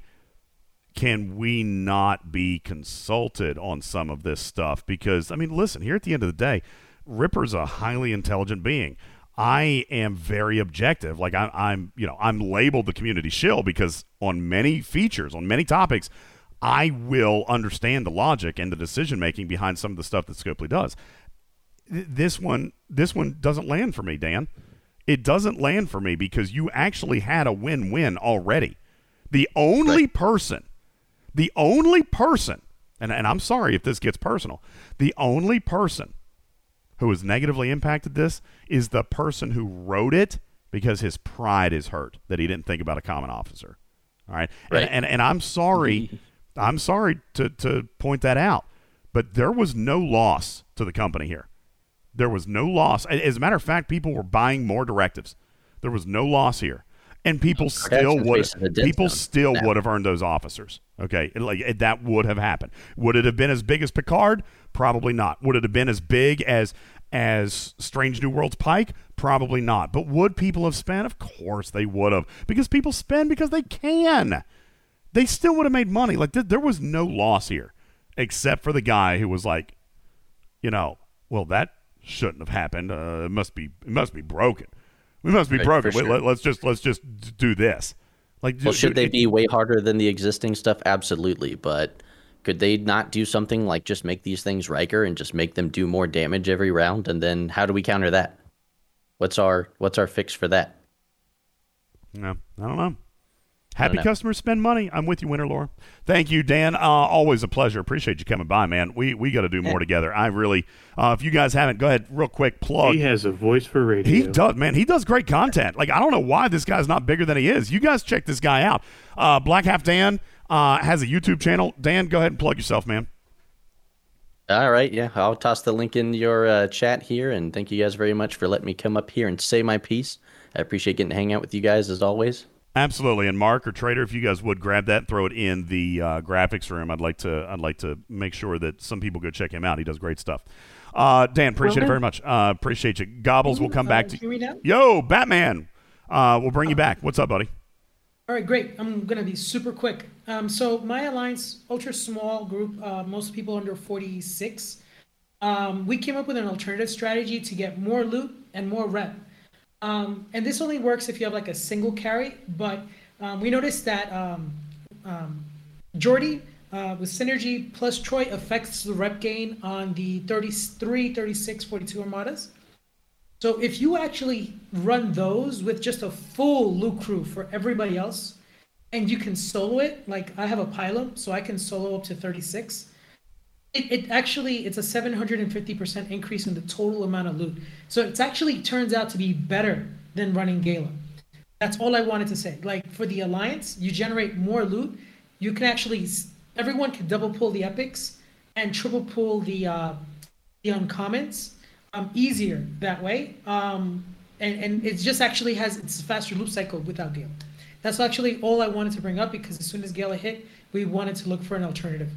can we not be consulted on some of this stuff? Because, I mean, listen, here at the end of the day, Ripper's a highly intelligent being. I am very objective. Like I'm, I'm, you know, I'm labeled the community shill because on many features, on many topics, I will understand the logic and the decision making behind some of the stuff that Scopely does. Th- This one, this one doesn't land for me, Dan. It doesn't land for me because you actually had a win-win already. The only person, the only person, and, and I'm sorry if this gets personal, the only person who has negatively impacted this is the person who wrote it because his pride is hurt that he didn't think about a common officer. All right. Right. And, and, and I'm sorry. Mm-hmm. I'm sorry to, to point that out, but there was no loss to the company here. There was no loss. As a matter of fact, people were buying more directives. There was no loss here. And people still would facing a death people still now. would have earned those officers. Okay, like it- that would have happened. Would it have been as big as Picard? Probably not. Would it have been as big as as Strange New Worlds Pike? Probably not. But would people have spent? Of course they would have, because people spend because they can. They still would have made money. Like th- there was no loss here, except for the guy who was like, you know, well that shouldn't have happened. Uh, it must be it must be broken. We must be Right, broken. Wait, sure. let, us just let's just do this. Like, Well, d- should they be way harder than the existing stuff? Absolutely, but could they not do something like just make these things Riker and just make them do more damage every round? And then how do we counter that? What's our what's our fix for that? No, I don't know. I don't Happy customers spend money. I'm with you, Winter Lore. Thank you, Dan. Uh, always a pleasure. Appreciate you coming by, man. We we got to do more together. I really. Uh, if you guys haven't, go ahead, real quick, plug. He has a voice for radio. He does, man. He does great content. Like I don't know why this guy's not bigger than he is. You guys check this guy out. Uh, Black Half Dan uh, has a YouTube channel. Dan, go ahead and plug yourself, man. All right, yeah, I'll toss the link in your uh, chat here, and thank you guys very much for letting me come up here and say my piece. I appreciate getting to hang out with you guys as always. Absolutely, and Mark or Trader, if you guys would grab that, and throw it in the uh, graphics room. I'd like to. I'd like to make sure that some people go check him out. He does great stuff. Uh, Dan, appreciate it very much. Uh, appreciate you. Gobbles, we'll come Uh, back to hear me now? Yo, Batman. Uh, we'll bring you back. What's up, buddy? All right, great. I'm gonna be super quick. Um, so my alliance, ultra small group, uh, most people under 46. Um, we came up with an alternative strategy to get more loot and more rep. Um, and this only works if you have like a single carry. But um, we noticed that um, um, Geordi uh, with synergy plus Troi affects the rep gain on the 33, 36, 42 armadas. So if you actually run those with just a full loot crew for everybody else, and you can solo it, like I have a Pilum, so I can solo up to 36. It, it actually it's a 750% increase in the total amount of loot. So it's actually turns out to be better than running Gaila. That's all I wanted to say. Like for the alliance, you generate more loot. You can actually everyone can double pull the epics and triple pull the uh, the uncommons um, easier that way. Um, and and it just actually has it's a faster loop cycle without Gaila. That's actually all I wanted to bring up because as soon as Gaila hit, we wanted to look for an alternative.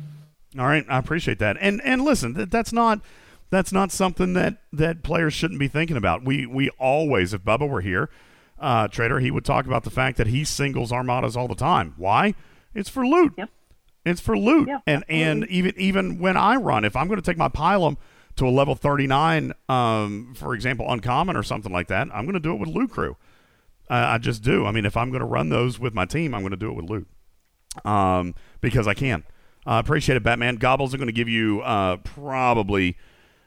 All right, I appreciate that. And and listen, that, that's not that's not something that that players shouldn't be thinking about. We we always, if Bubba were here, uh, Trader, he would talk about the fact that he singles armadas all the time. Why? It's for loot. Yep. It's for loot. Yeah, and and even even when I run, if I'm going to take my Pilum to a level 39, um, for example, uncommon or something like that, I'm going to do it with loot crew. Uh, I just do. I mean, if I'm going to run those with my team, I'm going to do it with loot um, because I can. Uh, appreciate it, Batman. Gobbles are going to give you uh, probably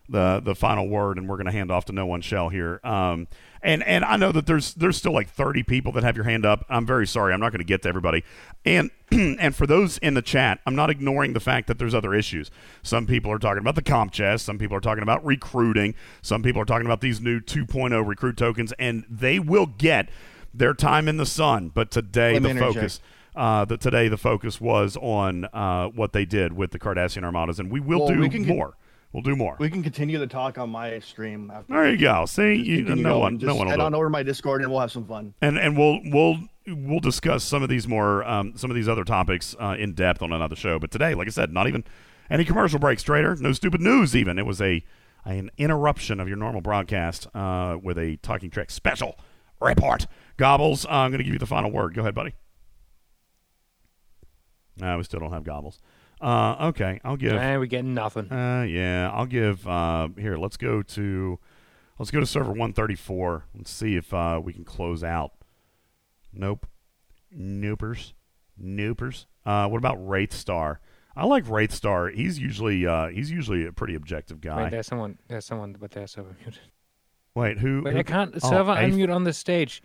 the the final word, and we're going to hand off to no one shell here. Um, and and I know that there's there's still like 30 people that have your hand up. I'm very sorry. I'm not going to get to everybody. And and for those in the chat, I'm not ignoring the fact that there's other issues. Some people are talking about the comp chest. Some people are talking about recruiting. Some people are talking about these new 2.0 recruit tokens, and they will get their time in the sun. But today Let the focus. Uh, the, today the focus was on uh, what they did with the Cardassian armadas, and we will Well, do we con- more. We'll do more. We can continue the talk on my stream. After There you go. See, you, no one, no one head on over to my Discord and we'll have some fun. and and we'll we'll we'll discuss some of these more um, some of these other topics uh, in depth on another show. But today, like I said, not even any commercial breaks, Trader. No stupid news. Even it was a an interruption of your normal broadcast uh, with a Talking Trek special report. Gobbles, uh, I'm going to give you the final word. Go ahead, buddy. No, we still don't have gobbles. Uh, okay, I'll give. And we getting nothing. Uh, yeah, I'll give. Uh, here, let's go to let's go to server 134. Let's see if uh, we can close out. Nope. Noopers. Noopers. Uh, what about Wraith Star? I like Wraith Star. He's usually uh, he's usually a pretty objective guy. Wait, there's someone. There's someone, but their server muted. Wait, who? Wait, who- I can't oh, server A- unmute on the stage.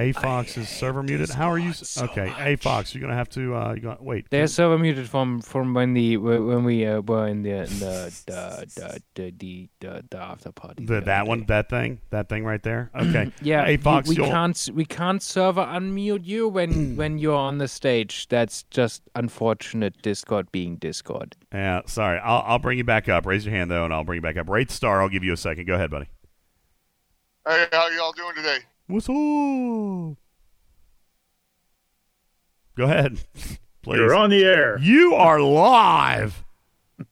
A Fox is server muted. How are you? s- okay, A Fox, you're gonna have to. Uh, you got wait. They're server muted from from when the when we uh, were in the in the the the the, the, the, the after party. The, that one, that thing, that thing right there. Okay. Yeah, A we- Fox, we, you'll- can't we can't server unmute you when when you're on the stage. That's just unfortunate. Discord being Discord. Yeah, sorry. I'll, I'll bring you back up. Raise your hand though, and I'll bring you back up. Wraith Star, I'll give you a second. Go ahead, buddy. Hey, how y'all doing today? What's up? Go ahead. Please. You're on the air. You are live.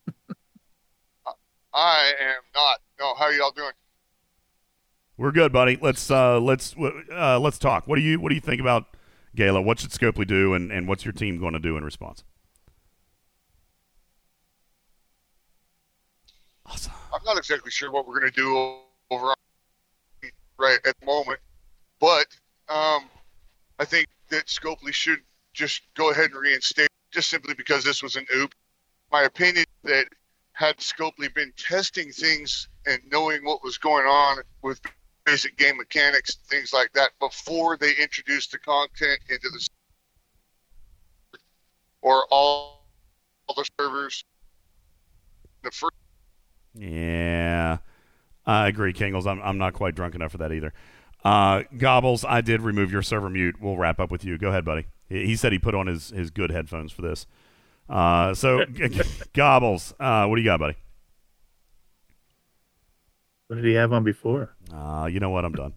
I am not. No, how y'all doing? We're good, buddy. Let's uh, let's uh, let's talk. What do you what do you think about Gaila? What should Scopely do, and, and what's your team going to do in response? Awesome. I'm not exactly sure what we're going to do over right at the moment, but um, I think that Scopely should just go ahead and reinstate just simply because this was an oop. My opinion that had Scopely been testing things and knowing what was going on with basic game mechanics, things like that, before they introduced the content into the or all, all the servers, the first Yeah, I agree, Kingles. I'm I'm not quite drunk enough for that either. Uh, Gobbles, I did remove your server mute. We'll wrap up with you. Go ahead, buddy. He he said he put on his, his good headphones for this. Uh, so Gobbles, uh, what do you got, buddy? What did he have on before? Uh, you know what? I'm done.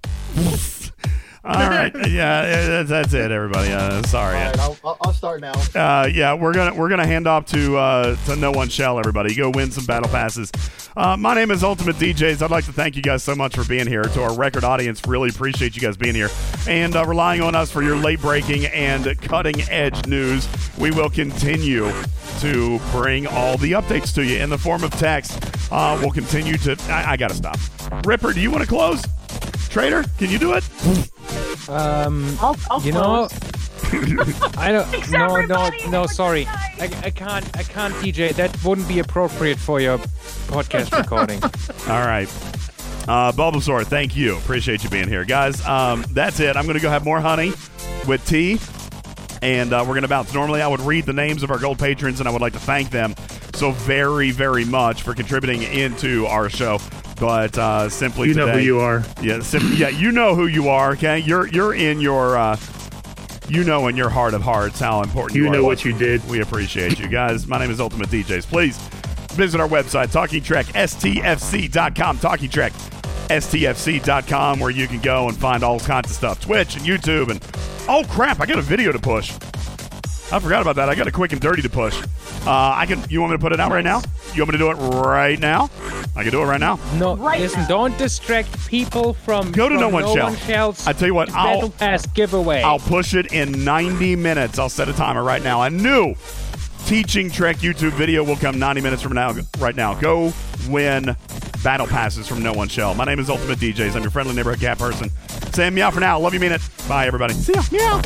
All right. Yeah, that's, that's it, everybody. Uh, sorry. All right, I'll, I'll, start now. Uh, yeah, we're gonna we're gonna hand off to uh, to no one shall everybody go win some battle passes. Uh, my name is Ultimate DJs. I'd like to thank you guys so much for being here. To our record audience, really appreciate you guys being here and uh, relying on us for your late breaking and cutting edge news. We will continue to bring all the updates to you in the form of text. Uh, we'll continue to. I, I gotta stop. Ripper, do you want to close? Trader, can you do it? Um, I'll, I'll you know. I don't. No, no, no. Sorry, I, I can't. I can't, DJ. That wouldn't be appropriate for your podcast recording. All right. Uh, Bulbasaur, thank you. Appreciate you being here. Guys, um, that's it. I'm going to go have more honey with tea, and uh, we're going to bounce. Normally, I would read the names of our gold patrons, and I would like to thank them so very, very much for contributing into our show. But uh, simply You know who you are. Yeah, sim- yeah, you know who you are. Okay, you're you're in your, uh, you know, in your heart of hearts how important you, You are. know what you did. We appreciate you guys. My name is Ultimate DJs. Please visit our website, Talking Trek, STFC.com, Talking Trek, stfc.com where you can go and find all kinds of stuff. Twitch and YouTube and oh crap, I got a video to push. I forgot about that. I got a quick and dirty to push. Uh, I can. You want me to put it out right now? You want me to do it right now? I can do it right now. No, listen, don't distract people from Go to from No One Shell. Shell's I tell you what, I'll Pass giveaway. I'll push it in 90 minutes. I'll set a timer right now. A new teaching Trek YouTube video will come 90 minutes from now. Right now, go win battle passes from No One Shell. My name is Ultimate DJs. I'm your friendly neighborhood cat person. Saying meow for now. Love you, mean it. Bye, everybody. See ya. Meow.